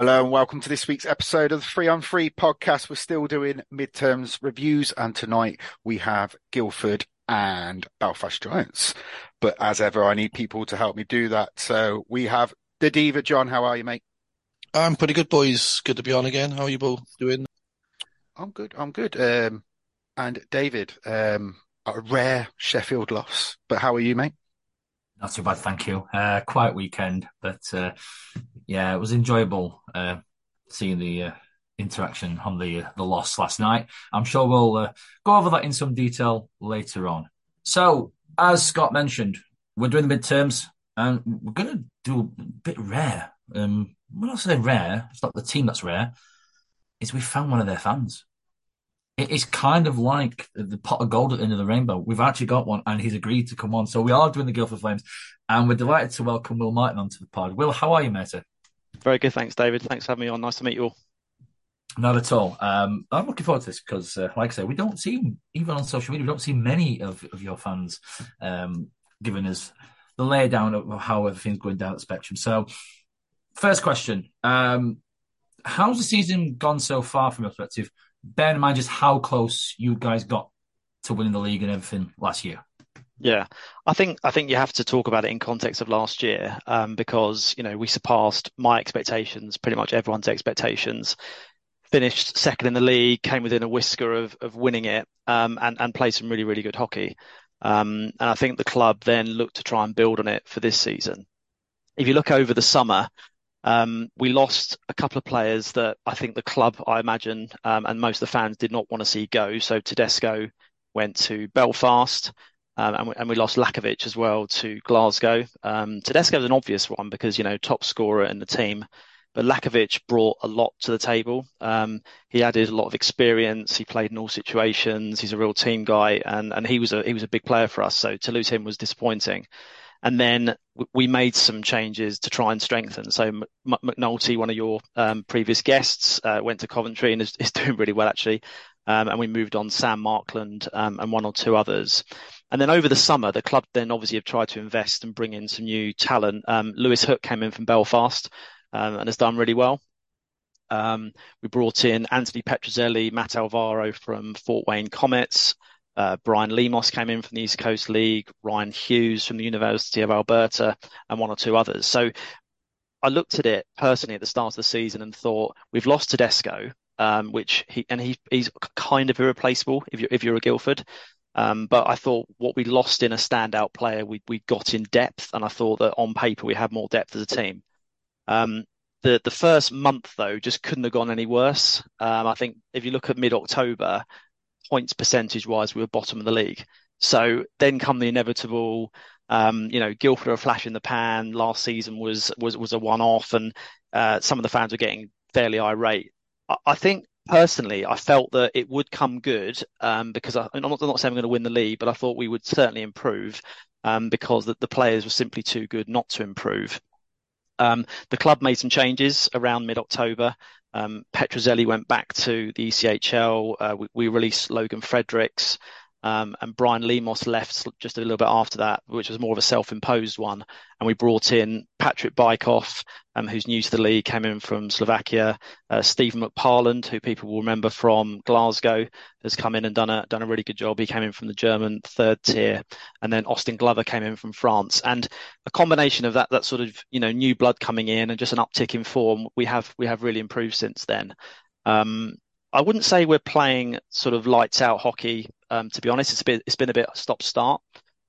Hello and welcome to this week's episode of the Free on Free podcast. We're still doing midterms reviews, and tonight we have Guildford and Belfast Giants. But as ever, I need people to help me do that. So we have the Diva. John, how are you, mate? I'm pretty good, boys. Good to be on again. How are you both doing? I'm good. I'm good. Um, and David, um, a rare Sheffield loss, but how are you, mate? Not too bad, thank you. Uh, quiet weekend, but uh, yeah, it was enjoyable uh, seeing the uh, interaction on the the loss last night. I'm sure we'll uh, go over that in some detail later on. So, as Scott mentioned, we're doing the midterms, and we're going to do a bit rare. Um, when I say rare, it's not the team that's rare. Is we found one of their fans it is kind of like the pot of gold at the end of the rainbow. We've actually got one, and he's agreed to come on. So we are doing the Guild Guildford Flames, and we're delighted to welcome Will Martin onto the pod. Will, how are you, mate? Very good, thanks, David. Thanks for having me on. Nice to meet you all. Not at all. Um, I'm looking forward to this because, uh, like I said, we don't see even on social media, we don't see many of, of your fans um, giving us the laydown of how everything's going down the spectrum. So, first question: um, How's the season gone so far from your perspective? bear in mind just how close you guys got to winning the league and everything last year. Yeah, I think I think you have to talk about it in context of last year um, because you know we surpassed my expectations, pretty much everyone's expectations. Finished second in the league, came within a whisker of of winning it, um, and and played some really really good hockey. Um, and I think the club then looked to try and build on it for this season. If you look over the summer, um, we lost a couple of players that I think the club, I imagine, um, and most of the fans did not want to see go. So Tedesco went to Belfast, um, and, we, and, we, lost Lakovic as well to Glasgow. Um, Tedesco is an obvious one because you know top scorer in the team, but Lakovic brought a lot to the table. Um, he added a lot of experience. He played in all situations. He's a real team guy, and and he was a he was a big player for us. So to lose him was disappointing. And then we made some changes to try and strengthen. So M- McNulty, one of your um, previous guests, uh, went to Coventry and is, is doing really well actually. Um, and we moved on Sam Markland um, and one or two others. And then over the summer, the club then obviously have tried to invest and bring in some new talent. Um, Lewis Hook came in from Belfast and has done really well. Um, we brought in Anthony Petrozelli, Matt Alvaro from Fort Wayne Komets. Uh, Brian Lemos came in from the East Coast League, Ryan Hughes from the University of Alberta, and one or two others. So I looked at it personally at the start of the season and thought we've lost Tedesco, um, which he and he, he's kind of irreplaceable if you're if you're a Guildford. Um, but I thought what we lost in a standout player, we we got in depth, and I thought that on paper we had more depth as a team. Um, the the first month though just couldn't have gone any worse. Um, I think if you look at mid October, points percentage wise, we were bottom of the league. So then come the inevitable. Um, you know, Guildford are a flash in the pan. Last season was was was a one off, and uh, some of the fans were getting fairly irate. I, I, think personally, I felt that it would come good um, because I, am not, I'm not saying we're going to win the league, but I thought we would certainly improve um, because the, the, players were simply too good not to improve. Um, the club made some changes around mid October. Um, Petrozelli went back to the ECHL. Uh, we, we, released Logan Fredericks. Um, and Brian Lemos left just a little bit after that, which was more of a self-imposed one. And we brought in Patrick Bykov, um, who's new to the league, came in from Slovakia. Uh, Stephen McParland, who people will remember from Glasgow, has come in and done a done a really good job. He came in from the German third tier, and then Austin Glover came in from France. And a combination of that that sort of you know new blood coming in and just an uptick in form, we have we have really improved since then. Um, I wouldn't say we're playing sort of lights out hockey. Um, to be honest, it's been it's been a bit stop start.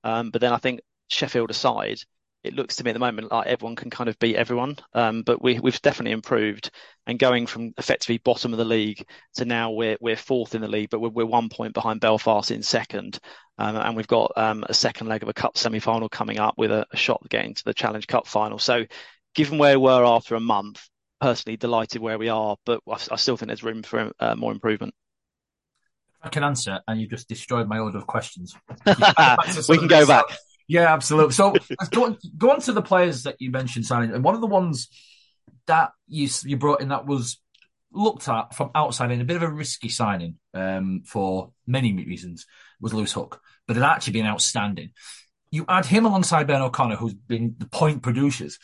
Um, but then I think Sheffield aside, it looks to me at the moment like everyone can kind of beat everyone. Um, but we we've definitely improved and going from effectively bottom of the league to now we're we're fourth in the league, but we're, we're one point behind Belfast in second. Um, and we've got um, a second leg of a cup semi final coming up with a, a shot getting to the Challenge Cup final. So given where we were after a month, personally delighted where we are, but I, I still think there's room for uh, more improvement. I can answer, and you just destroyed my order of questions. we can go back. Yeah, absolutely. So go on, go on to the players that you mentioned signing, and one of the ones that you you brought in that was looked at from outside in a bit of a risky signing um, for many reasons was Lewis Hook, but it actually been outstanding. You add him alongside Ben O'Connor, who's been the point producers,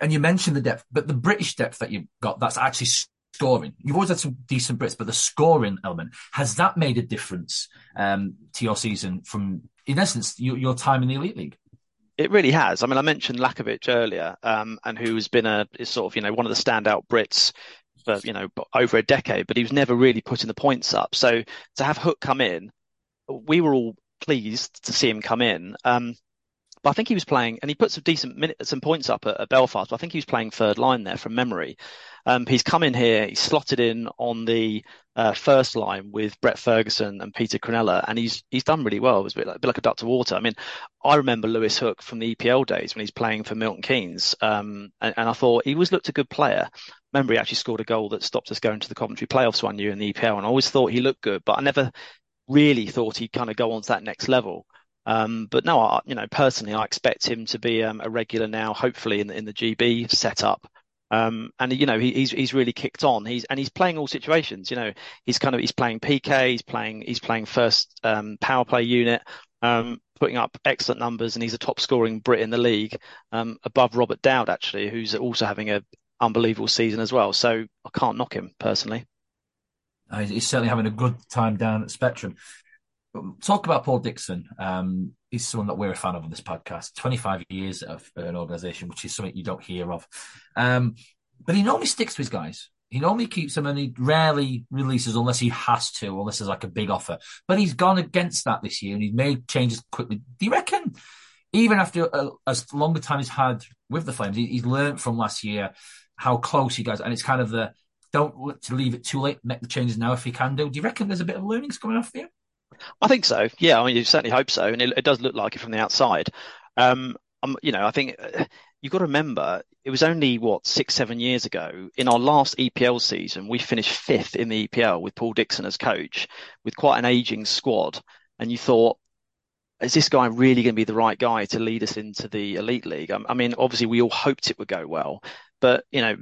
and you mentioned the depth, but the British depth that you've got that's actually scoring. You've always had some decent Brits, but the scoring element has that made a difference um, to your season from, in essence, your, your time in the elite league? It really has. I mean, I mentioned Lakovic earlier, um, and who's been a sort of you know one of the standout Brits for you know over a decade, but he was never really putting the points up. So to have Hook come in, we were all pleased to see him come in. Um, but I think he was playing, and he put some decent minutes, some points up at, at, Belfast. But I think he was playing third line there from memory. Um, he's come in here, he's slotted in on the uh, first line with Brett Ferguson and Peter Cronella, and he's he's done really well. It was a bit like, a, bit like a duck to water. I mean, I remember Lewis Hook from the EPL days when he's playing for Milton Keynes, um, and, and, I thought he was looked a good player. Remember, he actually scored a goal that stopped us going to the Coventry playoffs one year in the EPL, and I always thought he looked good, but I never really thought he'd kind of go on to that next level. Um, but no, I, you know, personally, I expect him to be um, a regular now, hopefully in the, in the GB setup. Um, and you know, he, he's he's really kicked on. He's and he's playing all situations. You know, he's kind of he's playing PK, he's playing he's playing first um, power play unit, um, putting up excellent numbers, and he's a top scoring Brit in the league, um, above Robert Dowd actually, who's also having a unbelievable season as well. So I can't knock him personally. Uh, he's certainly having a good time down at Spectrum. Talk about Paul Dixon. Um, he's someone that we're a fan of on this podcast. 25 years of an organisation, which is something you don't hear of. Um, but he normally sticks to his guys. He normally keeps them and he rarely releases unless he has to, unless there's like a big offer. But he's gone against that this year and he's made changes quickly. Do you reckon, even after a, as long a time he's had with the Flames, he, he's learned from last year how close he goes, and it's kind of the don't to leave it too late, make the changes now if he can do. Do you reckon there's a bit of learnings coming off there? I think so. Yeah, I mean, you certainly hope so, and it, it does look like it from the outside. Um, um, you know, I think uh, you've got to remember it was only what six, seven years ago in our last EPL season we finished fifth in the EPL with Paul Dixon as coach, with quite an aging squad, and you thought. Is this guy really going to be the right guy to lead us into the elite league? I mean, obviously, we all hoped it would go well, but you know,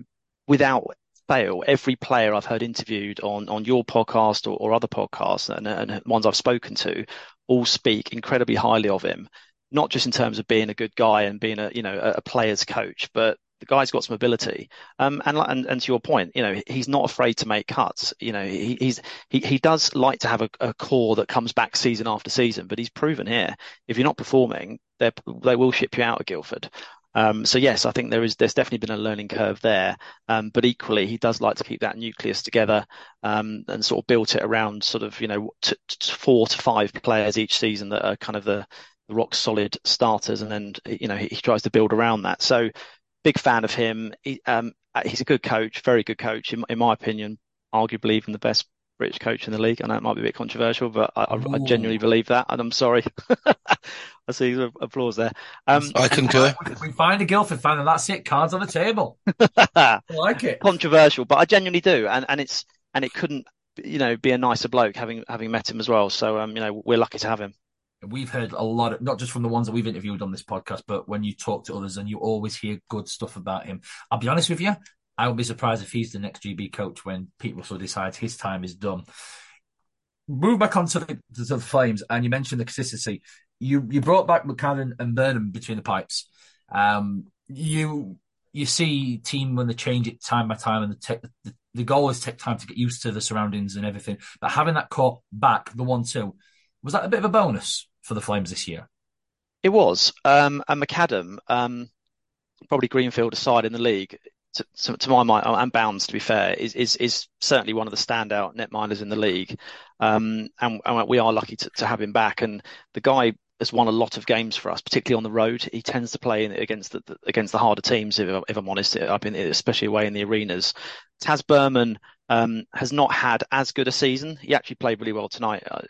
without fail, every player I've heard interviewed on on your podcast or, or other podcasts and, and ones I've spoken to all speak incredibly highly of him, not just in terms of being a good guy and being a you know a, a player's coach, but the guy's got some ability. Um, and, and, and to your point, you know, he's not afraid to make cuts. You know, he, he's, he, he does like to have a, a, core that comes back season after season, but he's proven here, if you're not performing, they they will ship you out of Guildford. Um, so yes, I think there is there's definitely been a learning curve there, um, but equally he does like to keep that nucleus together um, and sort of built it around sort of you know t- t- four to five players each season that are kind of the, rock solid starters, and then you know he, he, tries to build around that. So big fan of him. He, um, he's a good coach, very good coach in, in my opinion, arguably even the best British coach in the league. I know it might be a bit controversial, but I, I genuinely believe that, and I'm sorry. I see applause there. Um, I concur. We find a Guildford fan, and that's it. Cards on the table. I like it. Controversial, but I genuinely do, and and it's and it couldn't, you know, be a nicer bloke having having met him as well. So um, you know, we're lucky to have him. We've heard a lot, of, not just from the ones that we've interviewed on this podcast, but when you talk to others, and you always hear good stuff about him. I'll be honest with you, I would be surprised if he's the next GB coach when Pete Russell decides his time is done. Move back onto the, to the Flames, and you mentioned the consistency. You you brought back McCann and Burnham between the pipes. Um, you you see team when they change it time by time, and the, the the goal is take time to get used to the surroundings and everything. But having that core back, the one two, was that a bit of a bonus for the Flames this year? It was. Um, and McAdam, um, probably Greenfield aside in the league, to, to, my mind, and Bounds, to be fair, is, is, is certainly one of the standout netminders in the league. Um, and, and, we are lucky to, to have him back. And the guy has won a lot of games for us, particularly on the road. He tends to play against the, against the harder teams, if, if I'm honest, I've been, especially away in the arenas. Tas Burman um, has not had as good a season. He actually played really well tonight, uh,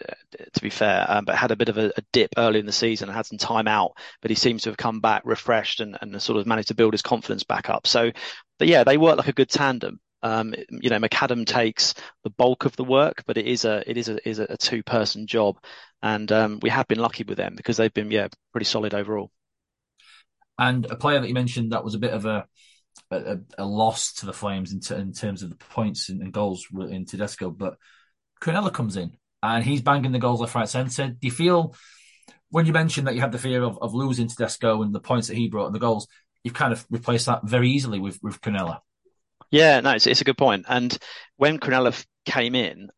to be fair, um, but had a bit of a, a, dip early in the season and had some time out. But he seems to have come back refreshed and, and sort of managed to build his confidence back up. So, but yeah, they work like a good tandem. Um, you know, McAdam takes the bulk of the work, but it is a it is a is a two person job, and um, we have been lucky with them because they've been yeah pretty solid overall. And a player that you mentioned that was a bit of a a, a loss to the Flames in, t- in terms of the points and, and goals in Tedesco, but Cronulla comes in and he's banging the goals left, right, centre. Do you feel when you mentioned that you had the fear of, of losing Tedesco and the points that he brought and the goals, you've kind of replaced that very easily with with Cronella. Yeah, no, it's, it's a good point. And when Cronella came in,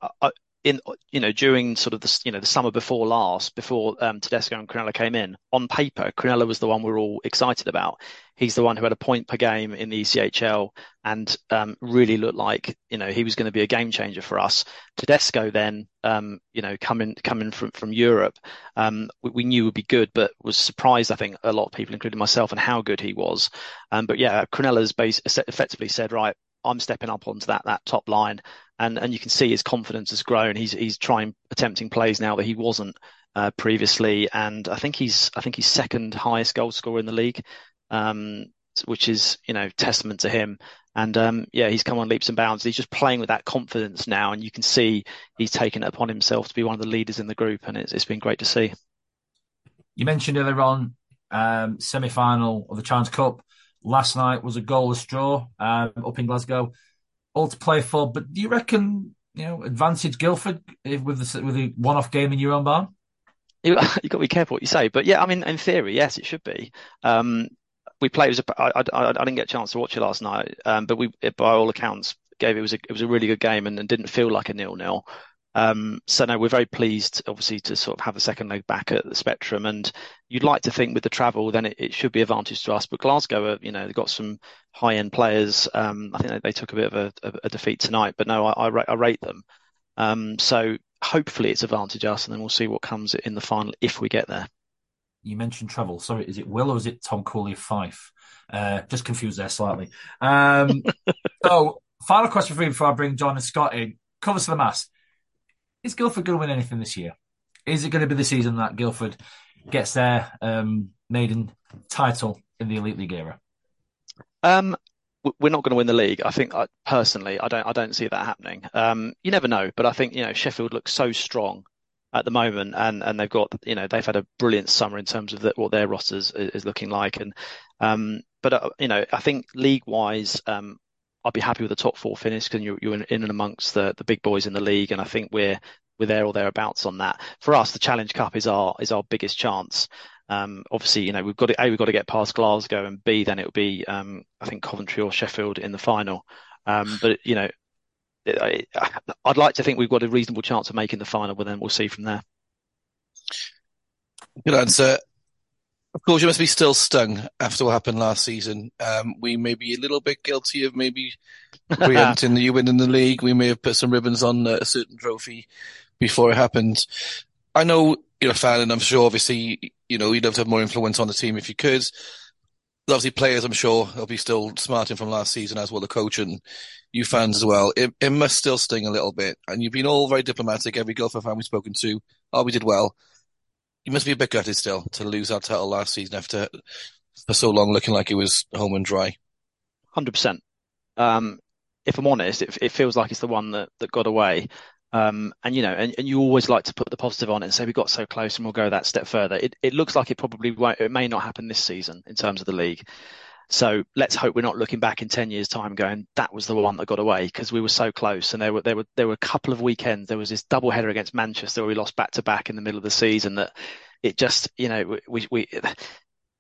in you know during sort of the you know the summer before last, before um, Tedesco and Cronulla came in, on paper, Cronulla was the one we are all excited about. He's the one who had a point per game in the ECHL and um, really looked like you know he was going to be a game changer for us. Tedesco then um, you know coming coming from from Europe, um, we, we, knew would be good, but was surprised I think a lot of people, including myself, and how good he was. Um, but yeah, Cronulla's base effectively said right. I'm stepping up onto that that top line and and you can see his confidence has grown. He's he's trying attempting plays now that he wasn't uh, previously, and I think he's I think he's second highest goal scorer in the league, um, which is you know testament to him. And um, yeah, he's come on leaps and bounds. He's just playing with that confidence now, and you can see he's taken it upon himself to be one of the leaders in the group, and it's it's been great to see. You mentioned earlier on um, semi-final of the Challenge Cup. Last night was a goalless draw um, up in Glasgow all to play for. But do you reckon you know advantage Guildford with the with the one off game in your own barn? You, you got to be careful what you say, but yeah, I mean, in theory, yes, it should be. Um, we played. It was a, I, I, I didn't get a chance to watch it last night, um, but we, by all accounts, gave it was a it was a really good game and, and didn't feel like a nil nil. Um, so no, we're very pleased, obviously, to sort of have a second leg back at the Spectrum. And you'd like to think with the travel, then it, should be advantage to us. But Glasgow, you know, they've got some high end players. Um, I think they, took a bit of a, defeat tonight, but no, I, rate them. Um, so hopefully it's advantage us, and then we'll see what comes in the final if we get there. You mentioned travel. Sorry, is it Will or is it Tom Cooley of Fife? Uh, just confused there slightly. Um, so, final question for you before I bring John and Scott in. Covers to the mast is Guildford going to win anything this year? Is it going to be the season that Guildford gets their um, maiden title in the Elite League era? Um, we're not going to win the league. I think personally, I don't, I don't see that happening. Um, you never know, but I think you know Sheffield looks so strong at the moment, and and they've got you know they've had a brilliant summer in terms of the, what their rosters is, is looking like, and um, but uh, you know I think league wise, um, I'd be happy with the top four finish because you're, you're in, and amongst the, the big boys in the league, and I think we're we're there or thereabouts on that. For us, the Challenge Cup is our is our biggest chance. Um, obviously, you know we've got to, a we've got to get past Glasgow, and b then it would be um, I think Coventry or Sheffield in the final. Um, but you know, I, I'd like to think we've got a reasonable chance of making the final, but then we'll see from there. Good answer. Of course, you must be still stung after what happened last season. Um, we may be a little bit guilty of maybe preempting the you in the league. We may have put some ribbons on a certain trophy before it happened. I know you're a fan, and I'm sure, obviously, you know, you'd love to have more influence on the team if you could. Obviously, players, I'm sure, will be still smarting from last season, as well the coach and you fans as well. It, it must still sting a little bit. And you've been all very diplomatic. Every Guildford fan we've spoken to, oh, we did well you must be a bit gutted still to lose our title last season after for so long looking like it was home and dry. Hundred um, percent. If I'm honest, it, it, feels like it's the one that, that got away. Um, and you know, and, and, you always like to put the positive on it and say we got so close and we'll go that step further. It, it looks like it probably won't. It may not happen this season in terms of the league. So let's hope we're not looking back in ten years' time going that was the one that got away because we were so close. And there were there were there were a couple of weekends. There was this double header against Manchester where we lost back to back in the middle of the season. That it just you know we we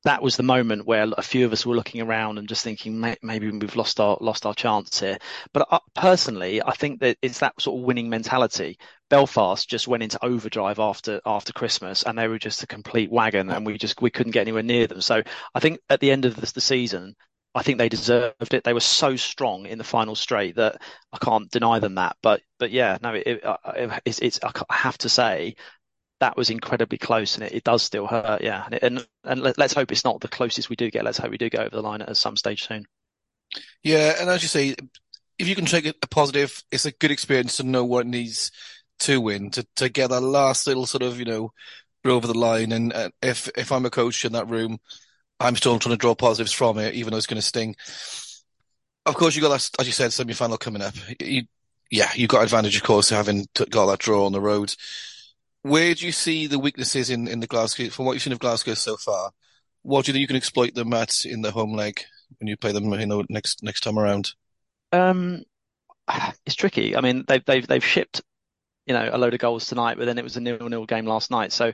that was the moment where a few of us were looking around and just thinking maybe we've lost our lost our chance here. But uh, personally, I think that it's that sort of winning mentality. Belfast just went into overdrive after after Christmas, and they were just a complete wagon, and we just we couldn't get anywhere near them. So I think at the end of the, the season, I think they deserved it. They were so strong in the final straight that I can't deny them that. But but yeah, no, it, it, it's, it's I have to say that was incredibly close, and it, it does still hurt. Yeah, and and, and let, us hope it's not the closest we do get. Let's hope we do get over the line at some stage soon. Yeah, and as you say, if you can take a positive, it's a good experience to know what needs to win to to get that last little sort of you know over the line. And uh, if if I'm a coach in that room, I'm still trying to draw positives from it, even though it's going to sting. Of course, you got that, as you said, semi-final coming up. You, yeah, you've got advantage, of course, having got that draw on the road. Where do you see the weaknesses in, in the Glasgow, from what you've seen of Glasgow so far? What do you think you can exploit them at in the home leg when you play them, you know, next next time around? Um, it's tricky. I mean, they've they've they've shipped, you know, a load of goals tonight, but then it was a nil-nil game last night. So,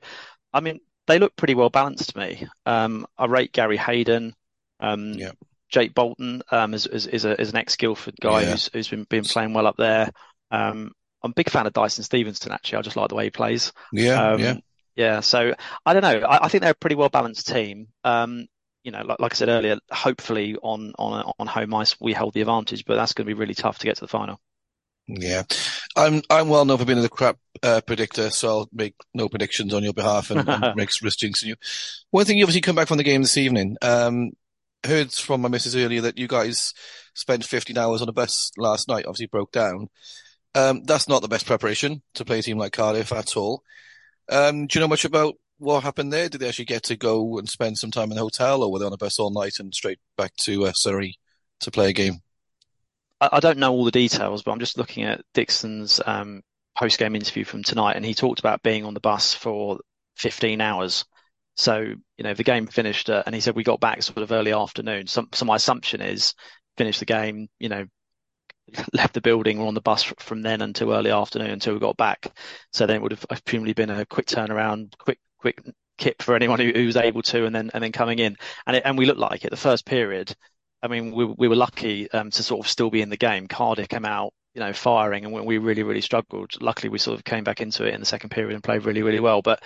I mean, they look pretty well balanced to me. Um, I rate Gary Haden. Um, Yeah. Jake Bolton um, is, is is a is an ex Guildford guy Yeah. who's who's been been playing well up there. Um, I'm a big fan of Dyson Stevenson actually. I just like the way he plays. Yeah, Um, yeah. yeah, so I don't know. I, I think they're a pretty well balanced team. Um, you know, like, like I said earlier, hopefully on on on home ice we hold the advantage, but that's going to be really tough to get to the final. Yeah, I'm I'm well known for being a crap uh, predictor, so I'll make no predictions on your behalf and, and make risk jinxing you. One thing you obviously come back from the game this evening. Um, heard from my missus earlier that you guys spent 15 hours on a bus last night. Obviously broke down. Um, that's not the best preparation to play a team like Cardiff at all. Um, do you know much about what happened there? Did they actually get to go and spend some time in the hotel, or were they on a bus all night and straight back to uh, Surrey to play a game? I, I don't know all the details, but I'm just looking at Dixon's um, post game interview from tonight, and he talked about being on the bus for 15 hours. So, you know, the game finished, uh, and he said we got back sort of early afternoon. So, so my assumption is finish the game, you know, left the building, were on the bus from then until early afternoon until we got back. So then it would have presumably been a quick turnaround, quick, quick kip for anyone who, who was able to, and then and then coming in. And it, and we looked like it. The first period, I mean, we we were lucky um, to sort of still be in the game. Cardiff came out, you know, firing, and we, we really really struggled. Luckily, we sort of came back into it in the second period and played really really well. But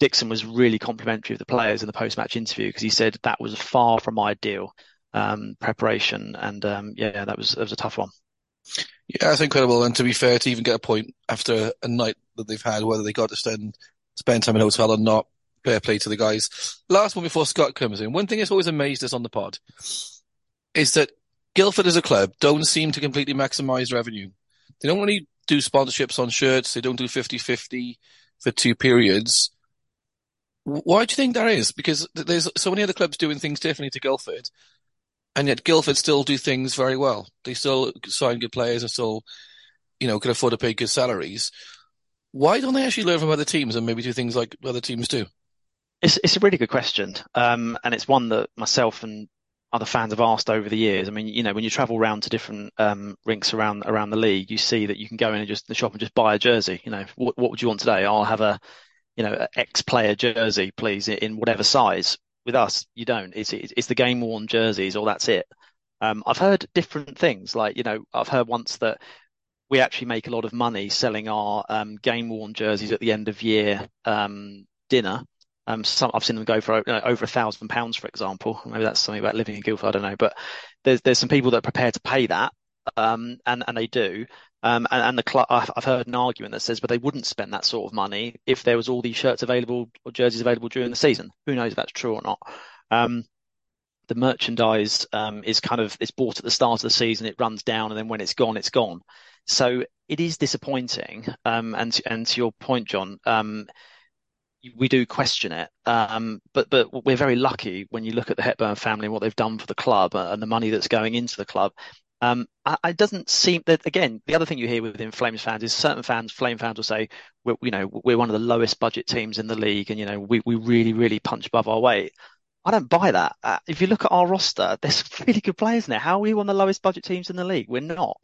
Dixon was really complimentary of the players in the post match interview because he said that was far from ideal um, preparation, and um, yeah, that was that was a tough one. Yeah, that's incredible. And to be fair, to even get a point after a night that they've had, whether they got to spend spend time in a hotel or not, fair play to the guys. Last one before Scott comes in. One thing that's always amazed us on the pod is that Guildford as a club don't seem to completely maximise revenue. They don't really do sponsorships on shirts. They don't do 50-50 for two periods. Why do you think that is? Because there's so many other clubs doing things differently to Guildford, and yet Guildford still do things very well. They still sign good players and still, you know, can afford to pay good salaries. Why don't they actually learn from other teams and maybe do things like other teams do? It's it's a really good question, um, and it's one that myself and other fans have asked over the years. I mean, you know, when you travel around to different um, rinks around around the league, you see that you can go in and just the shop and just buy a jersey. You know, what what would you want today? I'll have a, you know, ex player jersey, please, in whatever size. With us, you don't. It's it's, the game worn jerseys, or that's it. Um, I've heard different things. Like, you know, I've heard once that we actually make a lot of money selling our um, game worn jerseys at the end of year um, dinner. Um, some I've seen them go for you know, over a thousand pounds, for example. Maybe that's something about living in Guildford. I don't know, but there's there's some people that are prepared to pay that, um, and and they do. Um, and, and the club, I've, heard an argument that says, but they wouldn't spend that sort of money if there was all these shirts available or jerseys available during the season. Who knows if that's true or not? Um, the merchandise um, is kind of it's bought at the start of the season, it runs down, and then when it's gone, it's gone. So it is disappointing. Um, and and to your point, John, um, we do question it. Um, but but we're very lucky when you look at the Hepburn family and what they've done for the club and the money that's going into the club. Um, it doesn't seem that again. The other thing you hear within Flames fans is certain fans, Flame fans, will say, we're, you know, we're one of the lowest budget teams in the league, and you know, we we really really punch above our weight. I don't buy that. Uh, if you look at our roster, there's really good players in there. How are we one of the lowest budget teams in the league? We're not.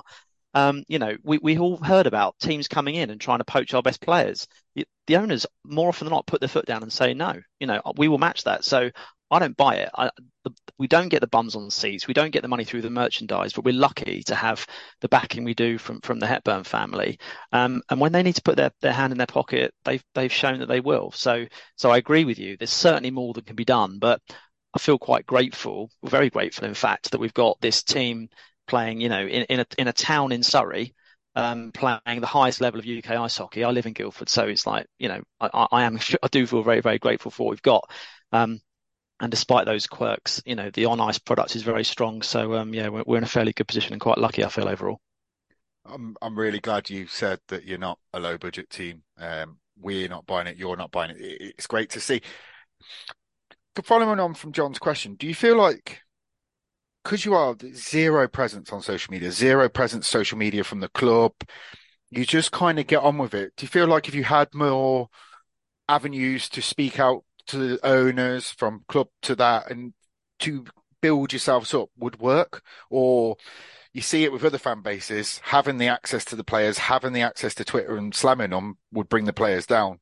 Um, you know, we, we all heard about teams coming in and trying to poach our best players. The, the owners, more often than not, put their foot down and say, no, you know, we will match that. So I don't buy it. I, the, we don't get the bums on the seats. We don't get the money through the merchandise, but we're lucky to have the backing we do from, from the Hepburn family. Um, and when they need to put their, their hand in their pocket, they've, they've shown that they will. So, so I agree with you. There's certainly more that can be done, but I feel quite grateful, very grateful, in fact, that we've got this team playing, you know, in, in a in a town in Surrey, um, playing the highest level of UK ice hockey. I live in Guildford, so it's like, you know, I, I am I do feel very very grateful for what we've got. Um, and despite those quirks, you know, the on ice product is very strong. So um, yeah, we're, we're in a fairly good position and quite lucky, I feel overall. I'm I'm really glad you said that you're not a low budget team. Um, we're not buying it. You're not buying it. it. It's great to see. Following on from John's question, do you feel like because you are zero presence on social media, zero presence social media from the club, you just kind of get on with it. Do you feel like if you had more avenues to speak out to the owners from club to that and to build yourselves up would work? Or you see it with other fan bases, having the access to the players, having the access to Twitter and slamming them would bring the players down.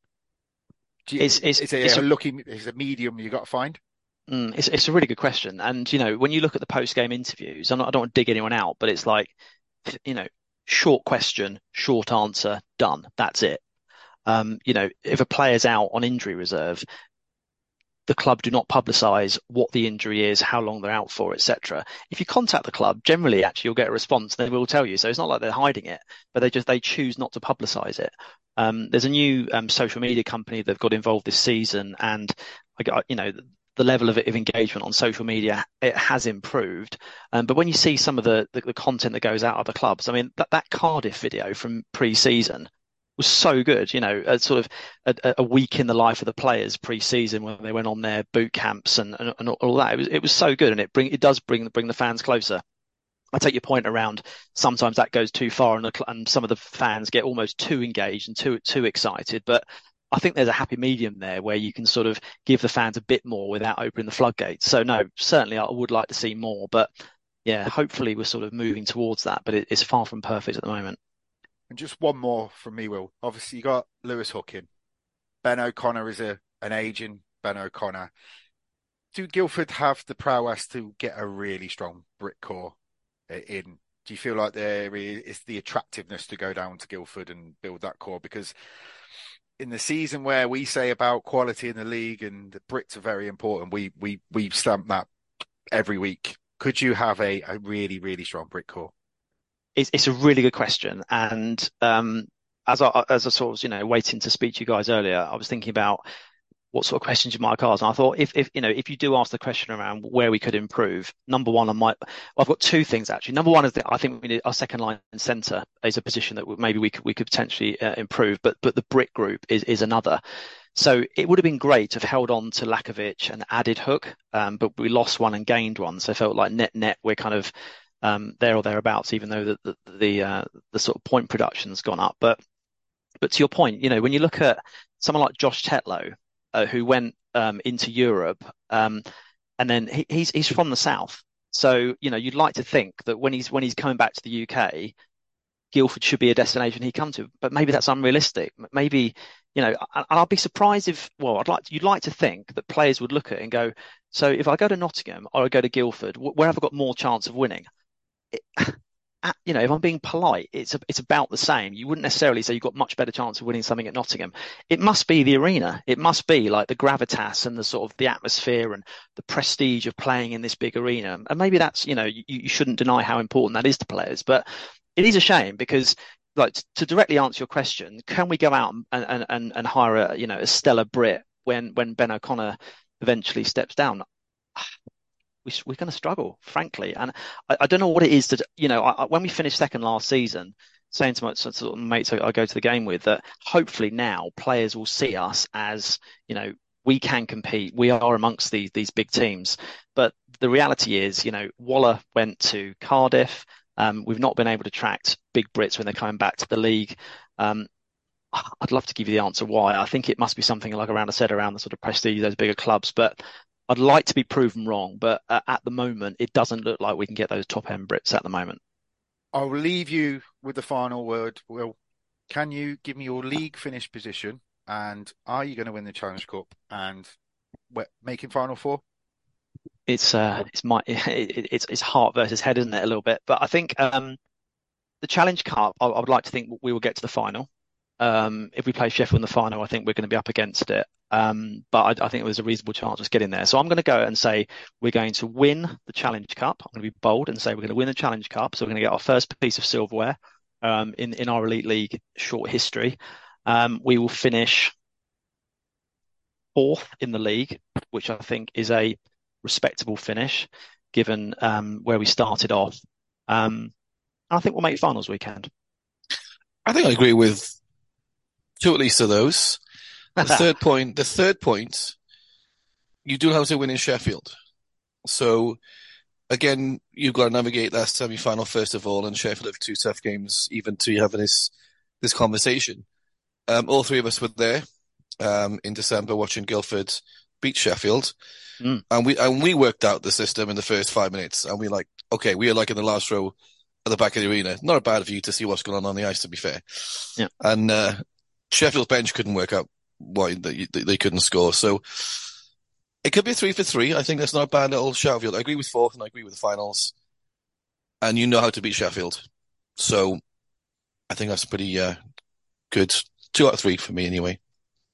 You, it's, it's, it's, a, it's a, a looking, it's a medium you got to find. Mm, it's it's a really good question, and you know when you look at the post game interviews, not, i don't want to dig anyone out, but it's like, you know, short question, short answer, done. That's it. Um, you know, if a player's out on injury reserve, the club do not publicise what the injury is, how long they're out for, etc. If you contact the club, generally, actually, you'll get a response. And they will tell you. So it's not like they're hiding it, but they just they choose not to publicise it. Um, there's a new um, social media company that got involved this season, and I got you know the level of, of engagement on social media it has improved. Um, but when you see some of the, the, the content that goes out of the clubs, I mean that that Cardiff video from pre-season was so good. You know, a sort of a, a, week in the life of the players pre-season when they went on their boot camps and, and, and all that. It was it was so good, and it bring it does bring bring the fans closer. I take your point around sometimes that goes too far and, the, and some of the fans get almost too engaged and too too excited. But I think there's a happy medium there where you can sort of give the fans a bit more without opening the floodgates. So no, certainly I would like to see more, but yeah, hopefully we're sort of moving towards that, but it, it's far from perfect at the moment. And just one more from me, Will. Obviously, you got Lewis Hooking. Ben O'Connor is a an aging Ben O'Connor. Do Guildford have the prowess to get a really strong Brit core in? Do you feel like there is the attractiveness to go down to Guildford and build that core? Because in the season where we say about quality in the league and the Brits are very important, we we we stamp that every week. Could you have a, a really really strong Brit core? It's, it's a really good question, and um, as I as I sort of you know waiting to speak to you guys earlier, I was thinking about what sort of questions you might ask. And I thought if, if, you know, if you do ask the question around where we could improve, number one, I might, I've got two things actually. Number one is that I think we need our second line centre is a position that maybe we could, we could potentially uh, improve, but, but the Brit group is, is another. So it would have been great to have held on to Lakovic and added Hook, um, but we lost one and gained one. So I felt like net net we're kind of um, there or thereabouts, even though the uh, the sort of point production's gone up. But but to your point, you know, when you look at someone like Josh Tetlow, uh, who went um, into Europe, um, and then he, he's he's from the south. So you know, you'd like to think that when he's when he's coming back to the UK, Guildford should be a destination he come to. But maybe that's unrealistic. Maybe you know, and I'll be surprised if well, I'd like to, you'd like to think that players would look at it and go, so if I go to Nottingham or I go to Guildford, where have I got more chance of winning? It, uh, you know, if I'm being polite, it's a, it's about the same. You wouldn't necessarily say you've got much better chance of winning something at Nottingham. It must be the arena. It must be like the gravitas and the sort of the atmosphere and the prestige of playing in this big arena. And maybe that's, you know, you, you shouldn't deny how important that is to players, but it is a shame because like to directly answer your question, can we go out and, and, and, hire a, you know, a stellar Brit when, when Ben O'Connor eventually steps down? We, we're going to struggle, frankly. And I, I, don't know what it is that, you know, I, when we finished second last season, saying to my sort of mates I, go to the game with that hopefully now players will see us as, you know, we can compete. We are amongst these these big teams. But the reality is, you know, Waller went to Cardiff. Um, we've not been able to attract big Brits when they're coming back to the league. Um, I'd love to give you the answer why. I think it must be something like around I said around the sort of prestige of those bigger clubs. But I'd like to be proven wrong, but uh, at the moment, it doesn't look like we can get those top end Brits at the moment. I'll leave you with the final word. Will, can you give me your league finish position? And are you going to win the Challenge Cup and making final four? It's uh, it's my it, it's it's heart versus head, isn't it? A little bit, but I think um, the Challenge Cup. I, I would like to think we will get to the final. Um, if we play Sheffield in the final, I think we're going to be up against it. Um, but I, I, think there's a reasonable chance of getting there. So I'm going to go and say we're going to win the Challenge Cup. I'm going to be bold and say we're going to win the Challenge Cup. So we're going to get our first piece of silverware um, in in our Elite League short history. Um, we will finish fourth in the league, which I think is a respectable finish given um, where we started off. Um, I think we'll make finals weekend. I think I agree with two at least of those. The third point, the third point, you do have to win in Sheffield. So again, you've got to navigate that semi-final first of all, and Sheffield have two tough games even to having this this conversation. Um, all three of us were there um, in December watching Guildford beat Sheffield, Mm. and we and we worked out the system in the first five minutes, and we like okay, we are like in the last row at the back of the arena. Not a bad view to see what's going on on the ice, to be fair. Yeah. And uh, Sheffield's bench couldn't work out why they, they couldn't score, so. It could be three for three. I think that's not a bad little Sheffield. I agree with fourth and I agree with the finals. And you know how to beat Sheffield. So I think that's a pretty uh, good two out of three for me anyway.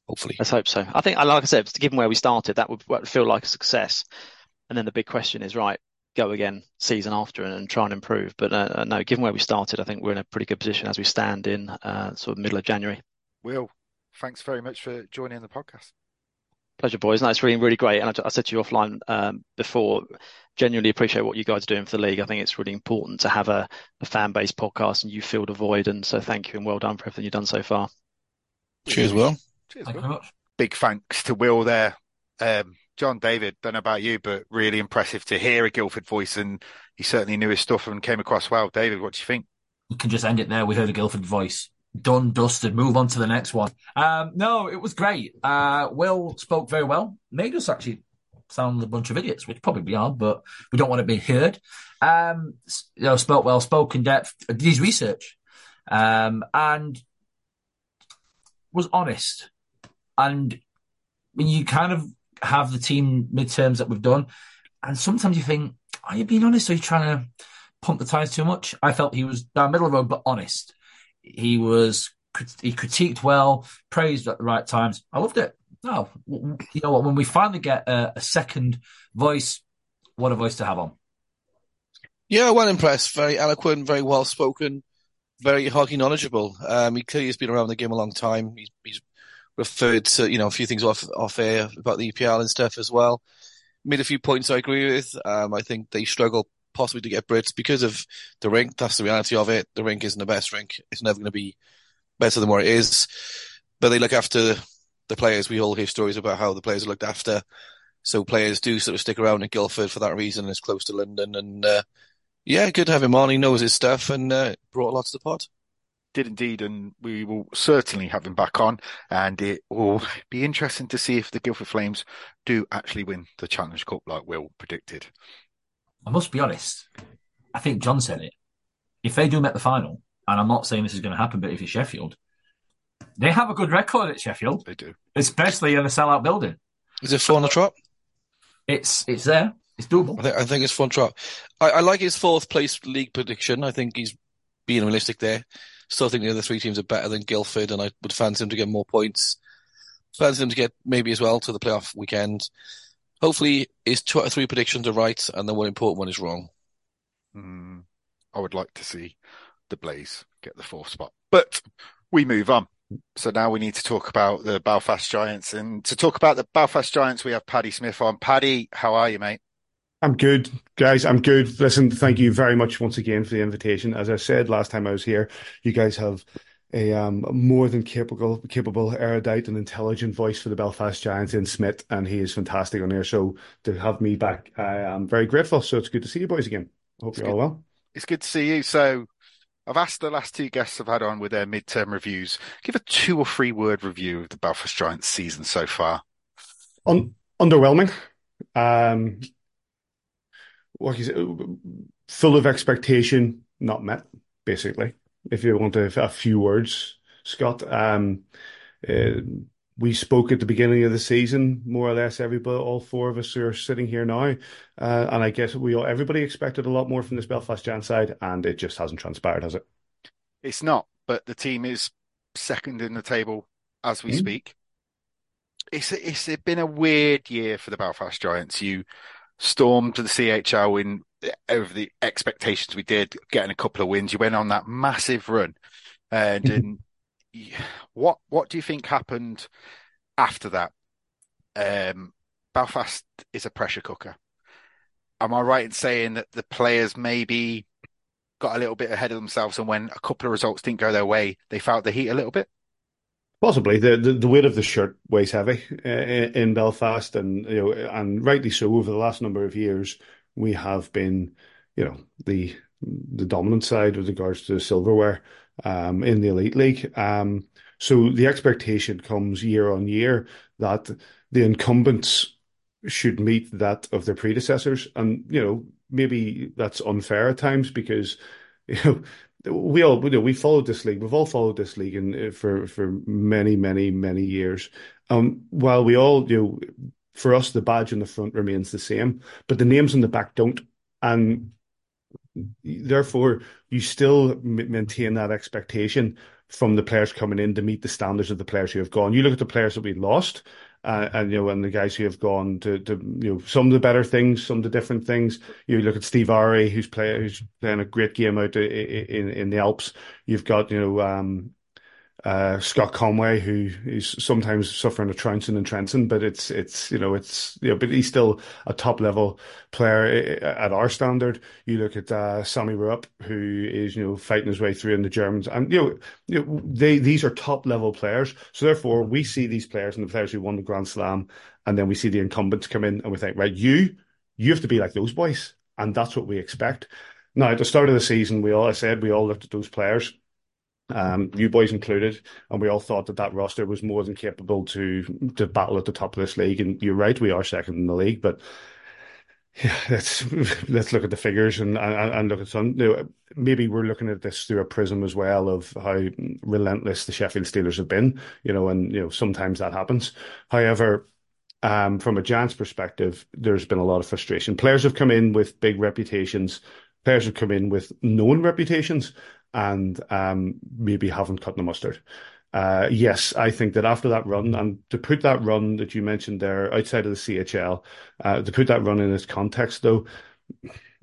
Hopefully. Let's hope so. I think, like I said, given where we started, that would, would feel like a success. And then the big question is, right, go again season after and, and try and improve. But uh, no, given where we started, I think we're in a pretty good position as we stand in uh, sort of middle of January. Will, thanks very much for joining the podcast. Pleasure, boys. No, it's really, really great. And I, I said to you offline um, before, genuinely appreciate what you guys are doing for the league. I think it's really important to have a, a fan based podcast and you fill the void. And so thank you and well done for everything you've done so far. Cheers, Will. Cheers, Thank Will. you very much. Big thanks to Will there. Um, John David, don't know about you, but really impressive to hear a Guildford voice, and he certainly knew his stuff and came across well. David, what do you think? We can just end it there. We heard a Guildford voice. Done, dusted. Move on to the next one. Um, no, it was great. Uh, Will spoke very well. Made us actually sound a bunch of idiots, which probably we are, but we don't want to be heard. Um, you know, spoke well, spoke in depth, did his research, um, and was honest. And when you kind of have the team midterms that we've done, and sometimes you think, are you being honest? Or are you trying to pump the tires too much? I felt he was down middle of the road, but honest. He was, he critiqued well, praised at the right times. I loved it. No, w- you know what? When we finally get a, a second voice, what a voice to have on. Yeah, well impressed. Very eloquent, very well spoken, very hockey knowledgeable. Um, he clearly has been around the game a long time. He's, he's referred to, you know, a few things off off air about the EPL and stuff as well. Made a few points I agree with. Um, I think they struggle possibly to get Brits because of the rink. That's the reality of it. The rink isn't the best rink. It's never going to be better than what it is. But they look after the players. We all hear stories about how the players are looked after. So players do sort of stick around in Guildford for that reason. It's close to London, and uh, yeah, good to have him on. He knows his stuff and uh, brought a lot to the pod. Did indeed, and we will certainly have him back on. And it will be interesting to see if the Guildford Flames do actually win the Challenge Cup like Will predicted. I must be honest. I think John said it. If they do make the final, and I'm not saying this is going to happen, but if it's Sheffield, they have a good record at Sheffield, They do. especially in a sellout building. Is it four on the trot? It's it's there. It's doable. I think, I think it's four on trot. I, I like his fourth place league prediction. I think he's being realistic there. Still think the other three teams are better than Guildford, and I would fancy him to get more points. Fancy him to get maybe as well to the playoff weekend. Hopefully, his two out of three predictions are right, and the one important one is wrong. Hmm. I would like to see the Blaze get the fourth spot, but we move on. So now we need to talk about the Belfast Giants, and to talk about the Belfast Giants, we have Paddy Smith on. Paddy, how are you, mate? I'm good, guys. I'm good. Listen, thank you very much once again for the invitation. As I said last time I was here, you guys have a um, more than capable, capable, erudite, and intelligent voice for the Belfast Giants in Smith, and he is fantastic on here. So to have me back, I am very grateful. So it's good to see you boys again. Hope It's you're good. all well. It's good to see you. So I've asked the last two guests I've had on with their midterm reviews. Give a two or three word review of the Belfast Giants season so far. Un- underwhelming. Um, what is it? Full of expectation, not met, basically. If you want a, a few words, Scott. Um, uh, we spoke at the beginning of the season, more or less. Everybody, all four of us who are sitting here now, uh, and I guess we all, everybody expected a lot more from this Belfast Giants side, and it just hasn't transpired, has it? It's not, but the team is second in the table as we Mhm. speak. It's it's been a weird year for the Belfast Giants. You stormed to the CHL in over the expectations we did, getting a couple of wins. You went on that massive run, and, Mhm. and what what do you think happened after that? Um, Belfast is a pressure cooker. Am I right in saying that the players maybe got a little bit ahead of themselves, and when a couple of results didn't go their way, they felt the heat a little bit? Possibly the, the the weight of the shirt weighs heavy uh, in Belfast, and you know, and rightly so. Over the last number of years, we have been, you know, the the dominant side with regards to silverware um, in the Elite League. Um, so the expectation comes year on year that the incumbents should meet that of their predecessors, and you know maybe that's unfair at times because you know we all you know we followed this league. We've all followed this league in, for for many many many years. Um, while we all you know, for us the badge in the front remains the same, but the names in the back don't, and therefore you still maintain that expectation from the players coming in to meet the standards of the players who have gone. You look at the players that we lost, uh, and you know, and the guys who have gone to, to you know some of the better things, some of the different things. You look at Steve Ari, who's play, who's playing a great game out in in the Alps. You've got you know um, uh, Scott Conway, who is sometimes suffering a trouncing and trouncing, but it's it's you know it's you know, but he's still a top level player at our standard. You look at uh, Sami Ruopp, who is you know fighting his way through in the Germans, and you know, you know they these are top level players. So therefore, we see these players and the players who won the Grand Slam, and then we see the incumbents come in, and we think, right, you you have to be like those boys, and that's what we expect. Now, at the start of the season, we all I said we all looked at those players um, you boys included, and we all thought that that roster was more than capable to to battle at the top of this league. And you're right, we are second in the league, but yeah, let's let's look at the figures and and, and look at some. You know, maybe we're looking at this through a prism as well of how relentless the Sheffield Steelers have been. You know, and you know sometimes that happens. However. Um, from a Giants perspective, there's been a lot of frustration. Players have come in with big reputations. Players have come in with known reputations, and um, maybe haven't cut the mustard. Uh, yes, I think that after that run, and to put that run that you mentioned there outside of the CHL, uh, to put that run in its context, though,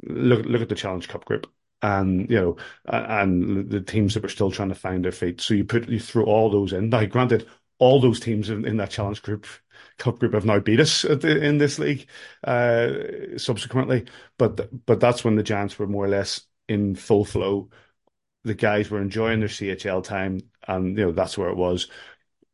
look look at the Challenge Cup group, and you know, and the teams that were still trying to find their feet. So you put you throw all those in. Now, granted, all those teams in, in that Challenge group cup group have now beat us the, in this league uh, subsequently, but but that's when the Giants were more or less in full flow the guys were enjoying their CHL time, and you know that's where it was.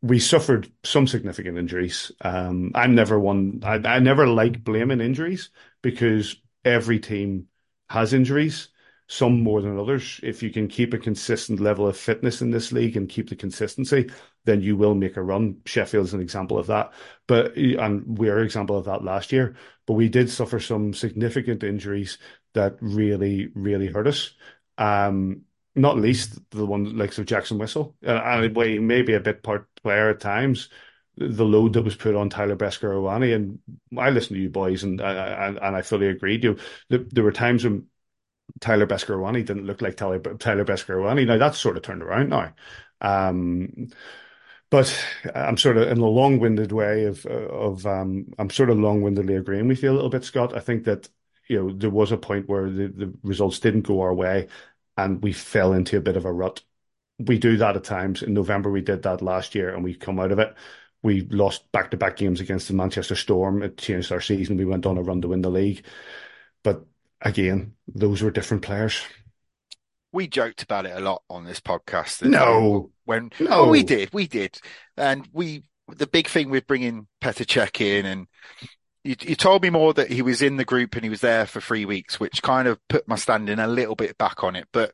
We suffered some significant injuries. Um, I'm never one. I, I never like blaming injuries because every team has injuries, some more than others. If you can keep a consistent level of fitness in this league and keep the consistency, then you will make a run. Sheffield's an example of that, but and we're an example of that last year. But we did suffer some significant injuries that really, really hurt us. Um, not least the one like of Jackson Whistle, uh, and he may be a bit part player at times. The load that was put on Tyler Beskorowany, and I listened to you boys, and and, and I fully agreed. You, there were times when Tyler Beskorowany didn't look like Tyler Tyler Beskorowany. Now that's sort of turned around now. Um, but I'm sort of in a long-winded way of of um, I'm sort of long-windedly agreeing with you a little bit, Scott. I think that you know there was a point where the, the results didn't go our way, and we fell into a bit of a rut. We do that at times. In November, we did that last year, and we come out of it. We lost back to back games against the Manchester Storm. It changed our season. We went on a run to win the league. But again, those were different players. We joked about it a lot on this podcast. No, when no, oh, we did, we did, and we the big thing with bringing Petr Cech in and you, you, told me more that he was in the group and he was there for three weeks, which kind of put my standing a little bit back on it. But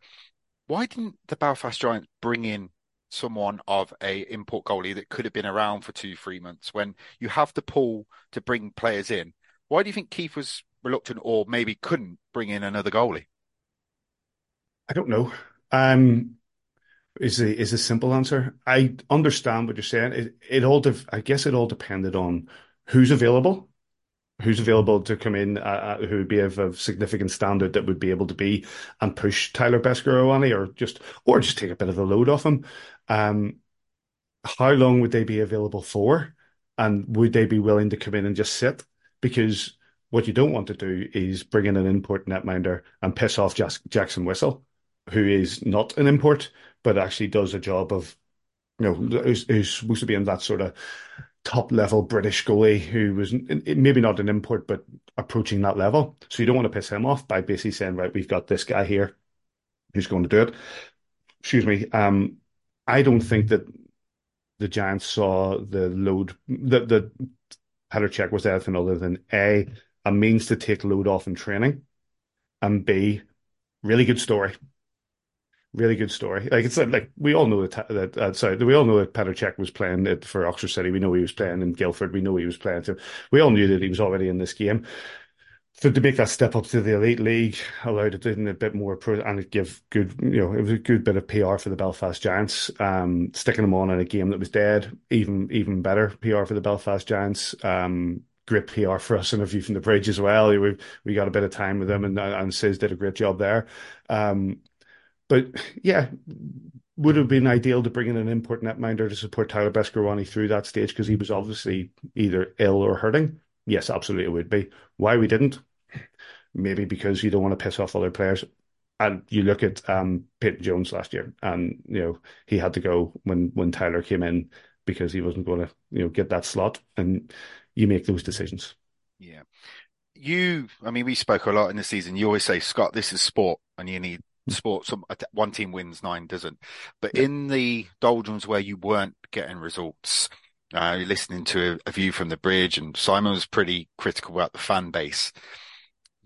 why didn't the Belfast Giants bring in someone of a import goalie that could have been around for two, three months when you have the pool to bring players in? Why do you think Keefe was reluctant or maybe couldn't bring in another goalie? I don't know. Um, is a is a simple answer. I understand what you're saying. It it all de- I guess it all depended on who's available who's available to come in, uh, uh, who would be of, of, significant standard that would be able to be and push Tyler Beskorowany or just or just take a bit of the load off him. Um, how long would they be available for? And would they be willing to come in and just sit? Because what you don't want to do is bring in an import netminder and piss off Jackson Whistle, who is not an import, but actually does a job of, you know, who's, who's supposed to be in that sort of top level British goalie who was maybe not an import, but approaching that level. So you don't want to piss him off by basically saying, right, we've got this guy here who's going to do it. Excuse me. Um, I don't think that the Giants saw the load that the Cech was anything other than a a means to take load off in training, and B, really good story. Really good story. Like it's like we all know that that uh, sorry, we all know that Petr Cech was playing it for Oxford City. We know he was playing in Guildford. We know he was playing. So we all knew that he was already in this game. So to make that step up to the elite league allowed it in a bit more pro and it give good, you know, it was a good bit of PR for the Belfast Giants. Um, sticking them on in a game that was dead, even even better PR for the Belfast Giants. Um, great PR for us in a view from the bridge as well. We we got a bit of time with them and and Sis did a great job there. Um, but yeah, would have been ideal to bring in an import netminder to support Tyler Beskorowany through that stage because he was obviously either ill or hurting. Yes, absolutely it would be. Why we didn't? Maybe because you don't want to piss off other players. And you look at um, Peyton Jones last year, and you know he had to go when when Tyler came in because he wasn't going to you know get that slot, and you make those decisions. Yeah, you. I mean, we spoke a lot in the season. You always say, Scott, this is sport, and you need sport. Some one team wins, nine doesn't. But yeah. in the doldrums where you weren't getting results, uh, listening to a, a, view from the bridge, and Simon was pretty critical about the fan base.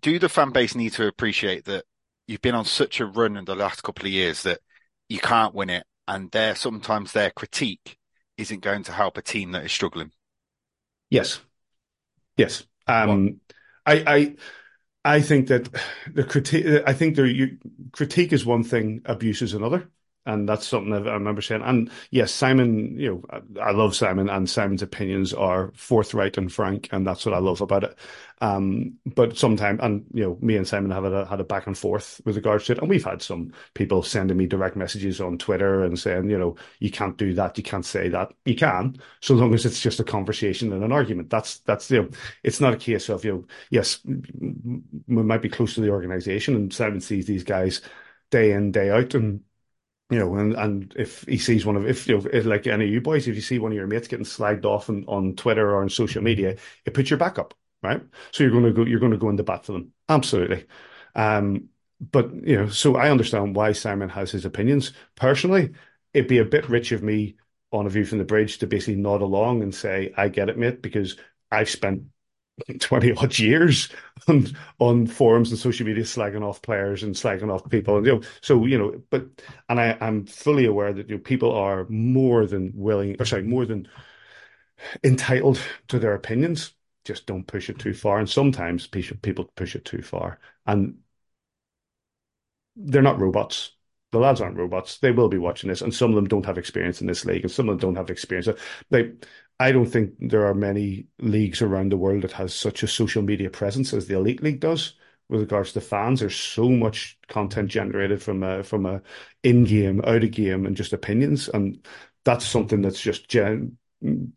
Do the fan base need to appreciate that you've been on such a run in the last couple of years that you can't win it, and their sometimes their critique isn't going to help a team that is struggling? Yes, yes. Um, I, I, I think that the critique. I think there, critique is one thing, abuse is another and that's something I remember saying. And yes, Simon, you know, I love Simon, and Simon's opinions are forthright and frank, and that's what I love about it. Um, but sometimes, and you know, me and Simon have a, had a back and forth with regards to it, and we've had some people sending me direct messages on Twitter and saying, you know, you can't do that, you can't say that. You can, so long as it's just a conversation and an argument. That's that's you know, it's not a case of you know, yes, we might be close to the organisation, and Simon sees these guys day in day out, and you know, and, and if he sees one of, if you know, if, like any of you boys, if you see one of your mates getting slagged off on, on Twitter or on social media, it puts your back up, right? So you're going to go, you're going to go into bat for them, absolutely. Um, but you know, so I understand why Simon has his opinions. Personally, it'd be a bit rich of me on a view from the bridge to basically nod along and say, "I get it, mate," because I've spent 20 odd years on, on forums and social media slagging off players and slagging off people. And you know so you know but and I, I'm fully aware that you know, people are more than willing or sorry more than entitled to their opinions. Just don't push it too far. And sometimes people push it too far. And they're not robots. The lads aren't robots. They will be watching this, and some of them don't have experience in this league, and some of them don't have experience. They, I don't think there are many leagues around the world that has such a social media presence as the Elite League does. With regards to fans, there's so much content generated from a from a in game, out of game, and just opinions, and that's something that's just gen-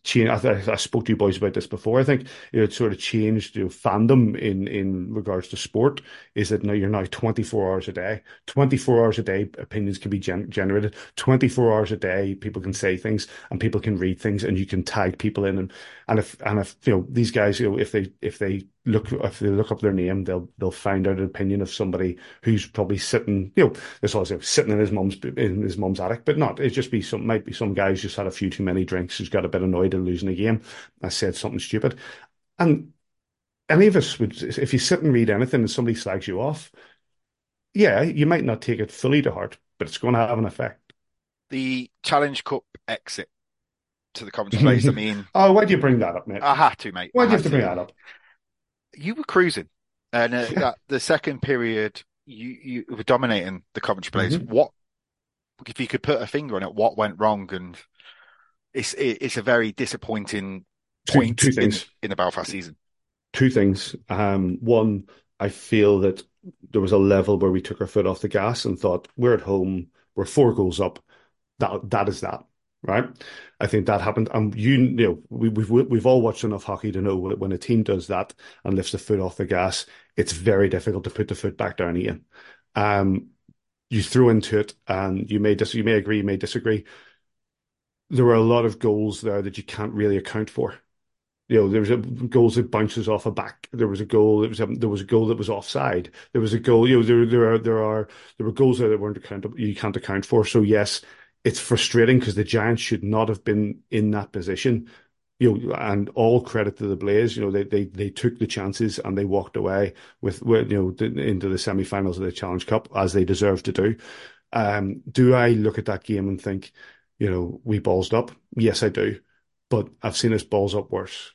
change. I, I, spoke to you boys about this before. I think it sort of changed you know, fandom in in regards to sport. Is that now you're now 24 hours a day, 24 hours a day, opinions can be gen- generated. 24 hours a day, people can say things and people can read things, and you can tag people in. And and if and if you know these guys, you know, if they if they look if they look up their name, they'll they'll find out an opinion of somebody who's probably sitting, you know, this was sitting in his mum's in his mum's attic, but not. It just be some might be some guys just had a few too many drinks, who's got a bit annoyed at losing a game. I said something stupid, and any of us would, if you sit and read anything and somebody slags you off, yeah, you might not take it fully to heart, but it's going to have an effect. The Challenge Cup exit to the place. I mean, oh, why do you bring that up, mate? I had to, mate. Why do you have to bring that up? You were cruising, and uh, the second period, you you were dominating the Coventry players. Mm-hmm. What if you could put a finger on it? What went wrong? And it's it's a very disappointing point two, two in, in the Belfast season. Two things. Um, one, I feel that there was a level where we took our foot off the gas and thought we're at home, we're four goals up. That that is that right? I think that happened. And you, you know, we, we've we've all watched enough hockey to know when a team does that and lifts the foot off the gas, it's very difficult to put the foot back down again. Um, you threw into it, and you may dis- you may agree, you may disagree. There were a lot of goals there that you can't really account for. You know, there was a goals that bounces off a back. There was a goal. There was a, there was a goal that was offside. There was a goal. You know, there there are there are there were goals there that weren't accountable. You can't account for. So yes, it's frustrating because the Giants should not have been in that position. you know, and all credit to the Blaze. You know, they they they took the chances and they walked away with, you know into the semi-finals of the Challenge Cup as they deserve to do. Um, do I look at that game and think, you know, we ballsed up? Yes, I do, but I've seen us balls up worse.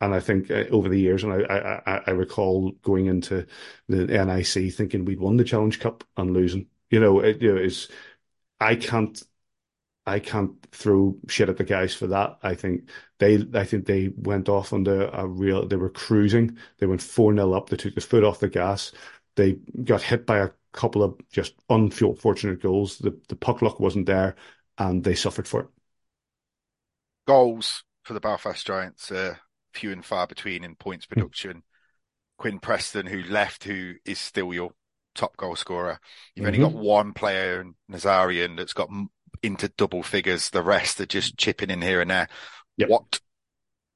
And I think uh, over the years, and I, I, I recall going into the NIC thinking we'd won the Challenge Cup and losing. You know, it, you know, is I can't I can't throw shit at the guys for that. I think they I think they went off under a real they were cruising. They went 4 0 up, they took the foot off the gas. They got hit by a couple of just unfortunate goals. The the puck luck wasn't there and they suffered for it. Goals for the Belfast Giants are few and far between in points hmm. production. Mm. Quinn Preston, who left, who is still your top goal scorer. You've mm-hmm. only got one player, Nazarian, that's got into double figures. The rest are just chipping in here and there. Yep. What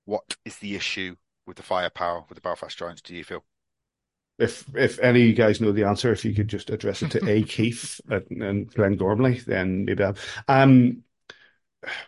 what is the issue with the firepower with the Belfast Giants? Do you feel? If if any of you guys know the answer, if you could just address it to A. Keefe and, and Glenn Gormley, then maybe. I'll, um,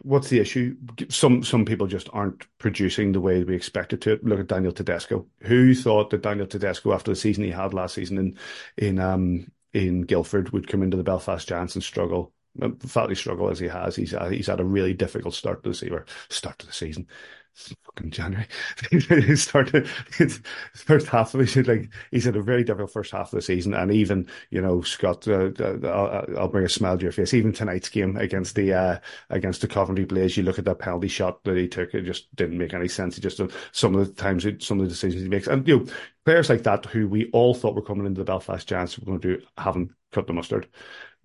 what's the issue? Some some people just aren't producing the way we expected to. Look at Daniel Tedesco. Who thought that Daniel Tedesco, after the season he had last season in in um in Guildford, would come into the Belfast Giants and struggle? Fatly struggle as he has. He's uh, he's had a really difficult start to the season. Start to the season fucking January. he started his first half of it. Like he's had a very difficult first half of the season, and even you know Scott, uh, uh, I'll, bring a smile to your face. Even tonight's game against the uh, against the Coventry Blaze, you look at that penalty shot that he took. It just didn't make any sense. He just uh, some of the times, some of the decisions he makes, and you know players like that who we all thought were coming into the Belfast Giants were going to do haven't cut the mustard.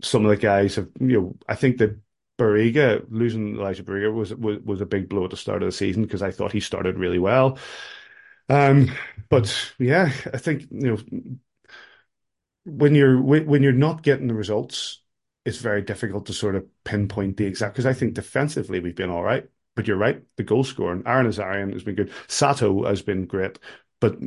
Some of the guys have, you know, I think that Barriga losing Elijah Barriga was, was was a big blow at the start of the season because I thought he started really well. Um, but yeah, I think you know when you're when you're not getting the results, it's very difficult to sort of pinpoint the exact. Because I think defensively we've been all right, but you're right, the goal scoring, Aaron Nazarian has been good, Sato has been great, but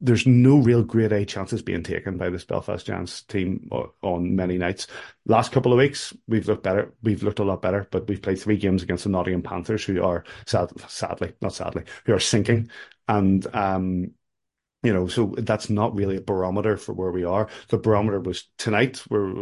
there's no real great A chances being taken by this Belfast Giants team on many nights. Last couple of weeks, we've looked better. We've looked a lot better, but we've played three games against the Nottingham Panthers, who are sad, sadly, not sadly, who are sinking. And, um, you know, so that's not really a barometer for where we are. The barometer was tonight, where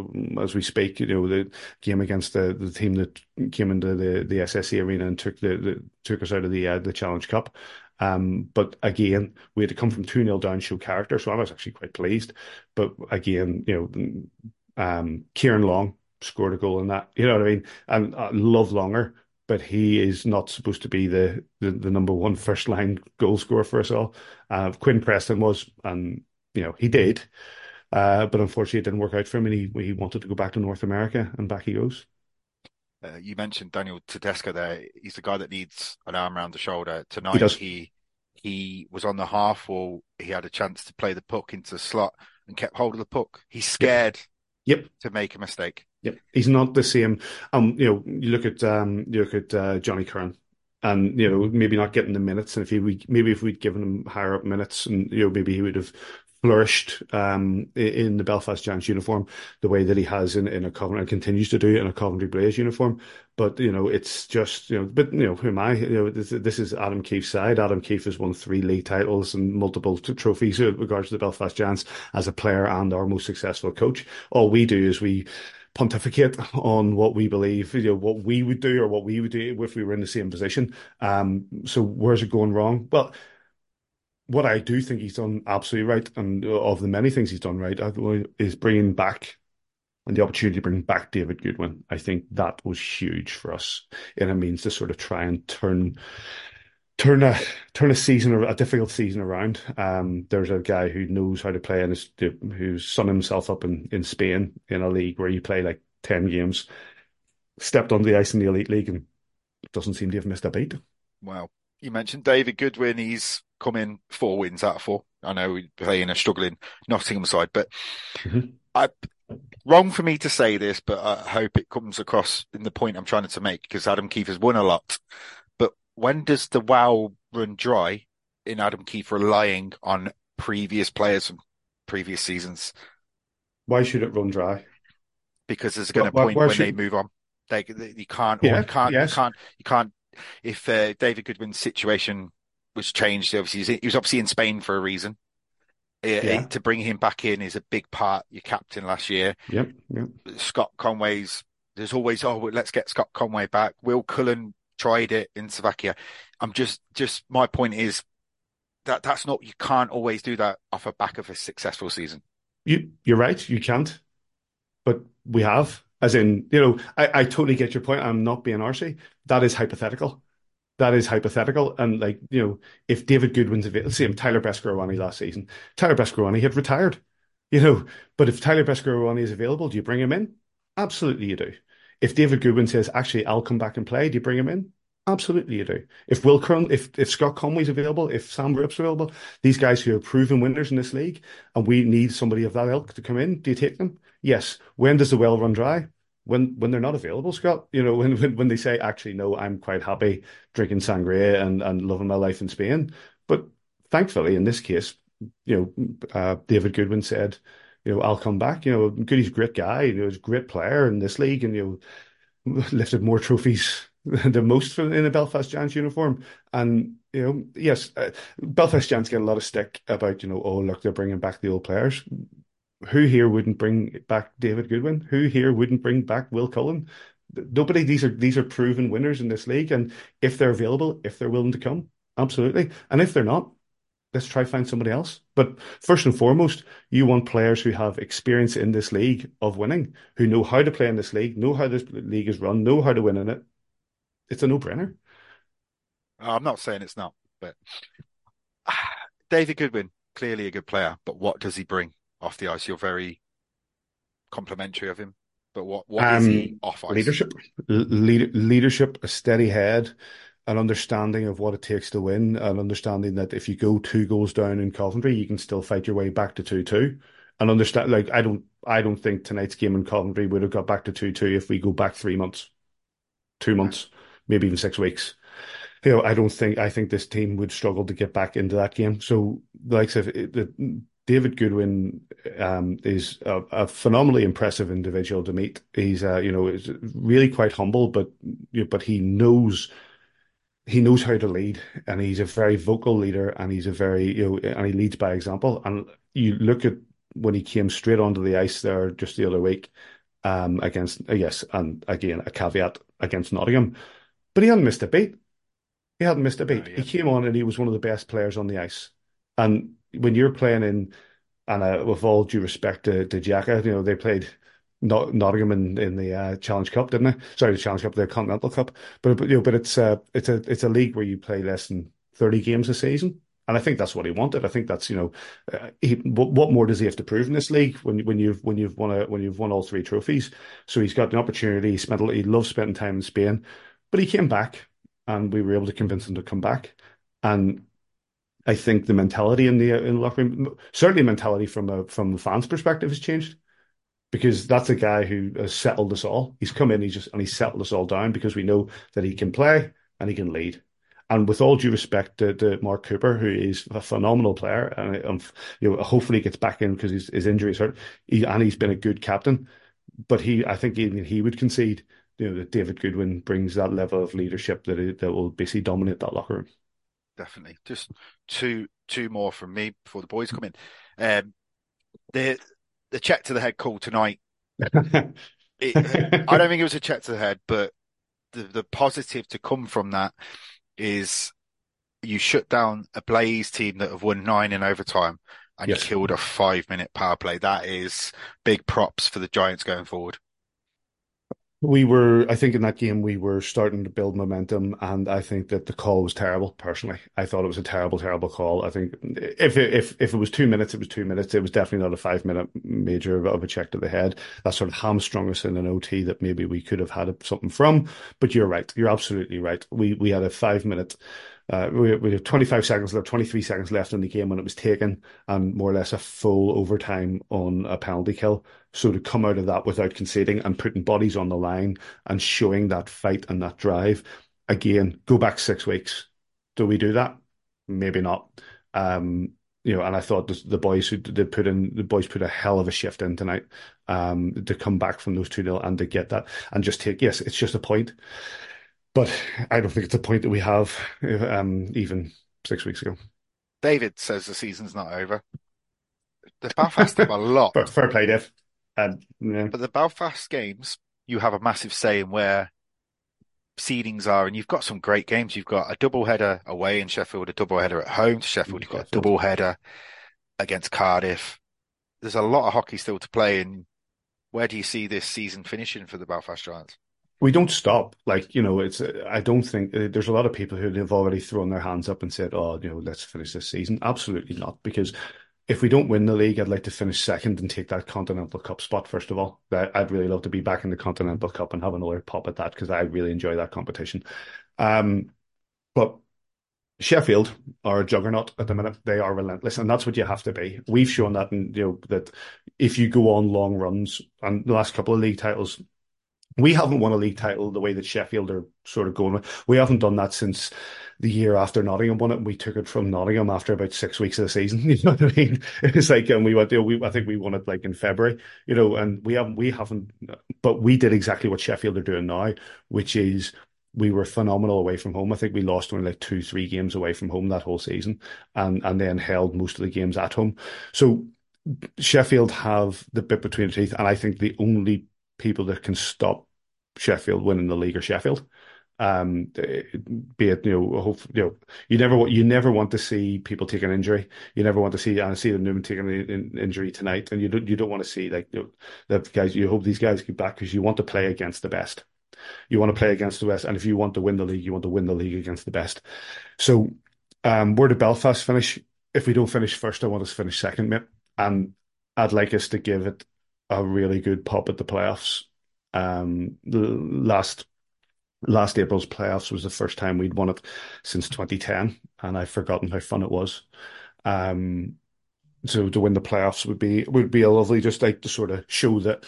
as we speak, you know, the game against the, the team that came into the, the SSE arena and took the, the took us out of the uh, the Challenge Cup. Um, but again, we had to come from 2 0 down, show character. So I was actually quite pleased. But again, you know, um, Ciaran Long scored a goal in that. You know what I mean? And I love Longer, but he is not supposed to be the, the, the number one first line goal scorer for us all. Uh, Quinn Preston was, and, you know, he did. Uh, but unfortunately, it didn't work out for him, and he, he wanted to go back to North America, and back he goes. Uh, you mentioned Daniel Tedesco there. He's the guy that needs an arm around the shoulder. Tonight he, he, he was on the half wall. He had a chance to play the puck into the slot and kept hold of the puck. He's scared yep. to make a mistake. Yep. He's not the same. Um, you know, you look at um, you look at uh, Johnny Curran and you know maybe not getting the minutes and if he we maybe if we'd given him higher up minutes and you know maybe he would have flourished um, in the Belfast Giants uniform the way that he has in, in a Coventry and continues to do in a Coventry Blaze uniform. But you know, it's just you know, but you know, who am I? You know, this, this is Adam Keefe's side. Adam Keefe has won three league titles and multiple t- trophies with regards to the Belfast Giants as a player and our most successful coach. All we do is we pontificate on what we believe, you know, what we would do or what we would do if we were in the same position. Um, so where's it going wrong? Well what I do think he's done absolutely right, and of the many things he's done right, is bringing back and the opportunity to bring back David Goodwin. I think that was huge for us and it means to sort of try and turn turn a turn a season a difficult season around. Um, there's a guy who knows how to play and is, who's sun himself up in, in Spain in a league where you play like ten games, stepped on the ice in the elite league and doesn't seem to have missed a beat. Wow. You mentioned David Goodwin. He's come in four wins out of four. I know we play in a struggling Nottingham side, but mm-hmm. I wrong for me to say this, but I hope it comes across in the point I'm trying to make because Adam Keefe has won a lot. But when does the wow run dry in Adam Keefe relying on previous players from previous seasons? Why should it run dry? Because there's going to point when should... they move on. They, they you can't, yeah, you can't, yes. you can't, you can't if uh, David Goodwin's situation was changed, obviously he was obviously in Spain for a reason. Yeah. to bring him back in is a big part. Your captain last year. Yep. Yep. Scott Conway's. There's always oh let's get Scott Conway back. Will Cullen tried it in Slovakia. I'm just just my point is that that's not you can't always do that off a back of a successful season. You you're right. You can't, but we have. As in, you know, I, I totally get your point. I'm not being arsy. That is hypothetical that is hypothetical. And like, you know, if David Goodwin's available, same Tyler Beskorowany last season, Tyler Beskorowany had retired, you know, but if Tyler Beskorowany is available, do you bring him in? Absolutely you do. If David Goodwin says, actually, I'll come back and play, do you bring him in? Absolutely you do. If Will Curran, if, if Scott Conway's available, if Sam Ruopp's available, these guys who are proven winners in this league, and we need somebody of that ilk to come in, do you take them? Yes. When does the well run dry? when when they're not available, Scott. You know, when when, when they say, actually, no, I'm quite happy drinking sangria and, and loving my life in Spain. But thankfully, in this case, you know, uh, David Goodwin said, you know, I'll come back. You know, Goody's a great guy. You know, he's a great player in this league, and you know, lifted more trophies than most in a Belfast Giants uniform. And you know, yes, uh, Belfast Giants get a lot of stick about you know, oh look, they're bringing back the old players who here wouldn't bring back David Goodwin? Who here wouldn't bring back Will Cullen? Nobody. These are these are proven winners in this league, and if they're available, if they're willing to come, absolutely. And if they're not, let's try find somebody else. But first and foremost, you want players who have experience in this league of winning, who know how to play in this league, know how this league is run, know how to win in it. It's a no-brainer. I'm not saying it's not, but David Goodwin clearly a good player, but what does he bring? off the ice. You're very complimentary of him. But what what um, is he um, off ice? Leadership, Lead, leadership, a steady head, an understanding of what it takes to win, an understanding that if you go two goals down in Coventry, you can still fight your way back to two two. And understand, like I don't, I don't think tonight's game in Coventry would have got back to two two if we go back three months, two months, maybe even six weeks. You know, I don't think I think this team would struggle to get back into that game. So, like I said, David Goodwin um, is a, a, phenomenally impressive individual to meet. He's, uh, you know, is really quite humble, but but he knows he knows how to lead, and he's a very vocal leader, and he's a very you know, and he leads by example. And you look at when he came straight onto the ice there just the other week um, against yes, and again a caveat against Nottingham, but he hadn't missed a beat. He hadn't missed a beat. Oh, yeah. He came on and he was one of the best players on the ice, and when you're playing in, and uh, with all due respect to, to Jaca, you know, they played Not- Nottingham in, in the uh, Challenge Cup, didn't they? Sorry, the Challenge Cup, the Continental Cup. But, but you know, but it's uh, it's a it's a league where you play less than thirty games a season. And I think that's what he wanted. I think that's you know, uh, he, what more does he have to prove in this league when when you've when you've won a when you've won all three trophies? So he's got an opportunity. He spent he loves spending time in Spain, but he came back, and we were able to convince him to come back. And I think the mentality in the in the locker room, certainly mentality from a from the fans' perspective, has changed because that's a guy who has settled us all. He's come in, he's just and he's settled us all down because we know that he can play and he can lead. And with all due respect to, to Mark Cooper, who is a phenomenal player, and um, you know, hopefully he gets back in because his, his injury is hurt, he, and he's been a good captain. But he, I think even he would concede, you know, that David Goodwin brings that level of leadership that that will basically dominate that locker room definitely. Just two two more from me before the boys come in. Um, the the check to the head call tonight. it, I don't think it was a check to the head, but the the positive to come from that is you shut down a Blaze team that have won nine in overtime and yes. you killed a five minute power play. That is big props for the Giants going forward we were, I think in that game, we were starting to build momentum, and I think that the call was terrible. Personally, I thought it was a terrible, terrible call. I think if it, if if it was two minutes, it was two minutes. It was definitely not a five minute major of a check to the head. That sort of hamstrung us in an OT that maybe we could have had something from. But you're right. You're absolutely right. We we had a five minute uh, we, we have 25 seconds left, 23 seconds left in the game when it was taken, and more or less a full overtime on a penalty kill. So to come out of that without conceding and putting bodies on the line and showing that fight and that drive, again, go back six weeks. Do we do that? Maybe not. Um, you know, and I thought the, the boys who did put in, the boys put a hell of a shift in tonight um, to come back from those 2 0 and to get that and just take, yes, it's just a point but I don't think it's a point that we have um, even six weeks ago. David says the season's not over. The path Belfast have a lot. Fair, fair play, Dave. Um, yeah. But the Belfast games, you have a massive say in where seedings are, and you've got some great games. You've got a double header away in Sheffield, a double header at home to Sheffield. You've got a double header against Cardiff. There's a lot of hockey still to play, and where do you see this season finishing for the Belfast Giants? we don't stop. Like, you know, it's, I don't think there's a lot of people who have already thrown their hands up and said, oh, you know, let's finish this season. Absolutely not. Because if we don't win the league, I'd like to finish second and take that Continental Cup spot, first of all. I'd really love to be back in the Continental Cup and have another pop at that because I really enjoy that competition. Um, but Sheffield are a juggernaut at the minute. They are relentless, and that's what you have to be. We've shown that, and you know that if you go on long runs, and the last couple of league titles, we haven't won a league title the way that Sheffield are sort of going. We haven't done that since the year after Nottingham won it, we took it from Nottingham after about six weeks of the season. You know what I mean? It's like, and we went, you know, we, I think we won it like in February, you know, and we haven't, we haven't, but we did exactly what Sheffield are doing now, which is we were phenomenal away from home. I think we lost only like two, three games away from home that whole season, and and then held most of the games at home. So Sheffield have the bit between the teeth, and I think the only people that can stop Sheffield winning the league or Sheffield. Um, be it you know, hope, you know, you never want you never want to see people take an injury. You never want to see and see the Newman taking an injury tonight, and you don't you don't want to see like you know, the guys. You hope these guys get back because you want to play against the best. You want to play against the best, and if you want to win the league, you want to win the league against the best. So, um, where did Belfast finish? If we don't finish first, I want us to finish second, mate. And I'd like us to give it a really good pop at the playoffs um, the last last April's playoffs was the first time we'd won it since 2010, and I've forgotten how fun it was. Um, so to win the playoffs would be would be a lovely, just like to sort of show that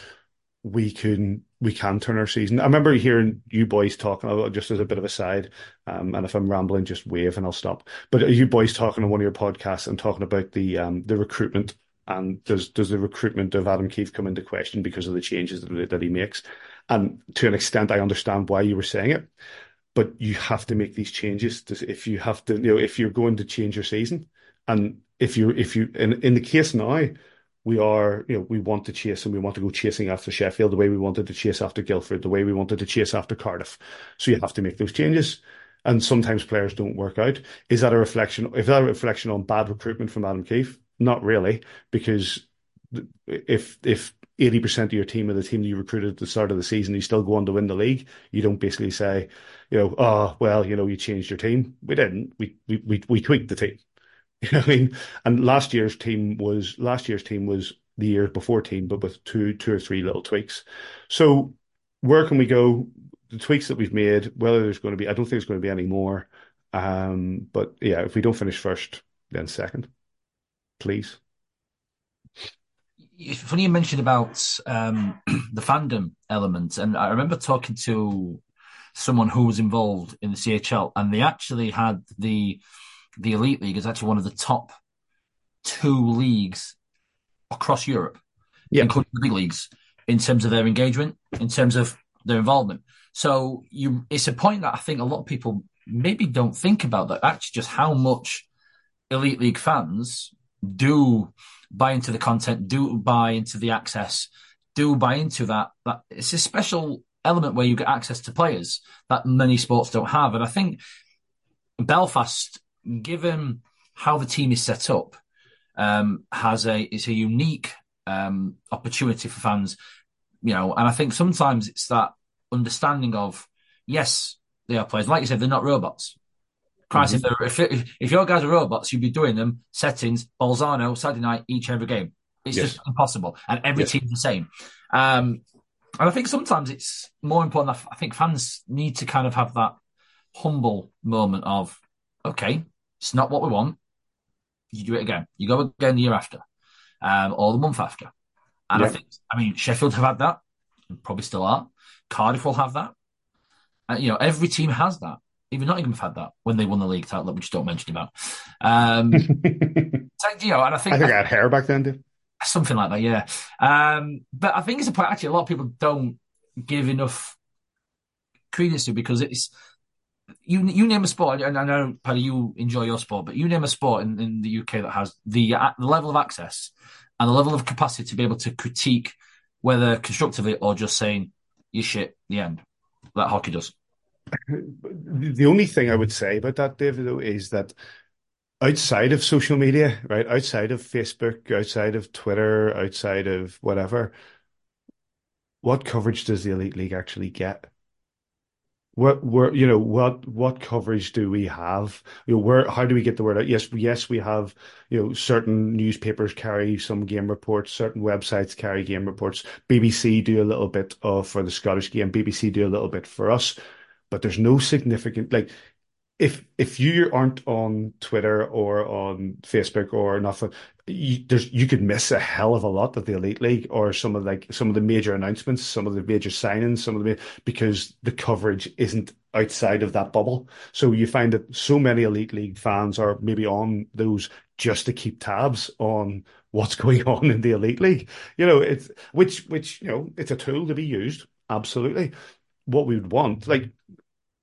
we can we can turn our season. I remember hearing you boys talking about just as a bit of a side, um, and if I'm rambling, just wave and I'll stop. But you boys talking on one of your podcasts and talking about the um, the recruitment and does does the recruitment of Adam Keefe come into question because of the changes that, that he makes? And to an extent, I understand why you were saying it, but you have to make these changes. If you have to, you know, if you're going to change your season, and if you if you in in the case now, we are, you know, we want to chase and we want to go chasing after Sheffield the way we wanted to chase after Guildford, the way we wanted to chase after Cardiff. So you have to make those changes. And sometimes players don't work out. Is that a reflection? Is that a reflection on bad recruitment from Adam Keefe? Not really, because if if eighty percent of your team are the team that you recruited at the start of the season, you still go on to win the league. You don't basically say, you know, oh well, you know, you changed your team. We didn't. We we we, we tweaked the team. You know what I mean? And last year's team was last year's team was the year before team, but with two two or three little tweaks. So where can we go? The tweaks that we've made, whether there's going to be, I don't think there's going to be any more. Um, but yeah, if we don't finish first, then second please. It's funny you mentioned about um, the fandom element, and I remember talking to someone who was involved in the CHL, and they actually had the the elite league as actually one of the top two leagues across Europe, yeah. including the big leagues, in terms of their engagement, in terms of their involvement. So you, it's a point that I think a lot of people maybe don't think about that actually just how much elite league fans do buy into the content, do buy into the access, do buy into that. That it's a special element where you get access to players that many sports don't have. And I think Belfast, given how the team is set up, um, has a it's a unique um, opportunity for fans. You know, and I think sometimes it's that understanding of yes, they are players. Like you said, they're not robots. Christ, mm-hmm. if, if, if your guys are robots, you'd be doing them settings, Bolzano, Saturday night, each every game. It's yes. just impossible. And every yes. team's the same. Um, and I think sometimes it's more important. I think fans need to kind of have that humble moment of, okay, it's not what we want. You do it again. You go again the year after, um, or the month after. And yeah. I think, I mean, Sheffield have had that, probably still are. Cardiff will have that. Uh, you know, every team has that even Nottingham have had that when they won the league title which don't mention about. Um, so, you know, and I think I think I had hair back then, dude. Something like that, yeah. Um, but I think it's a point actually a lot of people don't give enough credence to because it's you you name a sport, and I know Paddy, you enjoy your sport, but you name a sport in, in the UK that has the, uh, the level of access and the level of capacity to be able to critique, whether constructively or just saying you shit. The end that hockey does. The only thing I would say about that, David, though, is that outside of social media, right, outside of Facebook, outside of Twitter, outside of whatever, what coverage does the Elite League actually get? What, where, you know, what, what coverage do we have? You know, where, how do we get the word out? Yes, yes, we have, you know, certain newspapers carry some game reports, certain websites carry game reports. BBC do a little bit of for the Scottish game. BBC do a little bit for us, but there's no significant, like, if if you aren't on Twitter or on Facebook or nothing, you, there's you could miss a hell of a lot of the Elite League or some of like some of the major announcements, some of the major signings, some of the because the coverage isn't outside of that bubble. So you find that so many Elite League fans are maybe on those just to keep tabs on what's going on in the Elite League. You know, it's which which you know it's a tool to be used. Absolutely. What we would want, like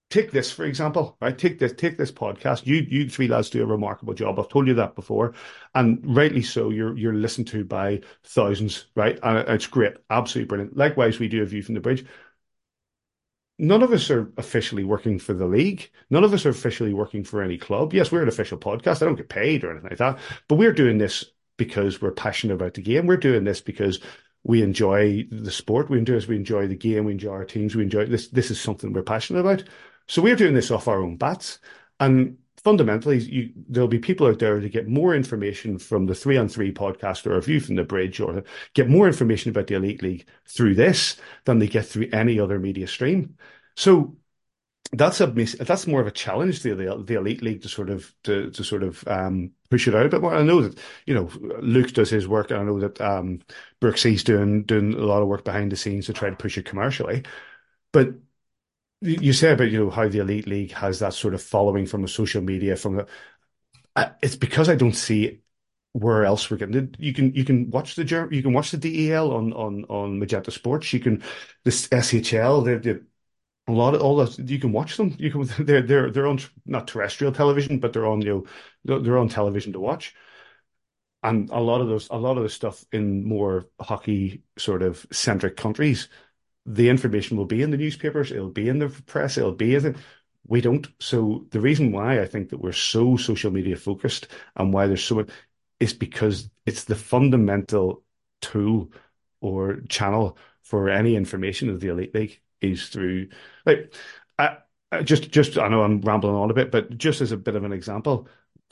take this for example, right? Take this, take this podcast. You, you three lads do a remarkable job. I've told you that before, and rightly so. You're you're listened to by thousands, right? And it's great, absolutely brilliant. Likewise, we do a view from the bridge. None of us are officially working for the league. None of us are officially working for any club. Yes, we're an official podcast. I don't get paid or anything like that, but we're doing this because we're passionate about the game. We're doing this because we enjoy the sport. We enjoy we enjoy the game. We enjoy our teams. We enjoy this. This is something we're passionate about. So we're doing this off our own bats. And fundamentally, you, there'll be people out there to get more information from the three on three podcast or a view from the bridge or get more information about the Elite League through this than they get through any other media stream. So that's a that's more of a challenge to the the elite league to sort of to to sort of um, push it out a bit more. I know that you know Luke does his work, and I know that um, Brooksy's doing doing a lot of work behind the scenes to try to push it commercially. But you say about you know how the elite league has that sort of following from the social media from the uh, it's because I don't see where else we're getting you can you can watch the you can watch the DEL on on on Magenta Sports you can this SHL they they a lot of all that you can watch them you can they're they're they're on not terrestrial television but they're on you know they're on television to watch and a lot of those a lot of the stuff in more hockey sort of centric countries the information will be in the newspapers, it'll be in the press, it'll be in it. We don't. So the reason why I think that we're so social media focused and why there's so much is because it's the fundamental tool or channel for any information of the elite league is through like I, I just just I know I'm rambling on a bit, but just as a bit of an example,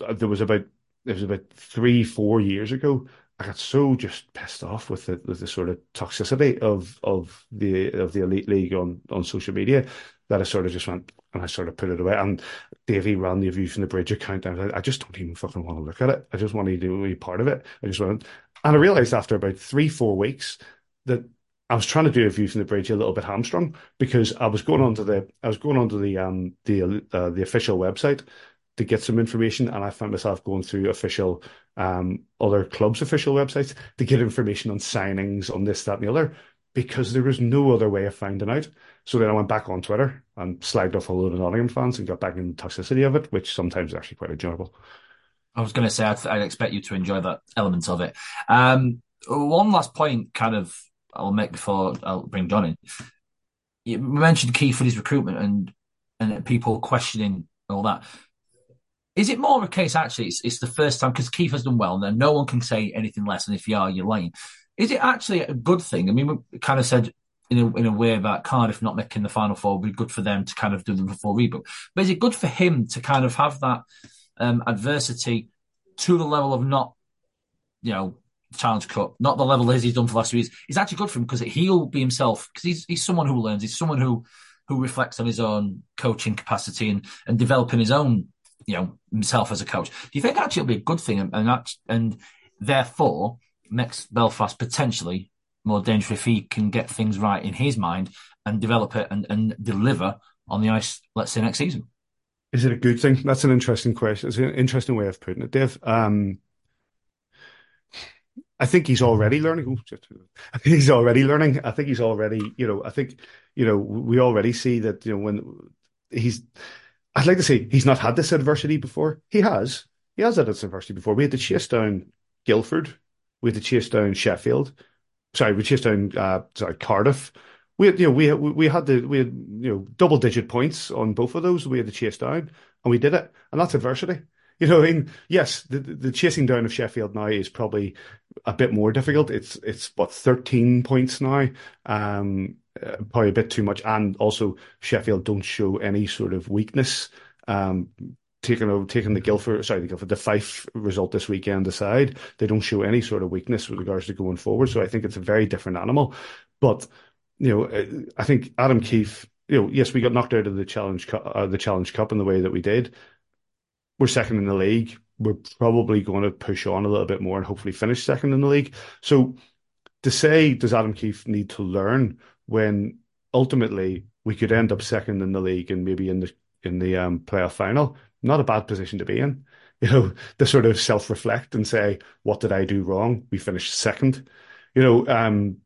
uh, there was about there was about three four years ago I got so just pissed off with the with the sort of toxicity of of the of the elite league on on social media that I sort of just went and I sort of put it away. And Davey ran the view from the bridge account, I, I just don't even fucking want to look at it. I just want to be part of it. I just went, and I realized after about three four weeks that I was trying to do a view from the bridge a little bit hamstrung because I was going onto the I was going onto the um the uh, the official website to get some information, and I found myself going through official um, other clubs' official websites to get information on signings, on this, that, and the other, because there was no other way of finding out. So then I went back on Twitter and slagged off a load of Nottingham fans and got back in the toxicity of it, which sometimes is actually quite enjoyable. I was going to say I'd, I'd, expect you to enjoy that element of it. Um, one last point, kind of, I'll make before I'll bring John in. You mentioned key for his recruitment and and people questioning all that. Is it more of a case actually? It's, it's the first time because Keefe has done well, and no one can say anything less. And if you are, you're lying. Is it actually a good thing? I mean, we kind of said in a, in a way that Cardiff not making the final four would be good for them to kind of do the before reboot. But is it good for him to kind of have that um, adversity to the level of not, you know, Challenge Cup, not the level as he's done for the last few years? It's actually good for him because he'll be himself because he's he's someone who learns. He's someone who who reflects on his own coaching capacity and and developing his own you know himself as a coach. Do you think actually it'll be a good thing, and and, and therefore makes Belfast potentially more dangerous if he can get things right in his mind and develop it and, and deliver on the ice, let's say next season? Is it a good thing? That's an interesting question. It's an interesting way of putting it, Dave. Um, I think he's already learning. I think he's already learning. I think he's already, you know, I think, you know, we already see that, you know, when he's I'd like to say he's not had this adversity before. He has. He has had this adversity before. We had to chase down Guildford. We had to chase down Sheffield. Sorry, we chased down uh, sorry Cardiff. We had, you know, we we had the we had you know double digit points on both of those. We had to chase down, and we did it, and that's adversity. You know, I mean, yes, the, the chasing down of Sheffield now is probably a bit more difficult. It's it's what thirteen points now, um, uh, probably a bit too much, and also Sheffield don't show any sort of weakness. Um, taking taking the Guildford, sorry, the the Fife result this weekend aside, they don't show any sort of weakness with regards to going forward. So I think it's a very different animal. But you know, uh, I think Adam Keefe, you know, yes, we got knocked out of the challenge, uh, the Challenge Cup in the way that we did we're second in the league. We're probably going to push on a little bit more and hopefully finish second in the league. So to say, does Adam Keefe need to learn when ultimately we could end up second in the league and maybe in the in the um, playoff final? Not a bad position to be in. You know, to sort of self reflect and say, what did I do wrong? We finished second. You know, um,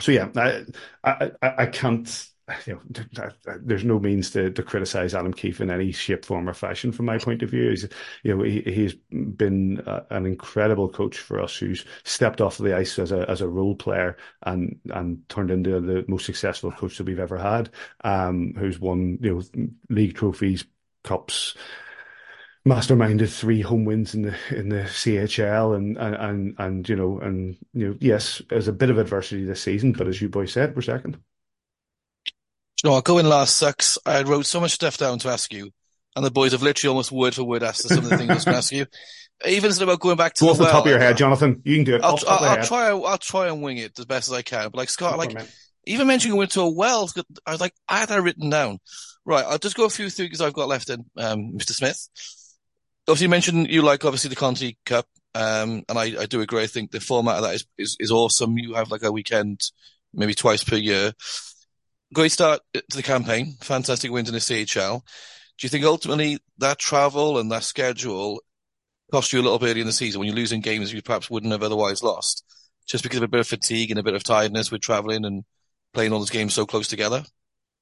so yeah, I, I I can't you know, there's no means to, to criticize Adam Keefe in any shape, form, or fashion from my point of view. He's, you know, he, he's been a, an incredible coach for us who's stepped off the ice as a as a role player and and turned into the most successful coach that we've ever had. Um, who's won you know league trophies, cups, masterminded three home wins in the in the CHL and and and, and you know and you know yes, there's a bit of adversity this season, but as you boys said, we're second you know, I'll go in last sucks. I wrote so much stuff down to ask you, and the boys have literally almost word for word asked some of the things I was going to ask you. Even about going back to go the off the well, top of your head, Jonathan. You can do it. I'll, I'll, I'll try. I'll try and wing it as best as I can. But like Scott, like even mentioning going to a well, I was like, I had that written down. Right, I'll just go a few things I've got left in, um, Mr. Smith. Obviously, you mentioned you like obviously the Conti Cup, um, and I, I do agree. I think the format of that is, is, is awesome. You have like a weekend, maybe twice per year great start to the campaign. Fantastic wins in the CHL. Do you think ultimately that travel and that schedule cost you a little bit early in the season when you're losing games you perhaps wouldn't have otherwise lost, just because of a bit of fatigue and a bit of tiredness with traveling and playing all those games so close together?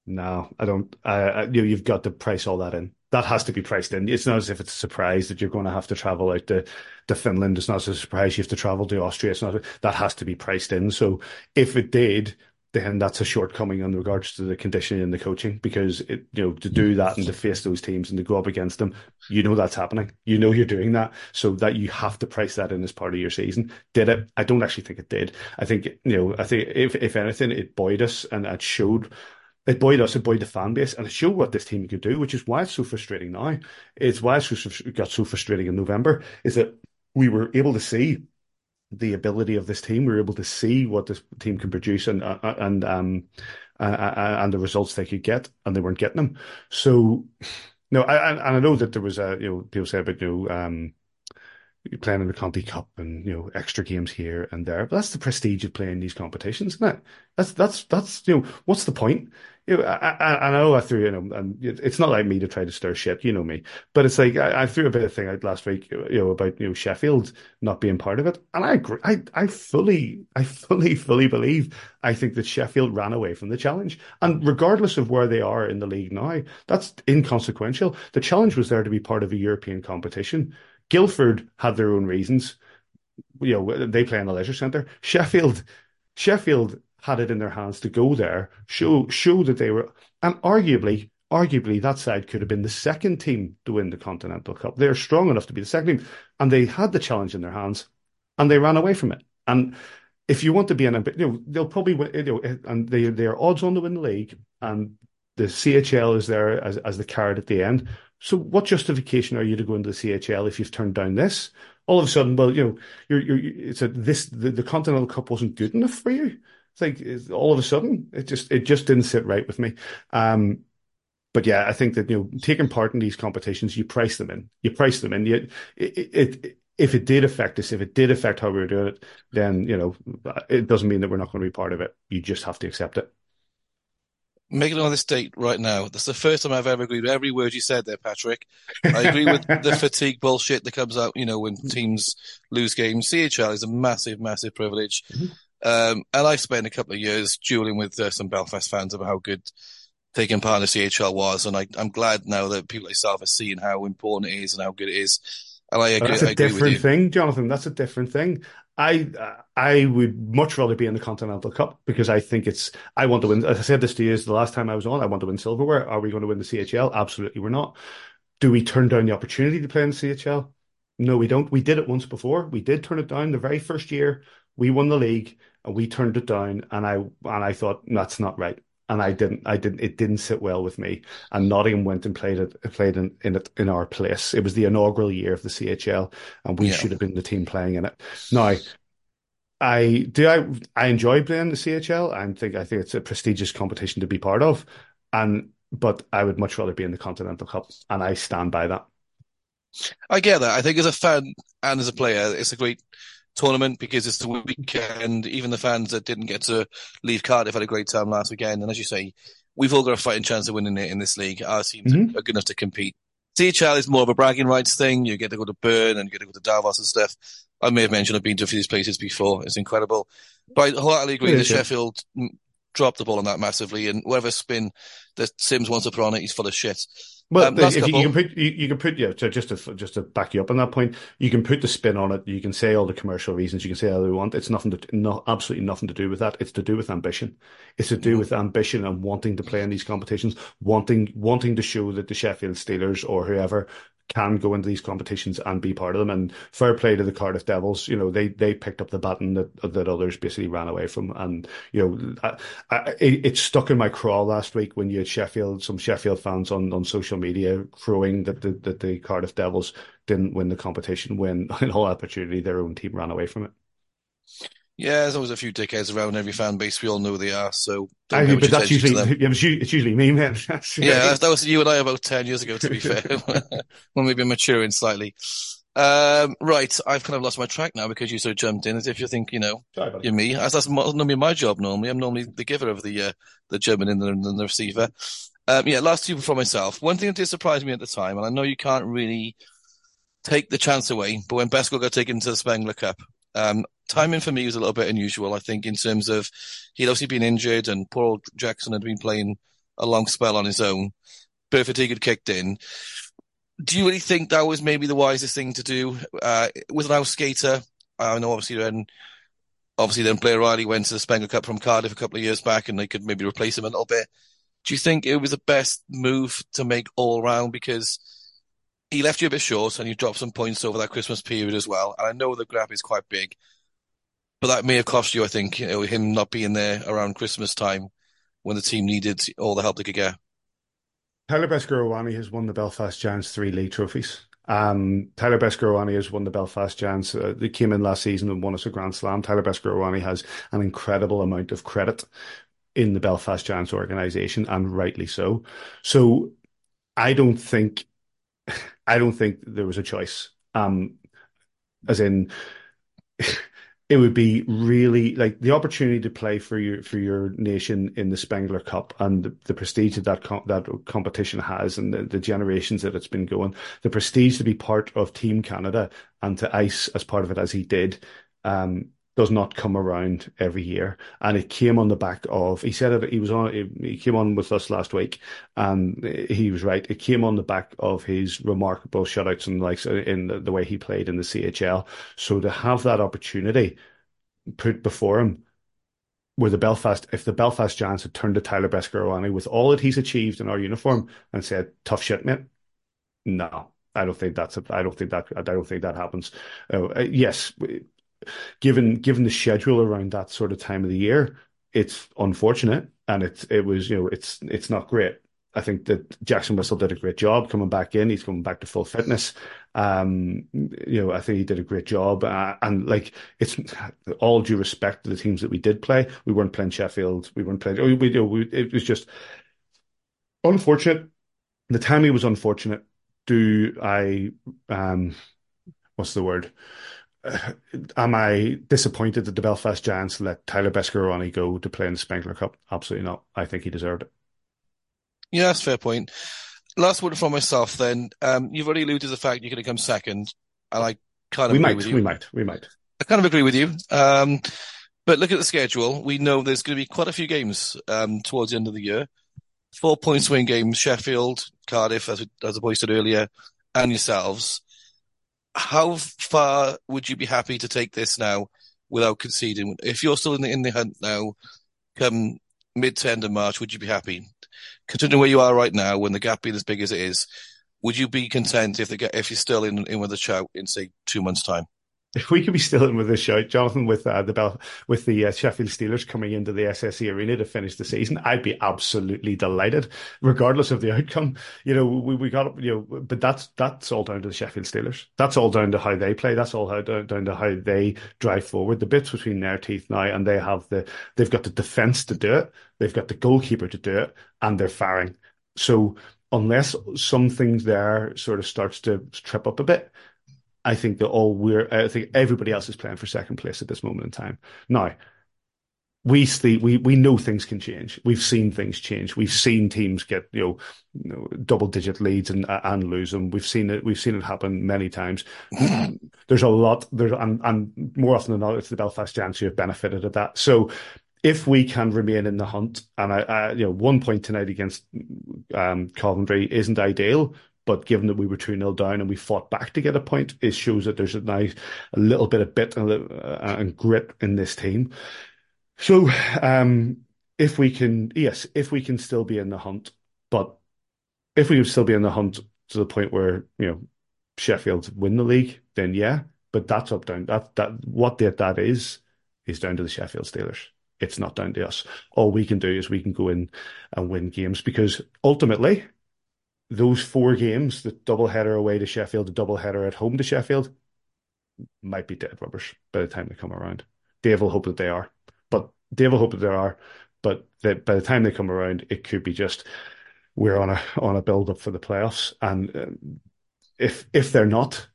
No, I don't. I, you you've got to price all that in. That has to be priced in. It's not as if it's a surprise that you're going to have to travel out to, to Finland. It's not a surprise you have to travel to Austria. It's not that has to be priced in. So if it did, then that's a shortcoming in regards to the conditioning and the coaching because it, you know to do mm. that and to face those teams and to go up against them, you know that's happening. You know you're doing that, so that you have to price that in as part of your season. Did it? I don't actually think it did. I think you know I think if if anything, it buoyed us and it showed. It buoyed us, it buoyed the fan base, and it showed what this team could do, which is why it's so frustrating now. It's why it got so frustrating in November, is that we were able to see the ability of this team. We were able to see what this team can produce and uh, uh and um uh, and the results they could get, and they weren't getting them. So, no, I, and I know that there was a you know people say about you know um playing in the Conti Cup and you know extra games here and there. But that's the prestige of playing these competitions, isn't it? That's that's that's you know what's the point? You know, I, I, I know I threw you know, and it's not like me to try to stir shit, you know me. But it's like I, I, threw a bit of thing out last week, you know, about you know Sheffield not being part of it, and I agree. I I fully, I fully, fully believe. I think that Sheffield ran away from the challenge, and regardless of where they are in the league now, that's inconsequential. The challenge was there to be part of a European competition Guildford had their own reasons. You know, they play in the leisure centre. Sheffield, Sheffield had it in their hands to go there, show show that they were, and arguably, arguably that side could have been the second team to win the Continental Cup. They're strong enough to be the second team, and they had the challenge in their hands, and they ran away from it. And if you want to be an, you know, they'll probably win, you know, and they they are odds on to win the league, and the CHL is there as as the card at the end. So what justification are you to go into the CHL if you've turned down this? All of a sudden, well, you know, you're, you're, it's a, this, the, the Continental Cup wasn't good enough for you. It's like it's, all of a sudden, it just, it just didn't sit right with me. Um, but yeah, I think that, you know, taking part in these competitions, you price them in, you price them in. You, it, it, it if it did affect us, if it did affect how we were doing it, then, you know, it doesn't mean that we're not going to be part of it. You just have to accept it making on this date right now. That's the first time I've ever agreed with every word you said there, Patrick. I agree with the fatigue bullshit that comes out, you know, when teams lose games. CHL is a massive, massive privilege. Mm-hmm. Um, and I've spent a couple of years dueling with uh, some Belfast fans about how good taking part in the CHL was, and I, am glad now that people like yourself are seeing how important it is and how good it is. And I agree. That's a I agree different thing, Jonathan. That's a different thing. I I would much rather be in the Continental Cup because I think it's I want to win. As I said this to you the last time I was on, I want to win silverware. Are we going to win the CHL? Absolutely, we're not. Do we turn down the opportunity to play in the CHL? No, we don't. We did it once before. We did turn it down the very first year. We won the league and we turned it down. And I and I thought that's not right. And I didn't. I didn't. It didn't sit well with me. And Nottingham went and played it. Played in, in it in our place. It was the inaugural year of the CHL, and we yeah. should have been the team playing in it. Now, I do. I I enjoy playing the CHL. I think I think it's a prestigious competition to be part of, and but I would much rather be in the Continental Cup, and I stand by that. I get that. I think as a fan and as a player, it's a great tournament because it's the weekend. Even the fans that didn't get to leave Cardiff had a great time last weekend. And as you say, we've all got a fighting chance of winning it in this league. Our teams mm-hmm. are good enough to compete. CHL is more of a bragging rights thing. You get to go to Bern and you get to go to Davos and stuff. I may have mentioned I've been to a few of these places before. It's incredible. But I wholeheartedly agree that Sheffield dropped the ball on that massively. And whatever spin that Sims wants to put on it, he's full of shit. Well, um, if you, you, can put you, you, can put yeah. So just to just to back you up on that point, you can put the spin on it. You can say all the commercial reasons. You can say all you want. It's nothing to no, absolutely nothing to do with that. It's to do with ambition. It's to do mm-hmm. with ambition and wanting to play in these competitions, wanting wanting to show that the Sheffield Steelers or whoever can go into these competitions and be part of them. And fair play to the Cardiff Devils. You know, they they picked up the baton that that others basically ran away from. And you know, I, I, it, stuck in my craw last week when you had Sheffield, some Sheffield fans on, on social media crowing that the that the Cardiff Devils didn't win the competition when in all opportunity their own team ran away from it. Yeah, there's always a few dickheads around every fan base. We all know who they are. So, I mean, but that's usually yeah, it's usually me, man. yeah, that was you and I about ten years ago. To be fair, when we've been maturing slightly. Um, right, I've kind of lost my track now because you of jumped in as if you think you know Sorry, you're me. As that's normally my job. Normally, I'm normally the giver of the uh, the German and the, and the receiver. Um, yeah, last two for myself. One thing that did surprise me at the time, and I know you can't really take the chance away, but when Besco got taken to the Spengler Cup, um, timing for me was a little bit unusual, I think, in terms of he'd obviously been injured and poor old Jackson had been playing a long spell on his own. But if had kicked in, do you really think that was maybe the wisest thing to do? Uh, with an out skater, I know obviously then, obviously then Blair Riley went to the Spengler Cup from Cardiff a couple of years back and they could maybe replace him a little bit. Do you think it was the best move to make all round because he left you a bit short and you dropped some points over that Christmas period as well. And I know the gap is quite big, but that may have cost you, I think, you know, him not being there around Christmas time when the team needed all the help they could get. Tyler Beskorowany has won the Belfast Giants three league trophies. Um, Tyler Beskorowany has won the Belfast Giants. Uh, they came in last season and won us a Grand Slam. Tyler Beskorowany has an incredible amount of credit in the Belfast Giants organization, and rightly so. So I don't think I don't think there was a choice. Um, as in, it would be really like the opportunity to play for your for your nation in the Spengler Cup and the, the prestige that that, that competition has, and the, the, generations that it's been going. The prestige to be part of Team Canada and to ice as part of it as he did. Um, does not come around every year. And it came on the back of, he said he was on, he came on with us last week and he was right. It came on the back of his remarkable shutouts and likes in the, way he played in the CHL. So to have that opportunity put before him, where the Belfast, if the Belfast Giants had turned to Tyler Beskorowany with all that he's achieved in our uniform and said, tough shit, mate. No, I don't think that's, a, I don't think that, I don't think that happens. Uh, yes, given given the schedule around that sort of time of the year, it's unfortunate and it's it was you know it's it's not great. I think that Jackson Whistle did a great job coming back in. He's coming back to full fitness. Um, you know, I think he did a great job. Uh, and like, it's all due respect to the teams that we did play. We weren't playing Sheffield. We weren't playing. We, we, we it was just unfortunate. The timing was unfortunate. Do I? Um, what's the word? Am I disappointed that the Belfast Giants let Tyler Beskorowany go to play in the Spengler Cup? Absolutely not. I think he deserved it. Yeah, that's fair point. Last word from myself then. Um, you've already alluded to the fact you're going to come second, and I kind of we agree might, with you. We might, we might. I kind of agree with you. Um, but look at the schedule. We know there's going to be quite a few games um, towards the end of the year. four points win games, Sheffield, Cardiff, as, as the boy said earlier, and yourselves. How far would you be happy to take this now without conceding? If you're still in the, in the hunt now, come mid to end of March, would you be happy? Considering where you are right now, when the gap being as big as it is, would you be content if the if you're still in in with a shout in say two months' time? If we could be still in with this show, Jonathan, with uh, the Bell, with the uh, Sheffield Steelers coming into the SSE Arena to finish the season, I'd be absolutely delighted, regardless of the outcome. You know, we, we got you know, but that's that's all down to the Sheffield Steelers. That's all down to how they play. That's all how, down to how they drive forward. The bits between their teeth now, and they have the they've got the defense to do it, they've got the goalkeeper to do it, and they're firing. So unless some things there sort of starts to trip up a bit, I think that all we're, I think everybody else is playing for second place at this moment in time. Now, we see, we we know things can change. We've seen things change. We've seen teams get you know, you know double digit leads and and lose them. We've seen it. We've seen it happen many times. there's a lot. There's and and more often than not, it's the Belfast Giants who have benefited of that. So if we can remain in the hunt, and I, I you know one point tonight against um, Coventry isn't ideal, but given that we were 2 0 down and we fought back to get a point, it shows that there's a nice, a little bit of bit and, uh, and grit in this team. So, um, if we can, yes, if we can still be in the hunt, but if we can still be in the hunt to the point where, you know, Sheffield win the league, then yeah, but that's up down. That, that, what that, that is, is down to the Sheffield Steelers. It's not down to us. All we can do is we can go in and win games because ultimately, those four games, the double header away to Sheffield, the double header at home to Sheffield, might be dead rubbish by the time they come around. Dave will hope that they are, but Dave will hope that they are. But by the time they come around, it could be just we're on a on a build up for the playoffs, and uh, if if they're not,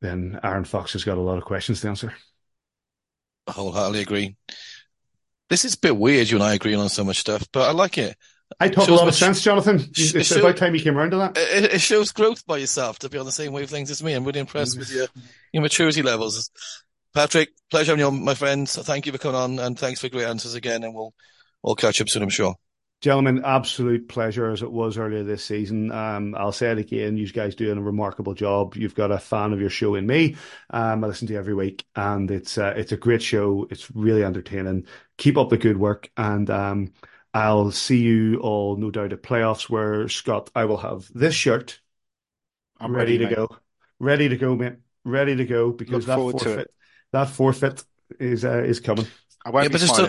then Aaron Fox has got a lot of questions to answer. I wholeheartedly agree. This is a bit weird. You and I agreeing on so much stuff, but I like it. I talk a lot of sense, Jonathan. It's it shows, about time you came around to that. It, it, shows growth by yourself to be on the same wavelength as me. I'm really impressed with your, your maturity levels. Patrick, pleasure having you on, my friends. Thank you for coming on and thanks for great answers again. And we'll, we'll catch up soon, I'm sure. Gentlemen, absolute pleasure as it was earlier this season. Um, I'll say it again. You guys doing a remarkable job. You've got a fan of your show in me. Um, I listen to you every week, and it's uh, it's a great show. It's really entertaining. Keep up the good work, and um, I'll see you all, no doubt, at playoffs where Scott, I will have this shirt. I'm ready, ready to mate. go. Ready to go, mate. Ready to go because Look that forfeit, that forfeit is uh, is coming. I won't yeah, but still,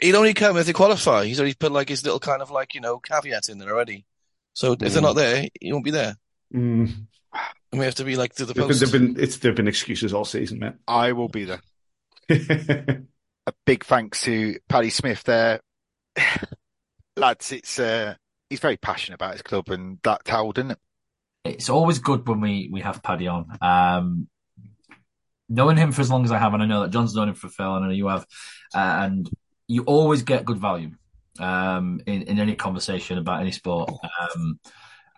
he'd only come if they qualify. He's already put like his little kind of like you know caveat in there already. So mm. if they're not mm. there, he won't be there. Mm. And we have to be like to the post. There've been, it's there've been excuses all season, man. I will be there. a big thanks to Paddy Smith there lads, it's uh, he's very passionate about his club, and that told, didn't it? It's always good when we we have Paddy on. Um, knowing him for as long as I have, and I know that John's known him for Phil, and I know you have, uh, and you always get good value um, in in any conversation about any sport. Um,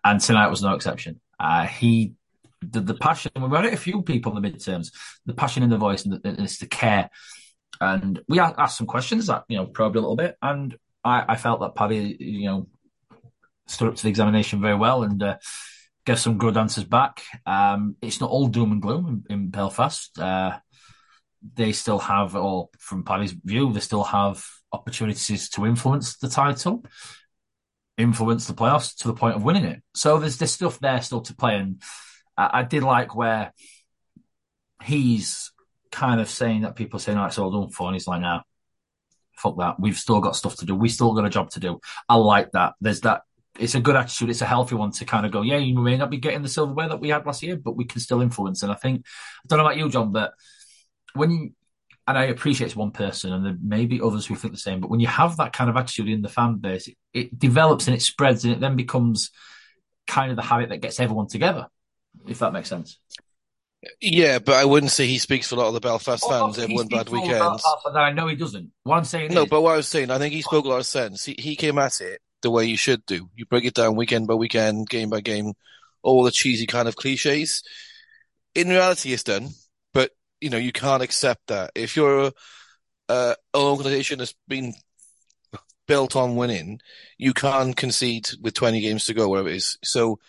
and tonight was no exception. Uh, he the, the passion. We had a few people in the midterms. The passion in the voice and, the, and it's the care. And we asked some questions that you know probed a little bit, and I, I felt that Paddy, you know, stood up to the examination very well and uh, gave some good answers back. Um, it's not all doom and gloom in, in Belfast. Uh, they still have, or from Paddy's view, they still have opportunities to influence the title, influence the playoffs to the point of winning it. So there's this stuff there still to play. And I, I did like where he's kind of saying that people are saying, oh, it's all done for. And he's like, now, fuck that. We've still got stuff to do. We still got a job to do. I like that. There's that. It's a good attitude. It's a healthy one to kind of go, yeah, you may not be getting the silverware that we had last year, but we can still influence. And I think, I don't know about you, John, but when you, and I appreciate it's one person and there may be others who think the same, but when you have that kind of attitude in the fan base, it, it develops and it spreads and it then becomes kind of the habit that gets everyone together, if that makes sense. Yeah, but I wouldn't say he speaks for a lot of the Belfast fans. Everyone bad weekends. I know he doesn't. What I'm saying no, is... but what I was saying, I think he spoke a lot of sense. He he came at it the way you should do. You break it down weekend by weekend, game by game, all the cheesy kind of cliches. In reality, it's done, but you know you can't accept that if you're a, uh, an organisation that's been built on winning, you can't concede with 20 games to go, whatever it is. So,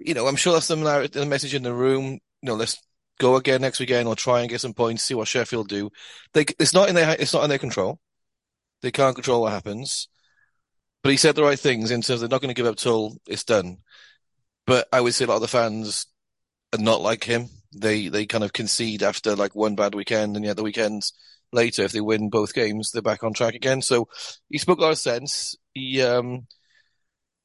you know, I'm sure that's the, the message in the room. You know, let's go again next weekend or try and get some points, see what Sheffield do. They, it's not in their, it's not in their control. They can't control what happens. But he said the right things in terms of they're not going to give up till it's done. But I would say a lot of the fans are not like him. They they kind of concede after like one bad weekend, and yet the weekends later, if they win both games, they're back on track again. So he spoke a lot of sense. He um,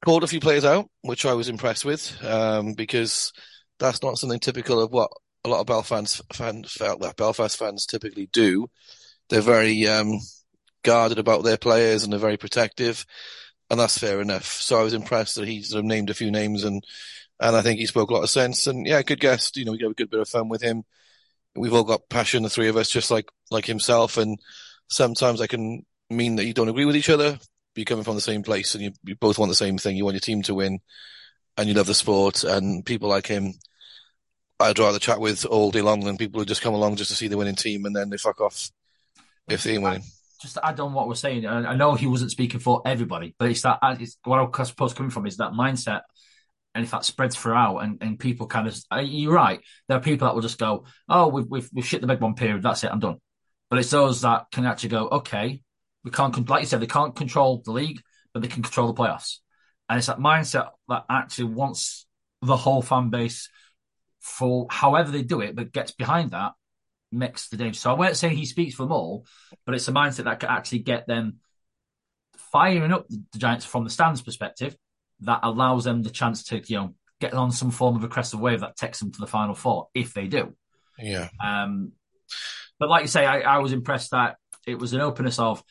called a few players out, which I was impressed with, um, because that's not something typical of what a lot of Belfast fans, felt that Belfast fans typically do. They're very um, guarded about their players and they're very protective, and that's fair enough. So I was impressed that he sort of named a few names and and I think he spoke a lot of sense. And yeah, good guest. You know, we got a good bit of fun with him. We've all got passion, the three of us, just like like himself. And sometimes I can mean that you don't agree with each other, you're coming from the same place and you, you both want the same thing. You want your team to win, and you love the sport. And people like him, I'd rather chat with all day long than people who just come along just to see the winning team and then they fuck off if they ain't winning just to add on what we're saying, I know he wasn't speaking for everybody, but it's that it's what I suppose coming from is that mindset. And if that spreads throughout and, and people kind of, you're right, there are people that will just go, oh, we've, we've, we've shit the bed one period, that's it, I'm done. But it's those that can actually go, okay, we can't, like you said, they can't control the league, but they can control the playoffs. And it's that mindset that actually wants the whole fan base for however they do it, but gets behind that makes the difference. So I won't say he speaks for them all, but it's a mindset that could actually get them firing up the Giants from the stands perspective that allows them the chance to, you know, get on some form of a aggressive wave that takes them to the final four if they do. Yeah. Um, but like you say, I, I was impressed that it was an openness of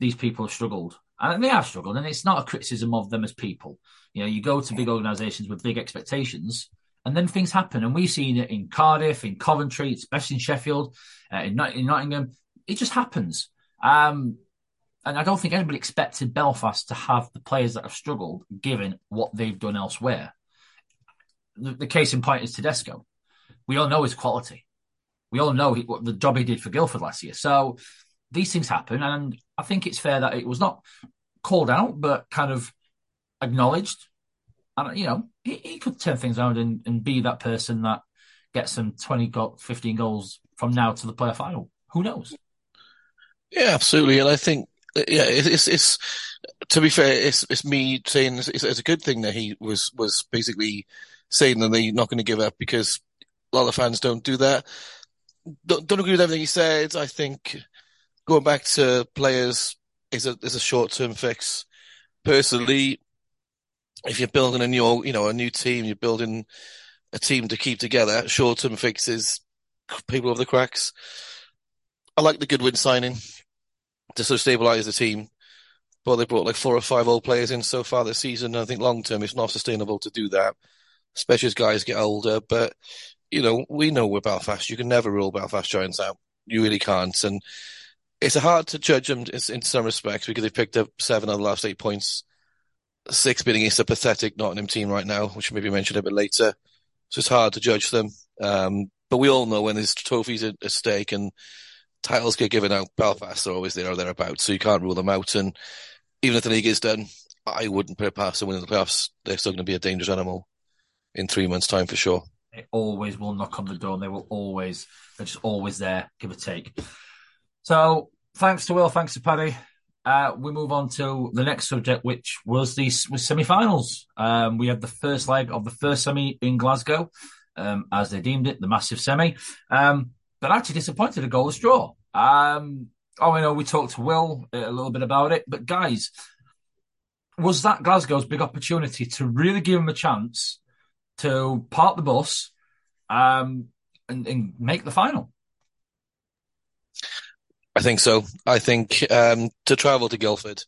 these people have struggled. And they have struggled, and it's not a criticism of them as people. You know, you go to big organizations with big expectations, and then things happen. And we've seen it in Cardiff, in Coventry, especially in Sheffield, uh, in, in, Nottingham. It just happens. Um, and I don't think anybody expected Belfast to have the players that have struggled, given what they've done elsewhere. The, the case in point is Tedesco. We all know his quality. We all know he, what the job he did for Guildford last year. So these things happen, and I think it's fair that it was not called out, but kind of acknowledged and you know, he, he could turn things around and, and be that person that gets some 20 goal, 15 goals from now to the player final. Who knows? Yeah, absolutely. And I think, yeah, it's, it's, to be fair, it's, it's me saying it's, it's a good thing that he was, was basically saying that they're not going to give up because a lot of fans don't do that. Don't, don't agree with everything he said. I think going back to players is a, is a short term fix. Personally, if you're building a new, you know, a new team, you're building a team to keep together. Short-term fixes, people over the cracks. I like the Goodwin signing to sort of stabilise the team. But they brought like four or five old players in so far this season. I think long term it's not sustainable to do that, especially as guys get older. But you know, we know we're Belfast. You can never rule Belfast Giants out. You really can't. And it's hard to judge them in some respects because they've picked up seven of the last eight points six being against a pathetic Nottingham team right now, which maybe mentioned a bit later. So it's hard to judge them. Um, but we all know when there's trophies at, stake and titles get given out, Belfast are always there or thereabouts. So you can't rule them out. And even if the league is done, I wouldn't put it past them winning the playoffs. They're still going to be a dangerous animal in three months' time for sure. They always will knock on the door. And they will always, they're just always there, give or take. So thanks to Will, thanks to Paddy uh, we move on to the next subject, which was the was semi-finals. Um, we had the first leg of the first semi in Glasgow, um, as they deemed it, the massive semi. Um, but actually disappointed a goalless draw. Um, oh, I know we talked to Will a little bit about it, but guys, was that Glasgow's big opportunity to really give them a chance to park the bus um, and, and make the final? I think so. I think um, to travel to Guildford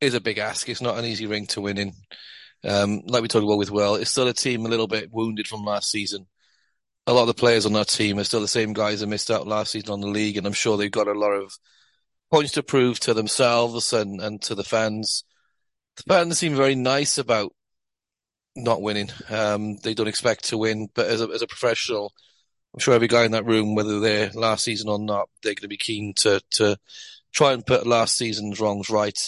is a big ask. It's not an easy ring to win in. Um, like we talked about with Will, it's still a team a little bit wounded from last season. A lot of the players on that team are still the same guys that missed out last season on the league, and I'm sure they've got a lot of points to prove to themselves and, and to the fans. The fans seem very nice about not winning. Um, they don't expect to win, but as a, as a professional, I'm sure every guy in that room, whether they're last season or not, they're going to be keen to to try and put last season's wrongs right.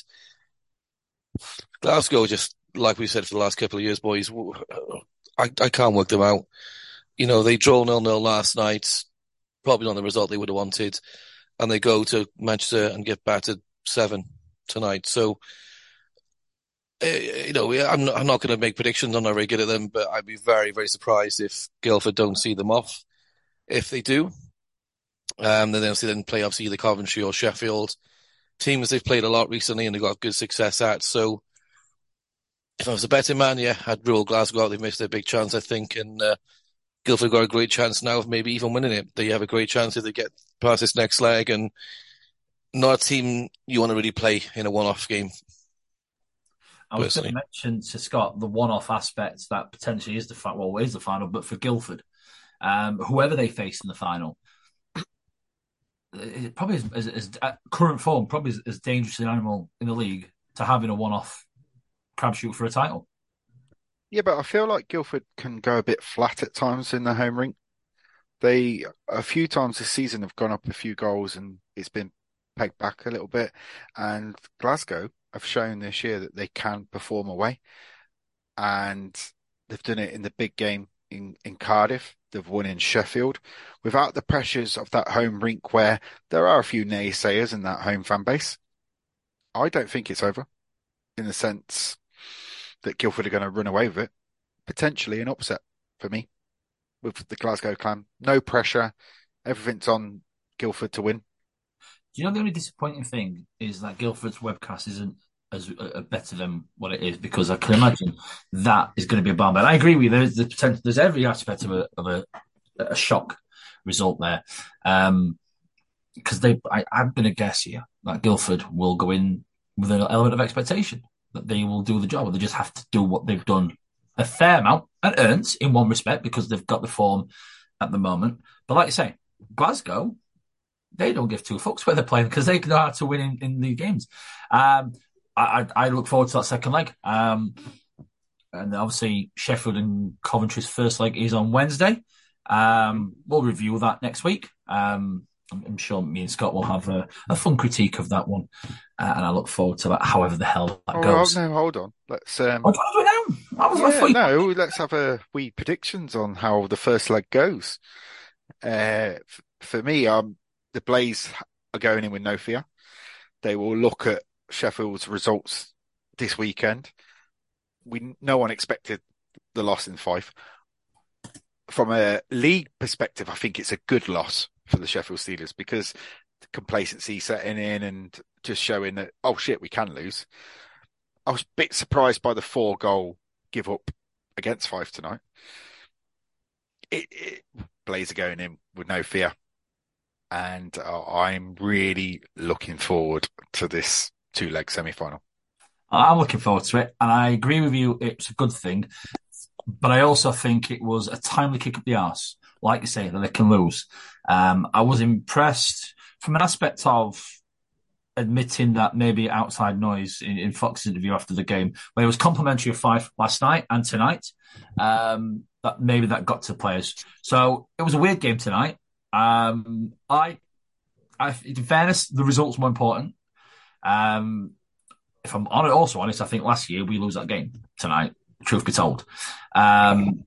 Glasgow, just like we said for the last couple of years, boys, I, I can't work them out. You know, they draw nil nil last night, probably not the result they would have wanted, and they go to Manchester and get battered seven tonight. So, uh, you know, I'm not, I'm not going to make predictions. I'm not very good at them, but I'd be very, very surprised if Guildford don't see them off. If they do, um, then obviously then play obviously either Coventry or Sheffield teams they've played a lot recently and they've got good success at. So if I was a betting man, yeah, I'd rule Glasgow out. They've missed their big chance, I think, and uh, Guildford got a great chance now of maybe even winning it. They have a great chance if they get past this next leg and not a team you want to really play in a one-off game. I was going to mention to Scott the one-off aspect that potentially is the fact, well, is the final, but for Guildford, um, whoever they face in the final, it probably is, is, is uh, current form probably as dangerous an animal in the league to having a one-off crab shoot for a title. Yeah, but I feel like Guildford can go a bit flat at times in the home rink. They a few times this season have gone up a few goals and it's been pegged back a little bit. And Glasgow have shown this year that they can perform away, and they've done it in the big game in in Cardiff. They've won in Sheffield without the pressures of that home rink where there are a few naysayers in that home fan base. I don't think it's over in the sense that Guildford are going to run away with it. Potentially an upset for me with the Glasgow clan. No pressure. Everything's on Guildford to win. Do you know the only disappointing thing is that Guildford's webcast isn't as uh, better than what it is because I can imagine that is going to be a bomb. But I agree with you. There's the potential. There's every aspect of a of a, a shock result there. Um, because they, I, I'm going to guess here that Guildford will go in with an element of expectation that they will do the job. They just have to do what they've done a fair amount and earned in one respect because they've got the form at the moment. But like I say, Glasgow, they don't give two fucks where they're playing because they know how to win in, in the games. Um, I, I, look forward to that second leg. Um, and obviously Sheffield and Coventry's first leg is on Wednesday. Um, we'll review that next week. Um, I'm, sure me and Scott will have a, a fun critique of that one, uh, and I look forward to that. However the hell that oh, goes. no, hold on. Let's. Um, oh, do it now. yeah, no, let's have a wee predictions on how the first leg goes. Uh, for me, um, the Blaze are going in with no fear. They will look at Sheffield's results this weekend. We no one expected the loss in Fife. From a league perspective, I think it's a good loss for the Sheffield Steelers because complacency setting in and just showing that oh shit we can lose. I was a bit surprised by the four goal give up against Fife tonight. It, it Blazer going in with no fear, and uh, I'm really looking forward to this two leg semi final. I'm looking forward to it, and I agree with you. It's a good thing, but I also think it was a timely kick up the arse, like you say, that they can lose. Um, I was impressed from an aspect of admitting that maybe outside noise in, in Fox's interview after the game, where it was complimentary of Fife last night and tonight. Um, that maybe that got to players. So it was a weird game tonight. Um, I, I, in fairness, the results more important. Um, if I'm also honest, I think last year we lose that game tonight. Truth be told, um,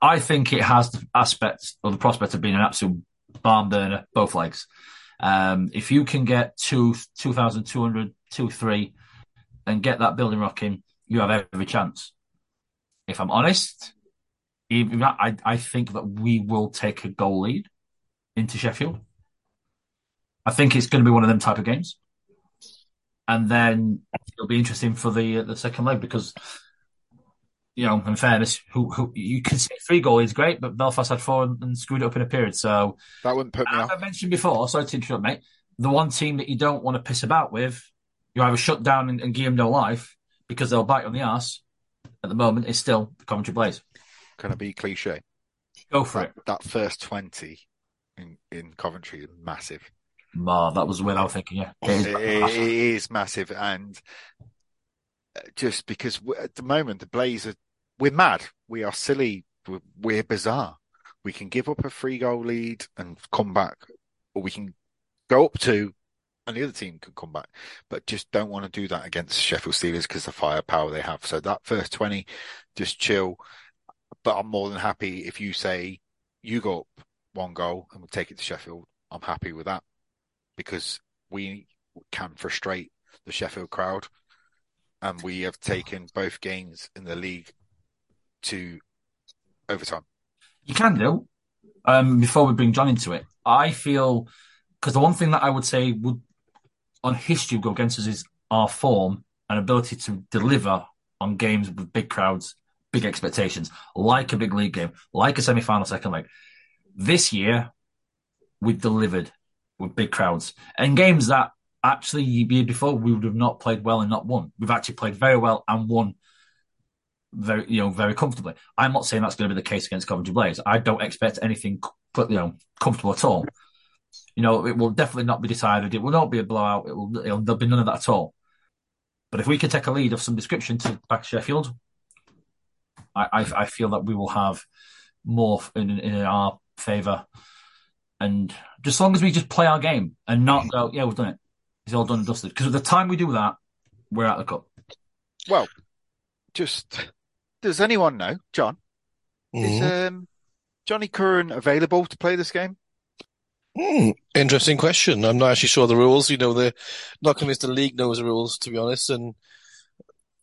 I think it has the aspect or the prospect of being an absolute barn burner both legs. Um, if you can get two, 2,200, two, three, and get that building rocking, you have every chance. If I'm honest, even I, I think that we will take a goal lead into Sheffield. I think it's going to be one of them type of games and then it'll be interesting for the the second leg because you know, in fairness, who, who you can say three goals is great, but Belfast had four and, and, screwed it up in a period. So that wouldn't put me as off. I mentioned before, sorry to interrupt, mate. The one team that you don't want to piss about with, you either shut down and, and give them no life because they'll bite on the ass. At the moment, is still the Coventry Blaze. Can I be cliche? Go for that, it. That first twenty in in Coventry is massive. Ma, that was the way I was thinking. Yeah, it is, it is massive, and uh, just because at the moment the Blaze are, we're mad, we are silly, we're, we're bizarre. We can give up a three goal lead and come back, or we can go up two and the other team can come back, but just don't want to do that against Sheffield Steelers because the firepower they have. So that first 20, just chill. But I'm more than happy if you say you go up one goal and we take it to Sheffield. I'm happy with that because we can frustrate the Sheffield crowd. And we have taken both games in the league to overtime. You can do. Um, before we bring John into it, I feel because the one thing that I would say would on history go against us is our form and ability to deliver on games with big crowds, big expectations, like a big league game, like a semi final second leg. This year, we've delivered with big crowds and games that actually year before we would have not played well and not won. We've actually played very well and won very, you know, very comfortably. I'm not saying that's going to be the case against Coventry Blaze. I don't expect anything, you know, comfortable at all. You know, it will definitely not be decided. It will not be a blowout. It will, it'll, there'll be none of that at all. But if we can take a lead of some description to back Sheffield, I, I, I feel that we will have more in, in our favour. And just as long as we just play our game and not go, yeah, we've done it. It's all done and dusted. Because at the time we do that, we're out of the cup. Well, just does anyone know, John? Mm-hmm. Is um, Johnny Curran available to play this game? Hmm, interesting question. I'm not actually sure the rules. You know, they're not convinced the league knows the rules, to be honest, and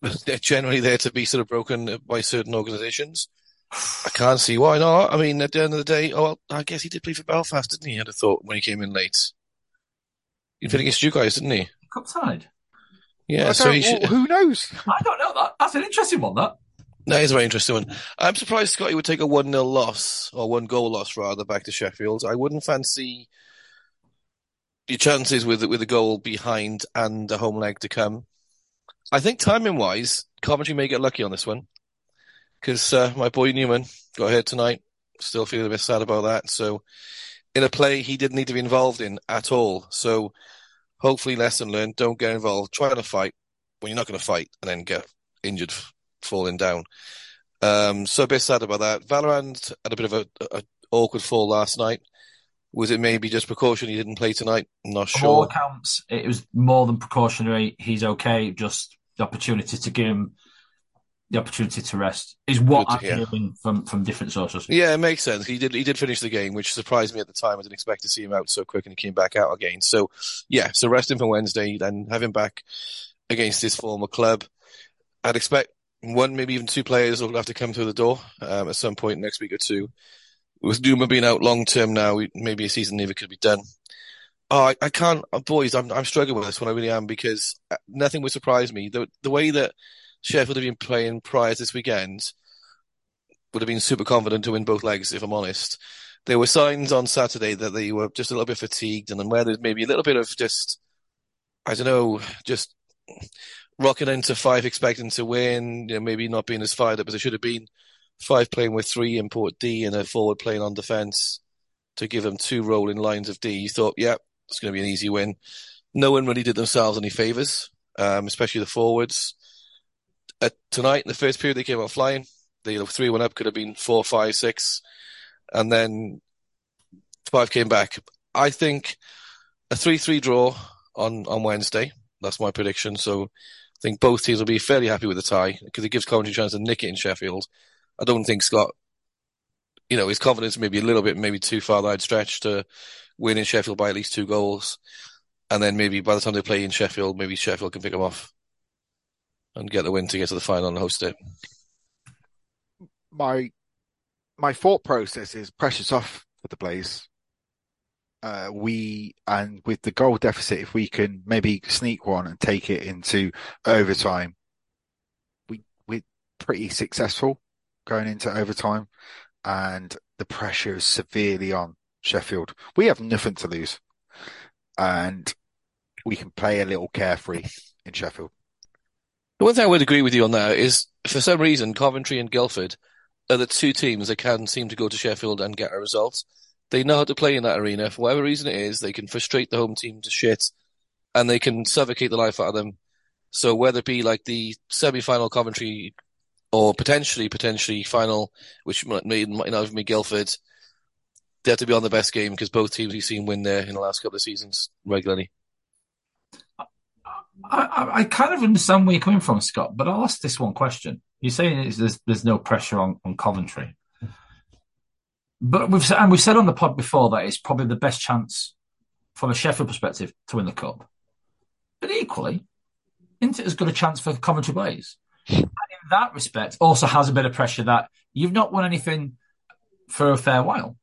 they're generally there to be sort of broken by certain organisations. I can't see why not. I mean, at the end of the day, oh, well, I guess he did play for Belfast, didn't he? I'd have thought when he came in late. He played against you guys, didn't he? Cup side. Yeah, so should... who knows? I don't know that. That's an interesting one, that. That is a very interesting one. I'm surprised Scotty would take a 1 0 loss, or one goal loss rather, back to Sheffield. I wouldn't fancy your chances with with a goal behind and a home leg to come. I think timing wise, Coventry may get lucky on this one because uh, my boy Newman got hurt tonight. Still feeling a bit sad about that. So, in a play he didn't need to be involved in at all. So, hopefully, lesson learned: don't get involved. Try to fight when you're not going to fight, and then get injured falling down. Um, so a bit sad about that. Valorant had a bit of a, a, awkward fall last night. Was it maybe just precaution he didn't play tonight? I'm not sure. All accounts, it was more than precautionary. He's okay. Just the opportunity to give him the opportunity to rest is what I'm hearing from, from different sources. Yeah, it makes sense. He did he did finish the game, which surprised me at the time. I didn't expect to see him out so quick, and he came back out again. So, yeah, so rest him for Wednesday then have him back against his former club. I'd expect one, maybe even two players will have to come through the door um, at some point next week or two. With Duma being out long term now, maybe a season never could be done. Oh, I, I can't, boys. I'm I'm struggling with this one. I really am because uh, nothing would surprise me. The the way that Sheffield have been playing prior to this weekend would have been super confident to win both legs. If I'm honest, there were signs on Saturday that they were just a little bit fatigued, and then where there's maybe a little bit of just, I don't know, just rocking into Fife expecting to win, you know, maybe not being as fired up as it should have been. Fife playing with three in Port D and a forward playing on defence to give them two rolling lines of D. You thought, yeah, it's going to be an easy win. No one really did themselves any favours, um, especially the forwards. Tonight, in the first period, they came out flying. The three one up, could have been four, five, six, and then Fife came back. I think a three-three draw on on Wednesday. That's my prediction. So I think both teams will be fairly happy with the tie because it gives Coventry a chance to nick it in Sheffield. I don't think Scott, you know, his confidence may be a little bit, maybe too far that stretch to win in Sheffield by at least two goals. And then maybe by the time they play in Sheffield, maybe Sheffield can pick them off and get the win to get to the final and host it. My my thought process is pressures off for the Blaze uh, we and with the goal deficit, if we can maybe sneak one and take it into overtime, we we're pretty successful going into overtime, and the pressure is severely on Sheffield. We have nothing to lose, and we can play a little carefree in Sheffield. The one thing I would agree with you on that is, for some reason, Coventry and Guildford are the two teams that can seem to go to Sheffield and get a result. They know how to play in that arena. For whatever reason it is, they can frustrate the home team to shit and they can suffocate the life out of them. So whether it be like the semi-final Coventry or potentially, potentially final, which might, might not even be Guildford, they have to be on the best game because both teams we've seen win there in the last couple of seasons regularly. I, I, kind of understand where you're coming from, Scott, but I'll ask this one question. You're saying there's there's no pressure on, on Coventry, but we've and we've said on the pod before that it's probably the best chance from a Sheffield perspective to win the cup. But equally, isn't it as good a chance for Coventry Blaze? And in that respect, also has a bit of pressure that you've not won anything for a fair while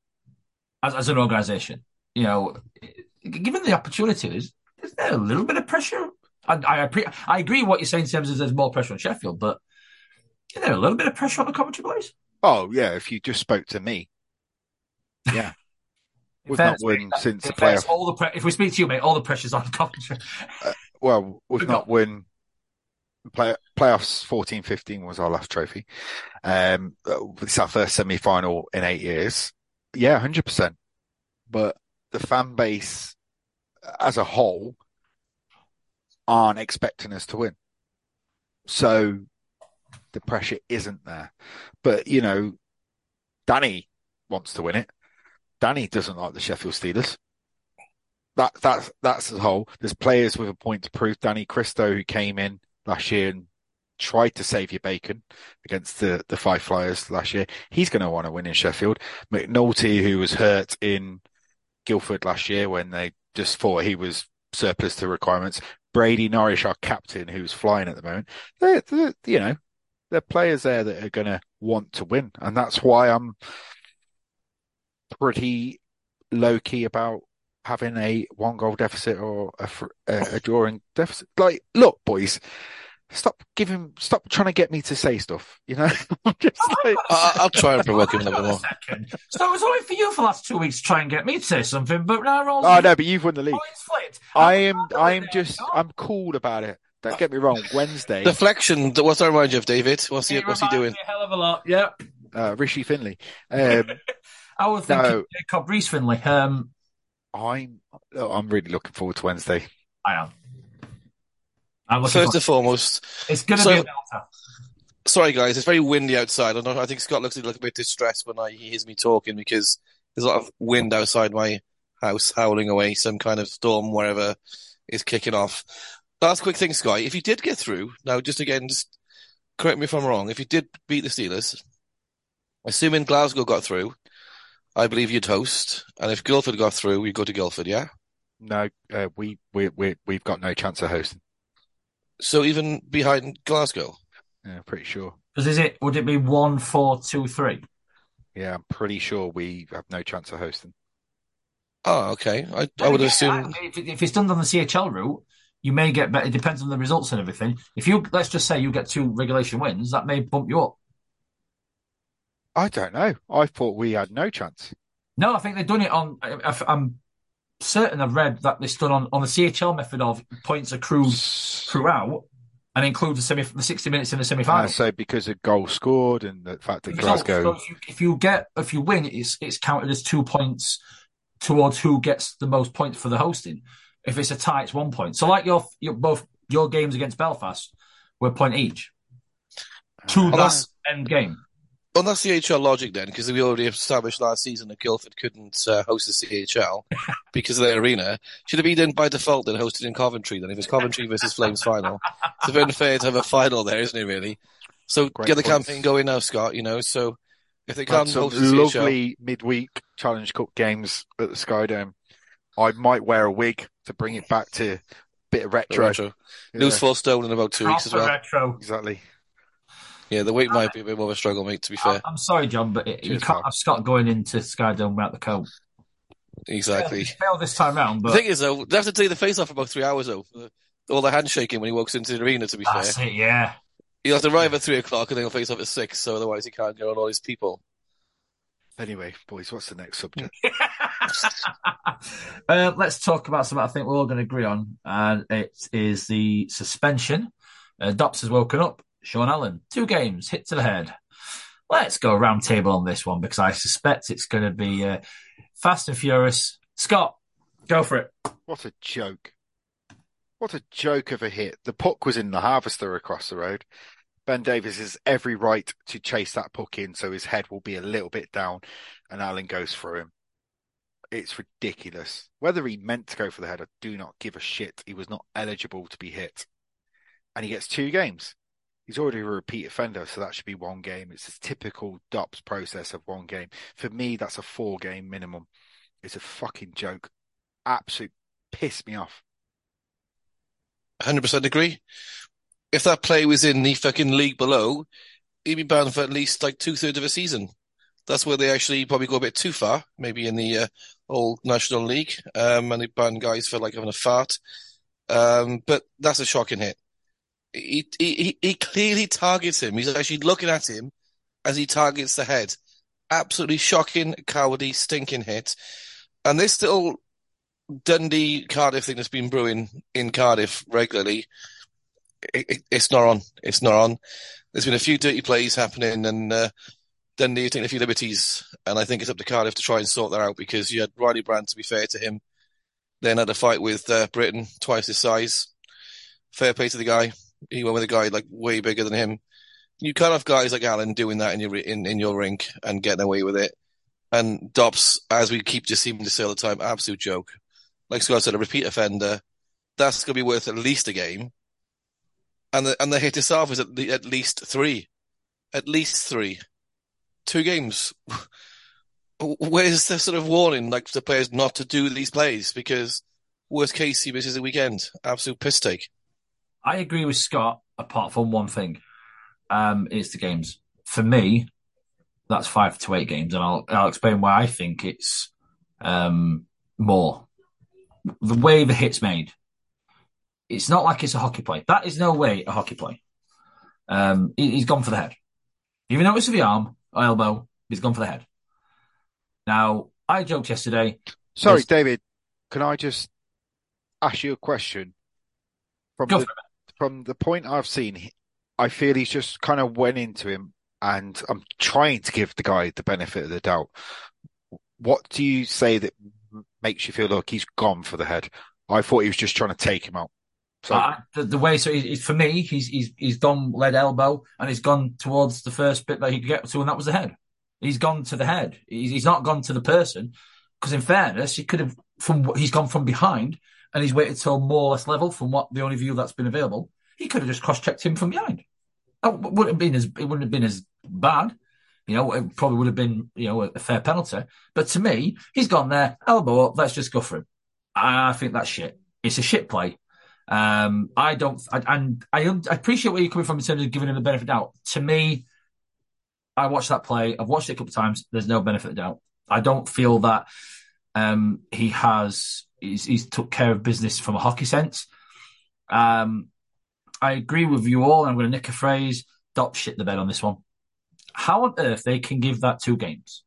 as, as an organisation. You know, given the opportunities, is there a little bit of pressure? I, I, I agree what you're saying in terms of there's more pressure on Sheffield, but is there a little bit of pressure on the Coventry Blaze? Oh yeah, if you just spoke to me, yeah. We've not won that, since the playoff. All the pre- if we speak to you, mate, all the pressure's on Coventry. Well, we've We've not got- won play, playoffs 14 15 was our last trophy. Um, it's our first semi final in eight years. Yeah, 100%. But the fan base as a whole aren't expecting us to win. So the pressure isn't there. But, you know, Danny wants to win it. Danny doesn't like the Sheffield Steelers. That that's that's the whole. There's players with a point to prove. Danny Kristo, who came in last year and tried to save your bacon against the the Fife Flyers last year, he's going to want to win in Sheffield. McNulty, who was hurt in Guildford last year when they just thought he was surplus to requirements. Brady Norris, our captain, who's flying at the moment. They're, they're, you know, there are players there that are going to want to win, and that's why I'm pretty low key about having a one goal deficit or a, a, a drawing deficit. Like, look, boys, stop giving, stop trying to get me to say stuff. You know, I'm just like, I, I'll try and provoke him a little bit more. So it was only for you for the last two weeks to try and get me to say something, but now all oh no, but you've won the league. I am, I'm I am there, just, Scott. I'm cool about it. Don't get me wrong. Wednesday, Deflection. What's that remind you of, David? What's he, It what's he doing? me a hell of a lot. Yep. uh, Rishi Finley. Um, I was thinking No. Jacob Reese Finley. Um, I'm, I'm really looking forward to Wednesday. I am. I'm looking First for, and foremost, it's going to so- be a delta. sorry guys, it's very windy outside. I know. I think Scott looks a little bit distressed when I, he hears me talking because there's a lot of wind outside my house howling away. Some kind of storm, wherever, is kicking off. Last quick thing, Scott. If you did get through, now just again, just correct me if I'm wrong. If you did beat the Steelers, assuming Glasgow got through, I believe you'd host, and if Guildford got through, you go to Guildford. Yeah. No, uh, we, we, we, we've got no chance of hosting. So even behind Glasgow. Yeah, pretty sure. Because is it? Would it be one, four, two, three? Yeah, I'm pretty sure we have no chance of hosting. Oh, okay. I I would Yeah, assume. If, if it's done on the CHL route, you may get better. It depends on the results and everything. If you let's just say you get two regulation wins, that may bump you up. I don't know. I thought we had no chance. No, I think they've done it on. I, I'm certain I've read that they've done on on the CHL method of points accrued throughout, and include the semi the 60 minutes in the semi final. so because of goals scored and the fact that So Glasgow, if you, if you get if you win, it's it's counted as two points towards who gets the most points for the hosting. If it's a tie, it's one point. So like your your both your games against Belfast were point each to Uh, that that's- end game. Well, that's the CHL logic then, because we already established last season that Guildford couldn't uh, host the CHL because of their arena. Should have been then by default then hosted in Coventry then if it's Coventry versus Flames final. It's a bit unfair to have a final there, isn't it? Really. So Great get the points. campaign going now, Scott. You know, so if they had can't host the CHL, lovely midweek Challenge Cup games at the Skydome. I might wear a wig to bring it back to a bit of retro. retro. Yeah, lose four stone in about two weeks as well. retro. exactly. Yeah, the weight might be a bit more of a struggle, mate. To be fair, I'm sorry, John, but it, you Cheers, can't pal. have Scott going into Skydome without the coat. exactly. Failed this time round, The thing is, though, they have to take the face off for about three hours, though. All the handshaking when he walks into the arena. To be fair, that's it. Yeah. He'll have to arrive at three o'clock and then he'll face off at six, so otherwise he can't get on all his people. Anyway, boys, what's the next subject? uh, let's talk about something I think we're all going to agree on, and it is the suspension. Uh, Dops has woken up. Sean Allen, two games, hit to the head. Let's go round table on this one because I suspect it's going to be uh, fast and furious. Scott, go for it. What a joke. What a joke of a hit. The puck was in the harvester across the road. Ben Davies has every right to chase that puck in so his head will be a little bit down and Allen goes through him. It's ridiculous. Whether he meant to go for the head, I do not give a shit. He was not eligible to be hit. And he gets two games. He's already a repeat offender, so that should be one game. It's a typical DOPS process of one game. For me, that's a four game minimum. It's a fucking joke. Absolute piss me off. 100% agree. If that play was in the fucking league below, he'd be banned for at least like two thirds of a season. That's where they actually probably go a bit too far, maybe in the uh, old National League, um, and they ban guys for like having a fart. Um, but that's a shocking hit. He, he, he clearly targets him. He's actually looking at him as he targets the head. Absolutely shocking, cowardly, stinking hit. And this little Dundee Cardiff thing that's been brewing in Cardiff regularly, it, it, it's not on. It's not on. There's been a few dirty plays happening, and uh, Dundee taking a few liberties. And I think it's up to Cardiff to try and sort that out because you had Riley Brandt, to be fair to him, then had a fight with uh, Britain, twice his size. Fair play to the guy. He went with a guy like way bigger than him. You can't have guys like Allen doing that in your in, in your rink and getting away with it. And DOPS, as we keep just seeming to say all the time, absolute joke. Like Scott said, a repeat offender. That's going to be worth at least a game. And the and the hit itself is at, at least three, at least three, two games. Where's the sort of warning, like the players not to do these plays? Because worst case, he misses a weekend. Absolute piss take. I agree with Scott, apart from one thing. Um, it's the games. For me, that's five to eight games, and I'll I'll explain why I think it's um, more. The way the hit's made, it's not like it's a hockey play. That is no way a hockey play. Um, he, he's gone for the head. Even though it's the arm or elbow, he's gone for the head. Now, I joked yesterday. Sorry, David. Can I just ask you a question? From the, from the point I've seen, I feel he's just kind of went into him, and I'm trying to give the guy the benefit of the doubt. What do you say that makes you feel like he's gone for the head? I thought he was just trying to take him out. So Uh, the, the way, so he, he- for me, he's he's he's gone lead elbow and he's gone towards the first bit that he could get to, and that was the head. He's gone to the head. He's, he's not gone to the person because, in fairness, he could have from he's gone from behind and he's waited till more or less level from what the only view that's been available. He could have just cross checked him from behind. That wouldn't have been as it wouldn't have been as bad. You know, it probably would have been you know a, fair penalty. But to me, he's gone there, elbow up. Let's just go for him. I think that's shit. It's a shit play. Um, I don't, I, and I, un- I appreciate where you're coming from in terms of giving him the benefit of doubt. To me, I watched that play. I've watched it a couple of times. There's no benefit of doubt. I don't feel that um, he has. He's, he's took care of business from a hockey sense. Um, I agree with you all. I'm going to nick a phrase. Dop shit the bed on this one. How on earth they can give that two games?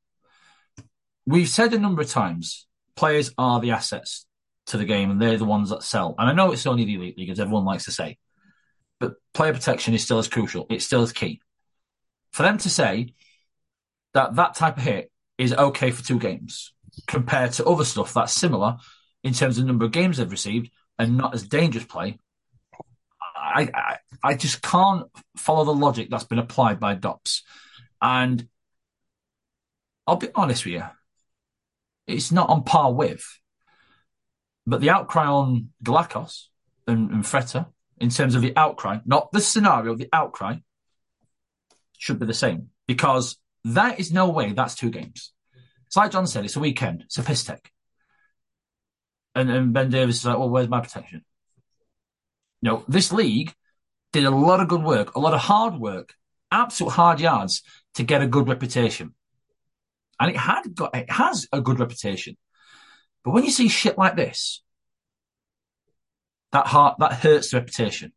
We've said a number of times, players are the assets to the game, and they're the ones that sell. And I know it's only the elite league, as everyone likes to say, but player protection is still as crucial. It's still as key. For them to say that that type of hit is okay for two games compared to other stuff that's similar in terms of number of games they've received and not as dangerous play, I, I, I just can't follow the logic that's been applied by DOPS. And I'll be honest with you, it's not on par with. But the outcry on Galakos and, and in terms of the outcry, not the scenario, the outcry, should be the same. Because that is no way that's two games. It's like John said, it's a weekend, it's a piss take. And, and Ben Davies is like, well, where's my protection? No, this league did a lot of good work, a lot of hard work, absolute hard yards to get a good reputation. And it had got, it has a good reputation. But when you see shit like this, that heart that hurts the reputation.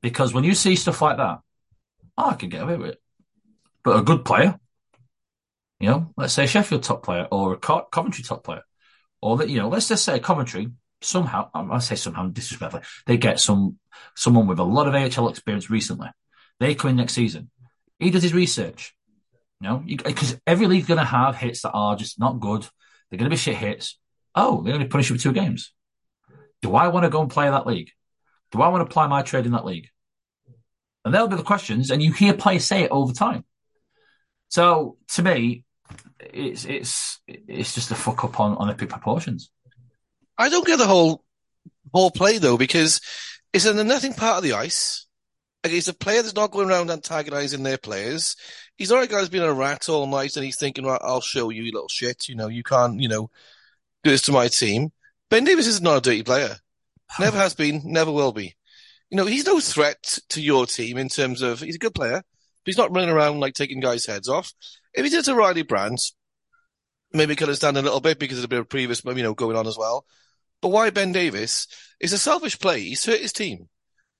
Because when you see stuff like that, oh, I can get away with it. But a good player, you know, let's say Sheffield top player or a Co- Coventry top player, or that you know, let's just say commentary somehow, I say somehow disrespectfully, they get some someone with a lot of AHL experience recently. They come in next season. He does his research. You know, because every league's going to have hits that are just not good. They're going to be shit hits. Oh, going to punish you with two games. Do I want to go and play that league? Do I want to apply my trade in that league? And there'll be the questions, and you hear players say it all the time. So to me, it's it's it's just a fuck up on on epic proportions. I don't get the whole whole play though because it's in the nothing part of the ice. Like, he's a player that's not going around antagonizing their players. He's not a guy who's been a rat all night and he's thinking, right, I'll show you, you little shit. You know, you can't, you know, do this to my team. Ben Davies is not a dirty player. Never has been, never will be. You know, he's no threat to your team in terms of he's a good player, but he's not running around like taking guys' heads off. If he did it to Riley Brandt, maybe could have stand a little bit because of a bit of previous, you know, going on as well. But why Ben Davies? It's a selfish play. He's hurt his team.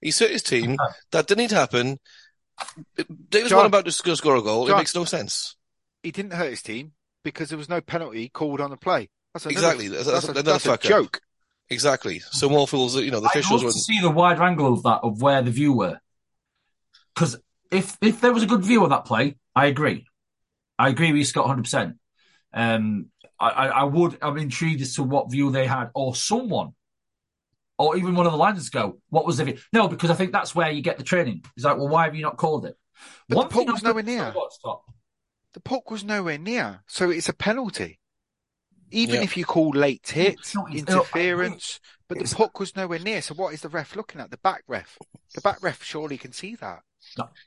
He's hurt his team. That didn't happen. Davies John- won about to score score a goal. John- it makes no sense. He didn't hurt his team because there was no penalty called on the play. That's another, Exactly. That's- That's, that's a, that's a joke. Exactly. So more fools, you know, the I'd officials love were. to see the wide angle of that of where the view were, because if if there was a good view of that play, I agree. I agree with you, Scott hundred percent. Um, I, I I would. I'm intrigued as to what view they had, or someone, or even one of the liners go, "What was the view?" No, because I think that's where you get the training. It's like, well, why have you not called it? But One the puck was nowhere near. Scott? The puck was nowhere near, so it's a penalty. Even Yeah. if you call late hit, interference, but the puck was nowhere near. So what is the ref looking at? The back ref. The back ref surely can see that.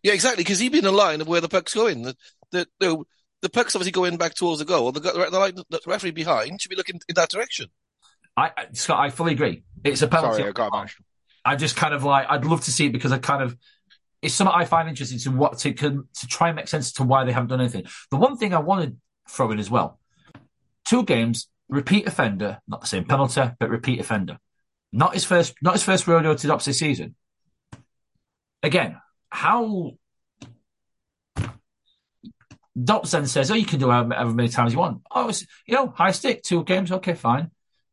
Yeah, exactly. Because he'd be in a line of where the puck's going. The the the, the puck's obviously going back towards the goal. The, the, the, the referee behind should be looking in that direction. I, I Scott, I fully agree. It's a penalty. Sorry, I got emotional. I just kind of like I'd love to see it because I kind of it's something I find interesting to what to can, to try and make sense to why they haven't done anything. The one thing I want to throw in as well: two games, repeat offender, not the same penalty, but repeat offender. Not his first, not his first rodeo to Dops this season. Again, how Dops then says, "Oh, you can do however many times you want." Oh, it's you know high stick, two games, okay, fine.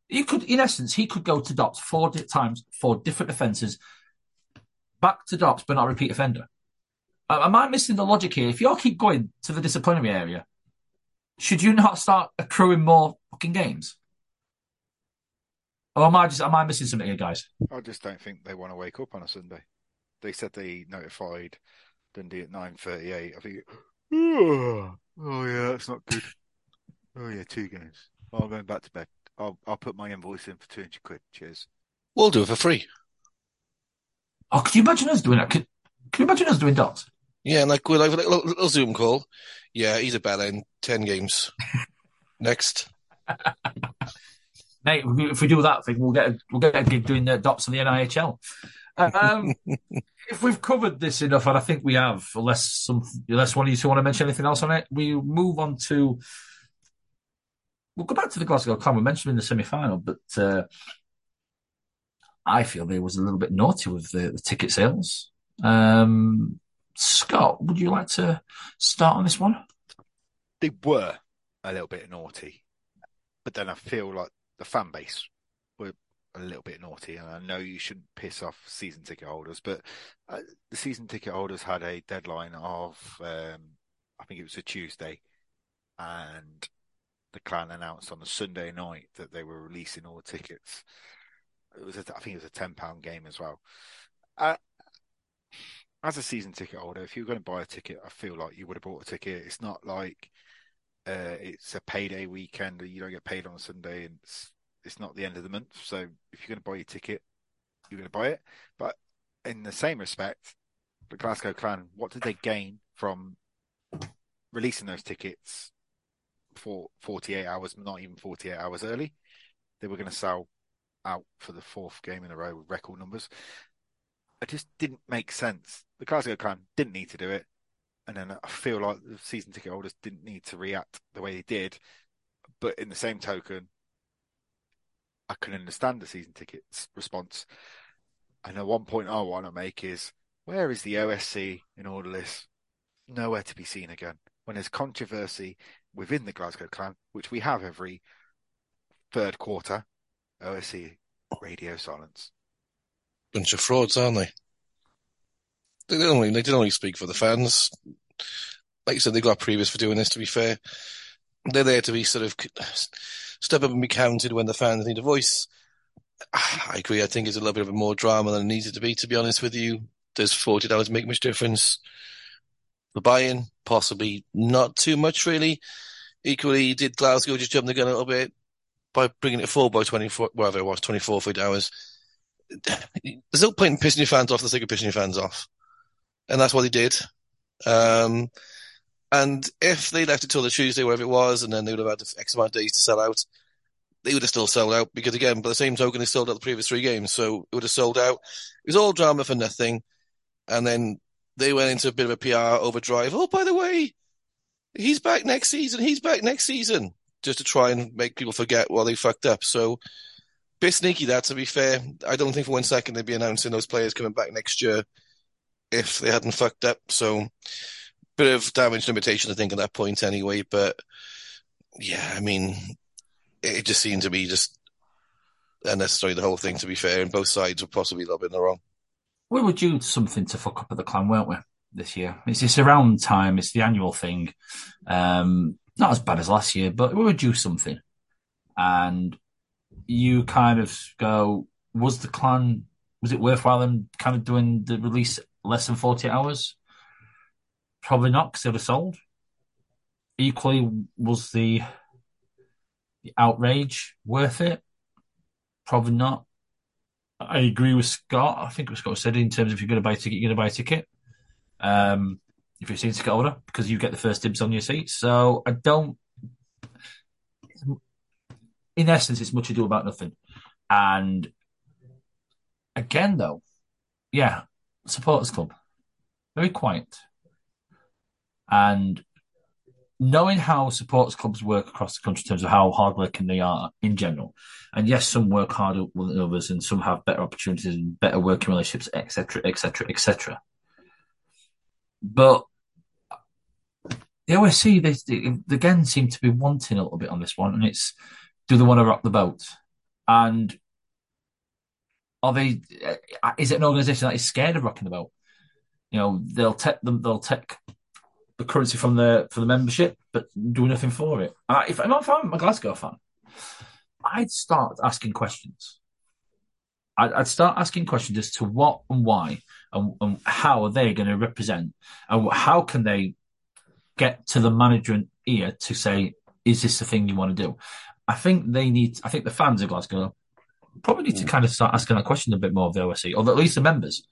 You could, in essence, he could go to Dops four di- times for different offences, back to Dops, but not repeat offender. Am I missing the logic here? If you all keep going to the disciplinary area, should you not start accruing more fucking games? Or am I just am I missing something here, guys? I just don't think they want to wake up on a Sunday. They said they notified Dundee at nine thirty-eight. I think. Oh, oh yeah, that's not good. Oh yeah, two games. Oh, I'm going back to bed. I'll I'll put my invoice in for two hundred quid. Cheers. We'll do it for free. Oh, could you imagine us doing that? Could, could you imagine us doing DOPS? Yeah, and like with like a little, little Zoom call. Yeah, he's a bell in ten games. Next. Mate, if we- if we do that thing, we'll get a, we'll get a gig doing the DOPS in the NIHL. Um, if we've covered this enough, and I think we have, unless some, unless one of you two want to mention anything else on it, we move on to. We'll go back to the Glasgow Clan. We mentioned them in the semi-final, but uh, I feel they was a little bit naughty with the, the ticket sales. Um, Scott, would you like to start on this one? They were a little bit naughty, but then I feel like the fan base a little bit naughty, and I know you shouldn't piss off season ticket holders, but uh, the season ticket holders had a deadline of, um, I think it was a Tuesday, and the clan announced on the Sunday night that they were releasing all the tickets. It was, a, I think it was a ten pound game as well. Uh, as a season ticket holder, if you're going to buy a ticket, I feel like you would have bought a ticket. It's not like uh, it's a payday weekend you don't get paid on Sunday and it's, it's not the end of the month. So if you're going to buy your ticket, you're going to buy it. But in the same respect, the Glasgow Clan, what did they gain from releasing those tickets for 48 hours, not even 48 hours early? They were going to sell out for the fourth game in a row with record numbers. It just didn't make sense. The Glasgow Clan didn't need to do it. And then I feel like the season ticket holders didn't need to react the way they did. But in the same token, I can understand the season tickets response. And the one point oh, I want to make is where is the OSC in all of this? Nowhere to be seen again. When there's controversy within the Glasgow Clan, which we have every third quarter, OSC radio silence. Bunch of frauds, aren't they? They didn't only, they didn't only speak for the fans. Like you said, they got previous for doing this, to be fair. They're there to be sort of step up and be counted when the fans need a voice. I agree. I think it's a little bit of a more drama than it needed to be, to be honest with you. Does 40 hours make much difference? The buy-in, possibly not too much, really. Equally, did Glasgow just jump the gun a little bit by bringing it forward by 24, whatever it was, 24 40 hours? There's no point in pissing your fans off for the sake of pissing your fans off. And that's what he did. Um, and if they left it till the Tuesday, wherever it was, and then they would have had X amount of days to sell out, they would have still sold out because, again, by the same token, they sold out the previous three games. So it would have sold out. It was all drama for nothing. And then they went into a bit of a PR overdrive. Oh, by the way, he's back next season. He's back next season. Just to try and make people forget while they fucked up. So, bit sneaky that, to be fair. I don't think for one second they'd be announcing those players coming back next year if they hadn't fucked up. So, bit of damage limitation, I think, at that point anyway. But, yeah, I mean, it just seemed to be just unnecessary, the whole thing, to be fair. And both sides were possibly a little bit in the wrong. We were due something to fuck up at the clan, weren't we, this year? It's, it's around time. It's the annual thing. Um, not as bad as last year, but we were due something. And you kind of go, was the clan, was it worthwhile them kind of doing the release less than 48 hours? Probably not, because it would have sold. Equally, was the, the outrage worth it? Probably not. I agree with Scott. I think what Scott said in terms of if you're going to buy a ticket, you're going to buy a ticket. Um, if you're a ticket holder, because you get the first dibs on your seat. So I don't. In essence, it's much ado about nothing. And again, though, yeah, supporters club, very quiet. And knowing how supporters clubs work across the country in terms of how hardworking they are in general, and yes, some work harder than others, and some have better opportunities and better working relationships, etc., etc., etc. But the OSC, they, they, again seem to be wanting a little bit on this one, and it's do they want to rock the boat? And are they? Is it an organisation that is scared of rocking the boat? You know, they'll take them, they'll take the currency from the for the membership, but do nothing for it. Uh, if, if I'm a Glasgow fan, I'd start asking questions. I'd, I'd, start asking questions as to what and why and, and how are they going to represent and how can they get to the management ear to say, is this the thing you want to do? I think they need. I think the fans of Glasgow probably need to kind of start asking that question a bit more of the OSC, or at least the members,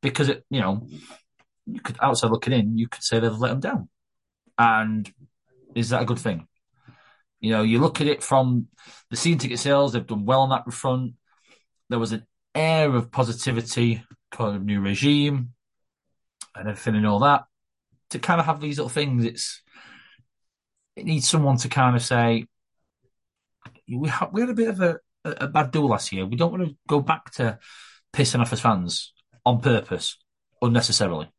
because it, you know, you could outside looking in, you could say they've let them down, and is that a good thing? You know, you look at it from the scene ticket sales; they've done well on that front. There was an air of positivity, kind of new regime, and everything and all that. To kind of have these little things, it's it needs someone to kind of say, we, ha- we had a bit of a, a bad do last year. We don't want to go back to pissing off as fans on purpose, unnecessarily.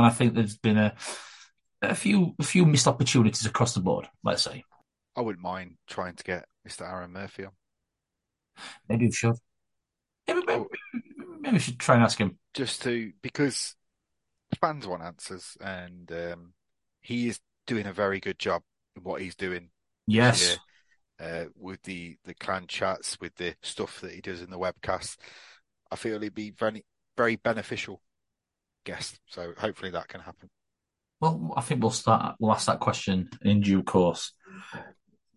And I think there's been a a few a few missed opportunities across the board. Let's say. I wouldn't mind trying to get Mr. Aaron Murphy on. Maybe we should. Maybe, maybe, maybe we should try and ask him. Just to because fans want answers, and um, he is doing a very good job in what he's doing. Yes. Uh, with the the clan chats, with the stuff that he does in the webcast, I feel he'd be very very beneficial guest. So hopefully that can happen. Well, I think we'll start. We'll ask that question in due course.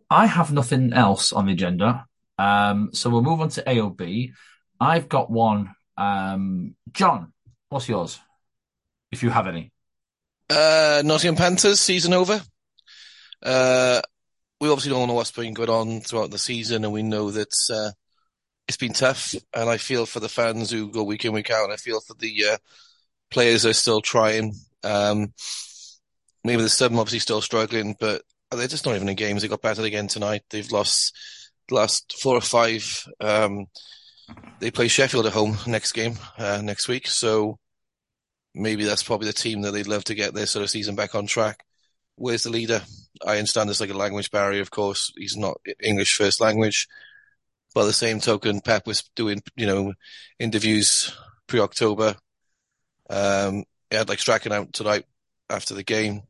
I have nothing else on the agenda, um, so we'll move on to AOB. I've got one. Um, John, what's yours? If you have any. Uh, Nottingham Panthers season over. Uh, we obviously don't know what's been going on throughout the season, and we know that uh, it's been tough. And I feel for the fans who go week in week out, and I feel for the uh, players are still trying. Um, maybe the seven obviously still struggling, but they're just not even in games. They got battered again tonight. They've lost the last four or five. Um, they play Sheffield at home next game uh, next week, so maybe that's probably the team that they'd love to get their sort of season back on track. Where's the leader? I understand there's like a language barrier, of course. He's not English first language. By the same token, Pep was doing, you know, interviews pre-October. Um, he had like striking out tonight after the game,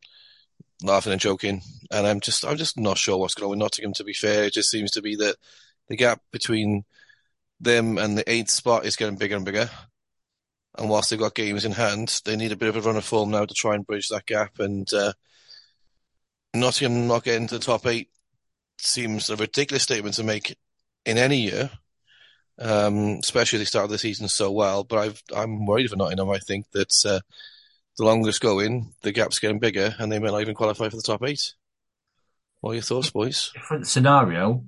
laughing and joking. And I'm just, I'm just not sure what's going on with Nottingham. To be fair, it just seems to be that the gap between them and the eighth spot is getting bigger and bigger. And whilst they've got games in hand, they need a bit of a run of form now to try and bridge that gap. And uh, Nottingham not getting to the top eight seems a ridiculous statement to make in any year, um, especially they started the season so well. But i am worried for Nottingham. I think that uh, the longer it's going, the gap's getting bigger, and they may not even qualify for the top eight. What are your thoughts, boys? Different scenario,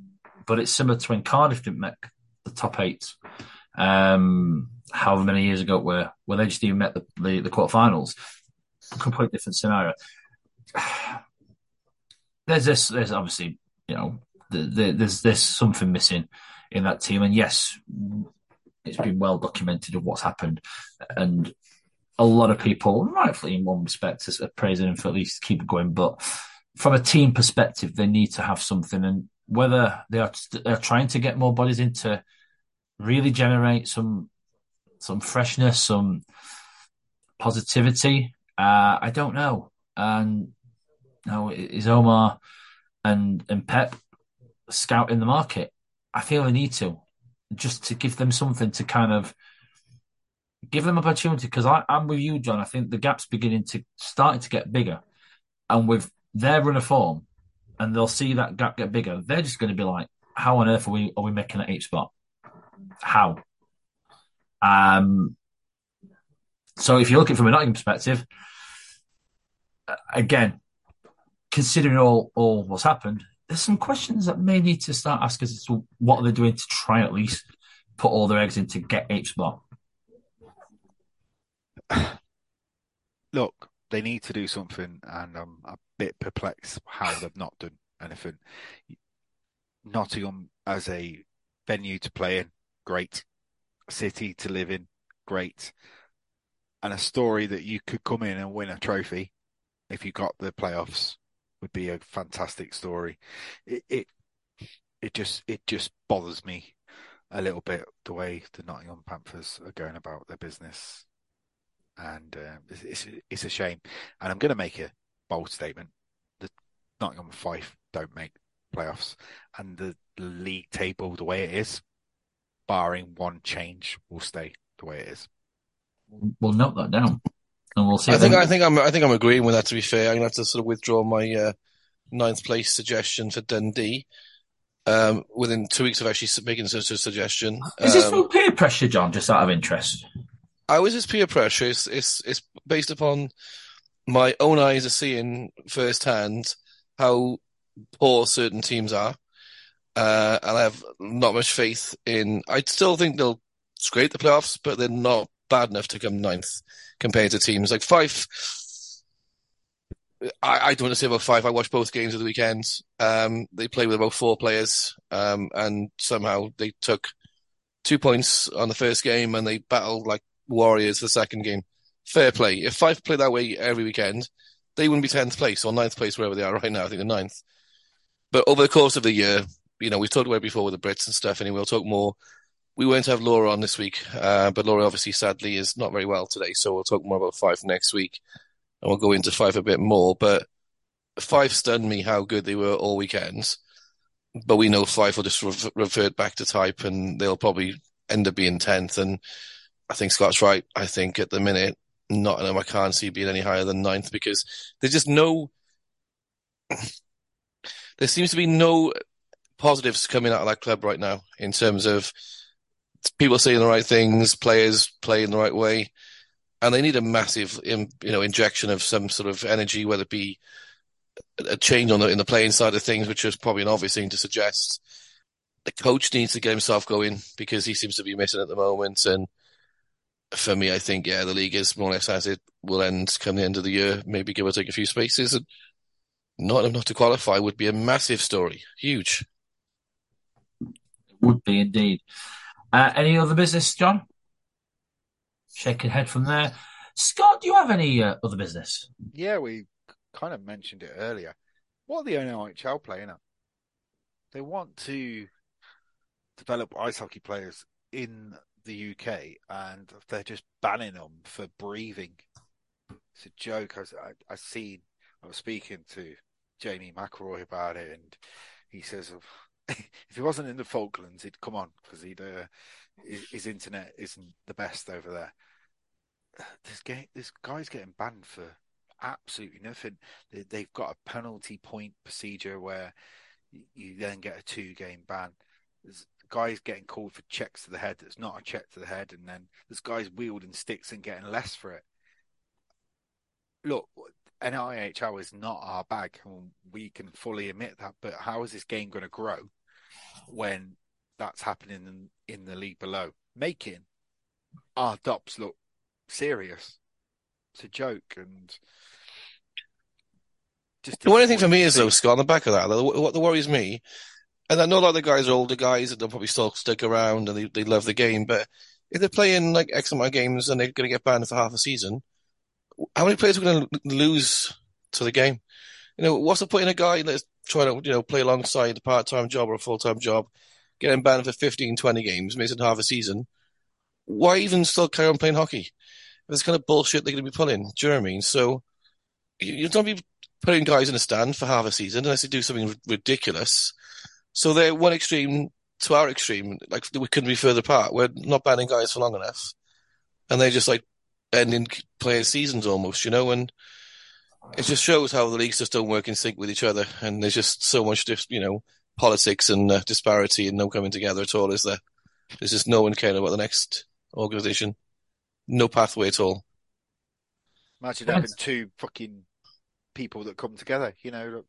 but it's similar to when Cardiff didn't make the top eight. Um, however many years ago, where where they just even met the the, the quarterfinals. Completely different scenario. There's this. There's obviously you know the, the, there's there's something missing in that team, and yes, it's been well documented of what's happened, and a lot of people, rightfully in one respect, are praising him for at least keep it going. But from a team perspective, they need to have something, and whether they are they're trying to get more bodies in to really generate some some freshness, some positivity. Uh, I don't know. And know, is Omar and and Pep scouting the market? I feel they need to just to give them something to kind of give them opportunity because I'm with you, John. I think the gap's beginning to starting to get bigger, and with their run of form, and they'll see that gap get bigger. They're just going to be like, "How on earth are we are we making that eight spot? How?" Um. So if you look at it from a Nottingham perspective, again, considering all all what's happened, there's some questions that may need to start asking as to what are they doing to try at least put all their eggs in to get eight spot. Look, they need to do something, and I'm a bit perplexed how they've not done anything. Nottingham as a venue to play in, great. City to live in, great. And a story that you could come in and win a trophy if you got the playoffs would be a fantastic story. It it it just it just bothers me a little bit the way the Nottingham Panthers are going about their business and uh, it's, it's, it's a shame. And I'm going to make a bold statement: the Nottingham Fife don't make playoffs, and the league table the way it is, barring one change, will stay the way it is. We'll note that down, and we'll see. I think I think I'm I think I'm agreeing with that. To be fair, I'm going to have to sort of withdraw my uh, ninth place suggestion for Dundee. Um, within two weeks of actually making such a suggestion. Is this um, peer pressure, John? Just out of interest. I was just peer pressure. It's, it's, it's based upon my own eyes are seeing firsthand how poor certain teams are. Uh, and I have not much faith in. I still think they'll scrape the playoffs, but they're not bad enough to come ninth compared to teams like Fife. I, I don't want to say about Fife. I watched both games of the weekend. Um, they played with about four players, um, and somehow they took two points on the first game, and they battled like Warriors the second game. Fair play. If Fife play that way every weekend, they wouldn't be 10th place or 9th place, wherever they are right now. I think they're 9th. But over the course of the year, you know, we've talked about it before with the Brits and stuff, and we'll talk more. We won't have Laura on this week, uh, but Laura obviously, sadly, is not very well today, so we'll talk more about Fife next week, and we'll go into Fife a bit more. But Fife stunned me how good they were all weekends, but we know Fife will just re- revert back to type, and they'll probably end up being 10th, and I think Scott's right. I think at the minute, Nottingham, I can't see being any higher than ninth because there's just no. there seems to be no positives coming out of that club right now in terms of people saying the right things, players playing the right way, and they need a massive, you know, injection of some sort of energy, whether it be a change on the in the playing side of things, which is probably an obvious thing to suggest. The coach needs to get himself going because he seems to be missing at the moment, and for me, I think yeah, the league is more or less as it will end come the end of the year. Maybe give or take a few spaces, and not enough to qualify would be a massive story, huge. It would be indeed. Uh, any other business, John? Shaking head from there. Scott, do you have any uh, other business? Yeah, we kind of mentioned it earlier. What are the NIHL playing at? They want to develop ice hockey players in the UK and they're just banning them for breathing. It's a joke. I, I, I seen, I was speaking to Jamie McElroy about it, and he says, if he wasn't in the Falklands, he'd come on because he'd uh, his, his, internet isn't the best over there. This game, this guy's getting banned for absolutely nothing. They, have got a penalty point procedure where you then get a two game ban. There's guys getting called for checks to the head that's not a check to the head, and then there's guys wielding sticks and getting less for it. Look, NIHL is not our bag, we can fully admit that. But how is this game going to grow when that's happening in, in the league below? Making our DOPs look serious. It's a joke, and just the only thing for me is though, Scott, on the back of that, what worries me, and I know a lot of the guys are older guys and they'll probably still stick around and they, they love the game, but if they're playing like X amount of games and they're going to get banned for half a season, how many players are going to lose to the game? You know, what's the point in a guy that's trying to, you know, play alongside a part-time job or a full-time job, getting banned for 15, 20 games, missing half a season? Why even still carry on playing hockey? This kind of bullshit they're going to be pulling. Do you know what I mean? So you, you don't be putting guys in a stand for half a season unless they do something r- ridiculous. So they're one extreme to our extreme. Like we couldn't be further apart. We're not banning guys for long enough, and they're just like ending players' seasons almost, you know. And it just shows how the leagues just don't work in sync with each other, and there's just so much, you know, politics and uh, disparity and no coming together at all. Is there? There's just no one caring about the next organization. No pathway at all. Imagine having two fucking people that come together, you know.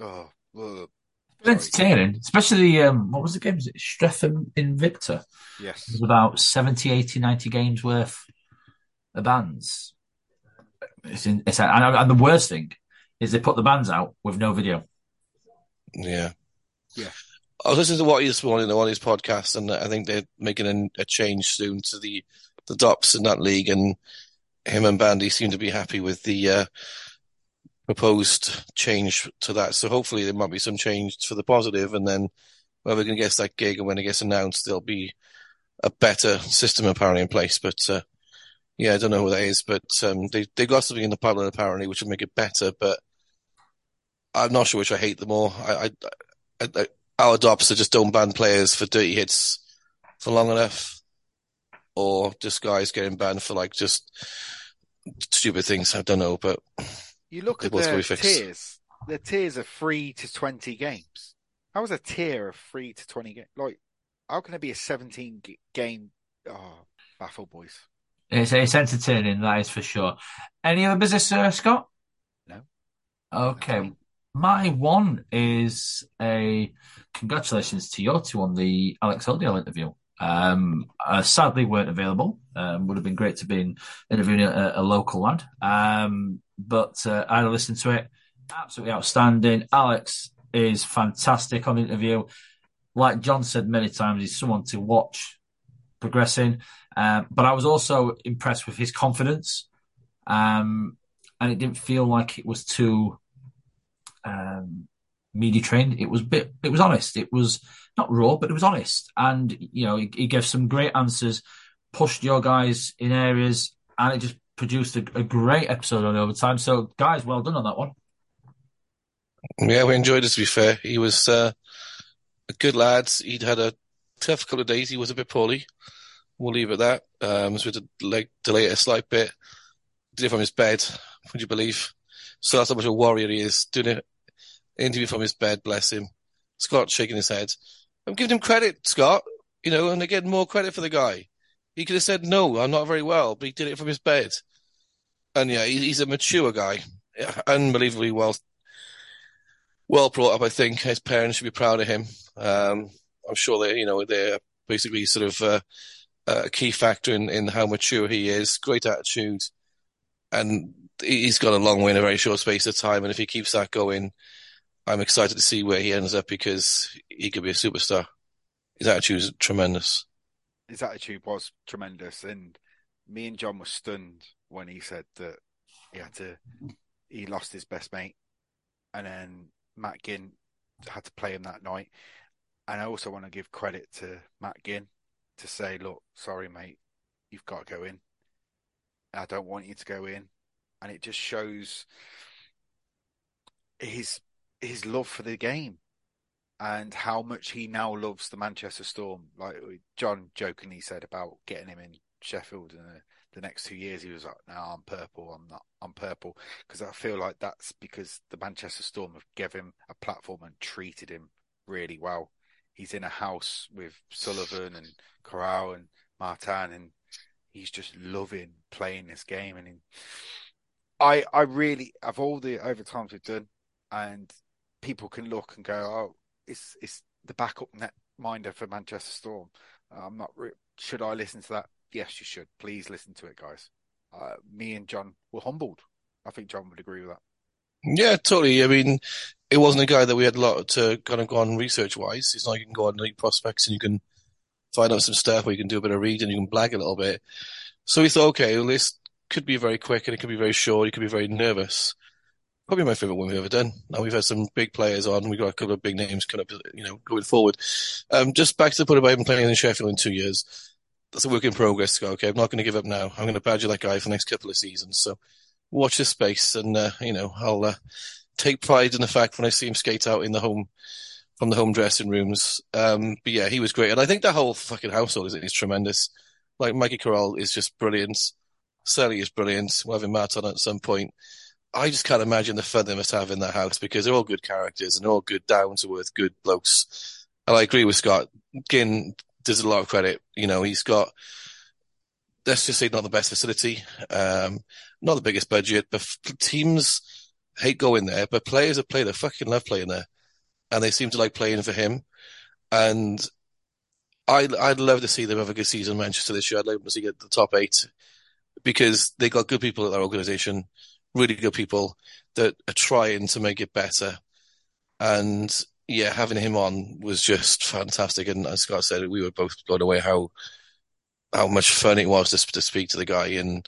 Oh, oh entertaining, especially um, what was the game? Was it Streatham Invicta? Yes, it was about 70, 80, 90 games worth of bands. It's, in, it's and, and the worst thing is they put the bands out with no video. Yeah, yeah. I was listening to what he's morning on his podcast, and I think they're making a, a change soon to the the DOPs in that league, and him and Bandy seem to be happy with the uh, proposed change to that. So hopefully there might be some change for the positive, and then whoever can get that gig and when it gets announced, there'll be a better system apparently in place. But uh, yeah, I don't know who that is, but um, they they got something in the pipeline apparently which will make it better. But I'm not sure which I hate the more. I, I, I, our DOPs are just don't ban players for dirty hits for long enough, or just guys getting banned for like just stupid things. I don't know, but you look at the tiers. The tiers are three to twenty games. How is a tier of three to twenty games? Like, how can it be a seventeen game? Oh, baffle boys. It's, it's entertaining, that is for sure. Any other business, uh, Scott? No. Okay. My one is a congratulations to your two on the Alex Oldale interview. Um, uh, sadly, weren't available. Um, would have been great to be interviewing a, a local lad. Um, but uh, I listened to it. Absolutely outstanding. Alex is fantastic on the interview. Like John said many times, he's someone to watch progressing. Uh, but I was also impressed with his confidence. Um, and it didn't feel like it was too um, media trained. It was bit, it was honest. It was not raw, but it was honest. And, you know, he, he gave some great answers, pushed your guys in areas, and it just produced a, a great episode on the overtime. So, guys, well done on that one. Yeah, we enjoyed it. To be fair, he was uh, a good lad. He'd had a tough couple of days. He was a bit poorly. We'll leave it at that. Um, so we had to like delay it a slight bit. Did it from his bed. Would you believe? So that's how much a warrior he is. Doing an interview from his bed. Bless him. Scott shaking his head. I'm giving him credit, Scott. You know, and again, more credit for the guy. He could have said, no, I'm not very well, but he did it from his bed. And yeah, he's a mature guy. Unbelievably well well brought up, I think. His parents should be proud of him. Um, I'm sure they, you know, they're basically sort of uh, a key factor in, in how mature he is. Great attitude. And he's got a long way in a very short space of time. And if he keeps that going, I'm excited to see where he ends up because he could be a superstar. His attitude is tremendous his attitude was tremendous, and me and John were stunned when he said that he had to he lost his best mate, and then Matt Ginn had to play him that night. And I also want to give credit to Matt Ginn to say, look, sorry, mate, you've got to go in. I don't want you to go in. And it just shows his his love for the game and how much he now loves the Manchester Storm. Like John jokingly said about getting him in Sheffield. And the next two years, he was like, "No, I'm purple. I'm not. I'm purple." Because I feel like that's because the Manchester Storm have given him a platform and treated him really well. He's in a house with Sullivan and Corral and Martin, and he's just loving playing this game. And he, I, I really, of all the overtimes we've done, and people can look and go, "Oh, it's it's the backup net minder for Manchester Storm." I'm not. Re- should I listen to that? Yes, you should. Please listen to it, guys. Uh, me and John were humbled. I think John would agree with that. Yeah, totally. I mean, it wasn't a guy that we had a lot to kind of go on research wise. It's not like you can go on Elite Prospects and you can find out some stuff or you can do a bit of reading, you can blag a little bit. So we thought, okay, well, this could be very quick and it could be very short. It could be very nervous. Probably my favorite one we've ever done. Now we've had some big players on. We've got a couple of big names kind of, you know, going forward. Um, just back to the point about him playing in Sheffield in two years. That's a work in progress. Go, okay, I'm not going to give up now. I'm going to badger that guy for the next couple of seasons. So watch this space, and uh, you know, I'll uh, take pride in the fact when I see him skate out in the home from the home dressing rooms. Um, but yeah, he was great, and I think that whole fucking household is, is tremendous. Like Mikey Corral is just brilliant. Sally is brilliant. Have him Matt on at some point. I just can't imagine the fun they must have in that house because they're all good characters and all good, down to earth, good blokes. And I agree with Scott. Ginn deserves a lot of credit. You know, he's got, let's just say, not the best facility, um, not the biggest budget, but teams hate going there, but players that play there fucking love playing there. And they seem to like playing for him. And I'd, I'd love to see them have a good season in Manchester this year. I'd love to see get the top eight because they got good people at their organization really good people that are trying to make it better. And yeah, having him on was just fantastic. And as Scott said, we were both blown away how how much fun it was to, to speak to the guy. And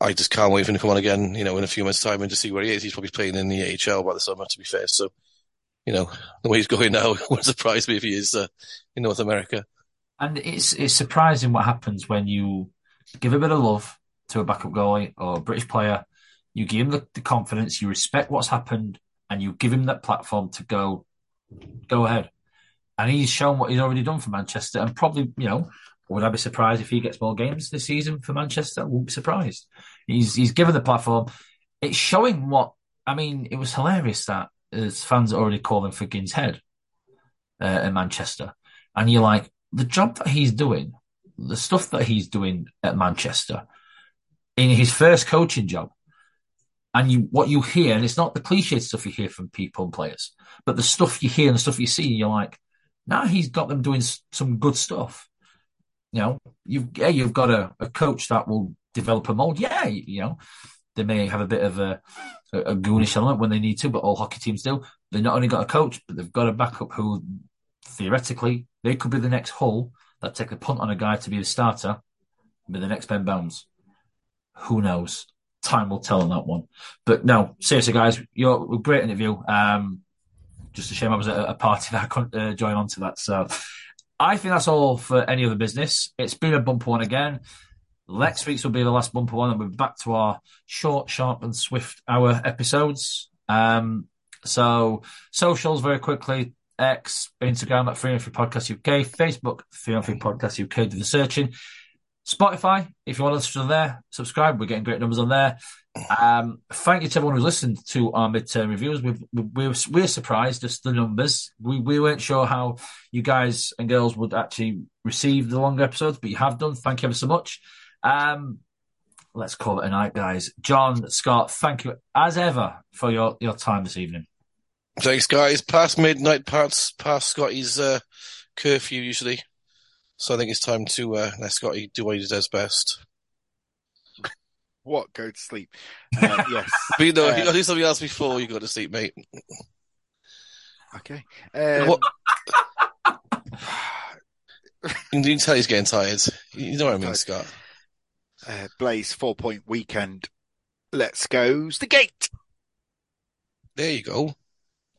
I just can't wait for him to come on again, you know, in a few months' time and to see where he is. He's probably playing in the AHL by the summer, to be fair. So, you know, the way he's going now wouldn't surprise me if he is uh, in North America. And it's it's surprising what happens when you give a bit of love to a backup goalie or a British player you give him the, the, confidence, you respect what's happened, and you give him that platform to go, go ahead. And he's shown what he's already done for Manchester, and probably, you know, would I be surprised if he gets more games this season for Manchester? I wouldn't be surprised. He's he's given the platform. It's showing what I mean. It was hilarious that as fans are already calling for Ginn's head uh, in Manchester, and you're like, the job that he's doing, the stuff that he's doing at Manchester, in his first coaching job, and you what you hear, and it's not the cliched stuff you hear from people and players, but the stuff you hear and the stuff you see, you're like, now he's got them doing some good stuff. You know, you've yeah, you've got a, a coach that will develop a mold. Yeah, you know, they may have a bit of a, a, a goonish element when they need to, but all hockey teams do. They've not only got a coach, but they've got a backup who theoretically they could be the next Hull that take a punt on a guy to be the starter, be the next Ben Bowns. Who knows? time will tell on that one. But no, seriously, guys, you're a great interview. Um, just a shame I was at a party that I couldn't uh, join on to that. So I think that's all for any other business. It's been a bumper one again. Next week's will be the last bumper one, and we're back to our short, sharp, and swift hour episodes. Um, so socials very quickly. X, Instagram at Free and Free Podcast UK, Facebook, Free and Free Podcast UK, do the searching. Spotify, if you want us to there, subscribe. We're getting great numbers on there. Um, thank you to everyone who's listened to our midterm reviews. We've, we're, we're surprised just the numbers. We, we weren't sure how you guys and girls would actually receive the longer episodes, but you have done. Thank you ever so much. Um, let's call it a night, guys. John, Scott, thank you as ever for your, your time this evening. Thanks, guys. Past midnight, past, past Scotty's uh, curfew usually. So I think it's time to uh, let Scotty do what he does best. What? Go to sleep? Uh, yes. but you know, uh, you got to do something else before you go to sleep, mate. Okay. Um, what? you can tell he's getting tired. You know what I mean, Scott. Uh, Blaze four point weekend. Let's goes the gate. There you go.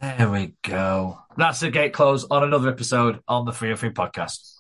There we go. That's the gate close on another episode on the Free and Free podcast.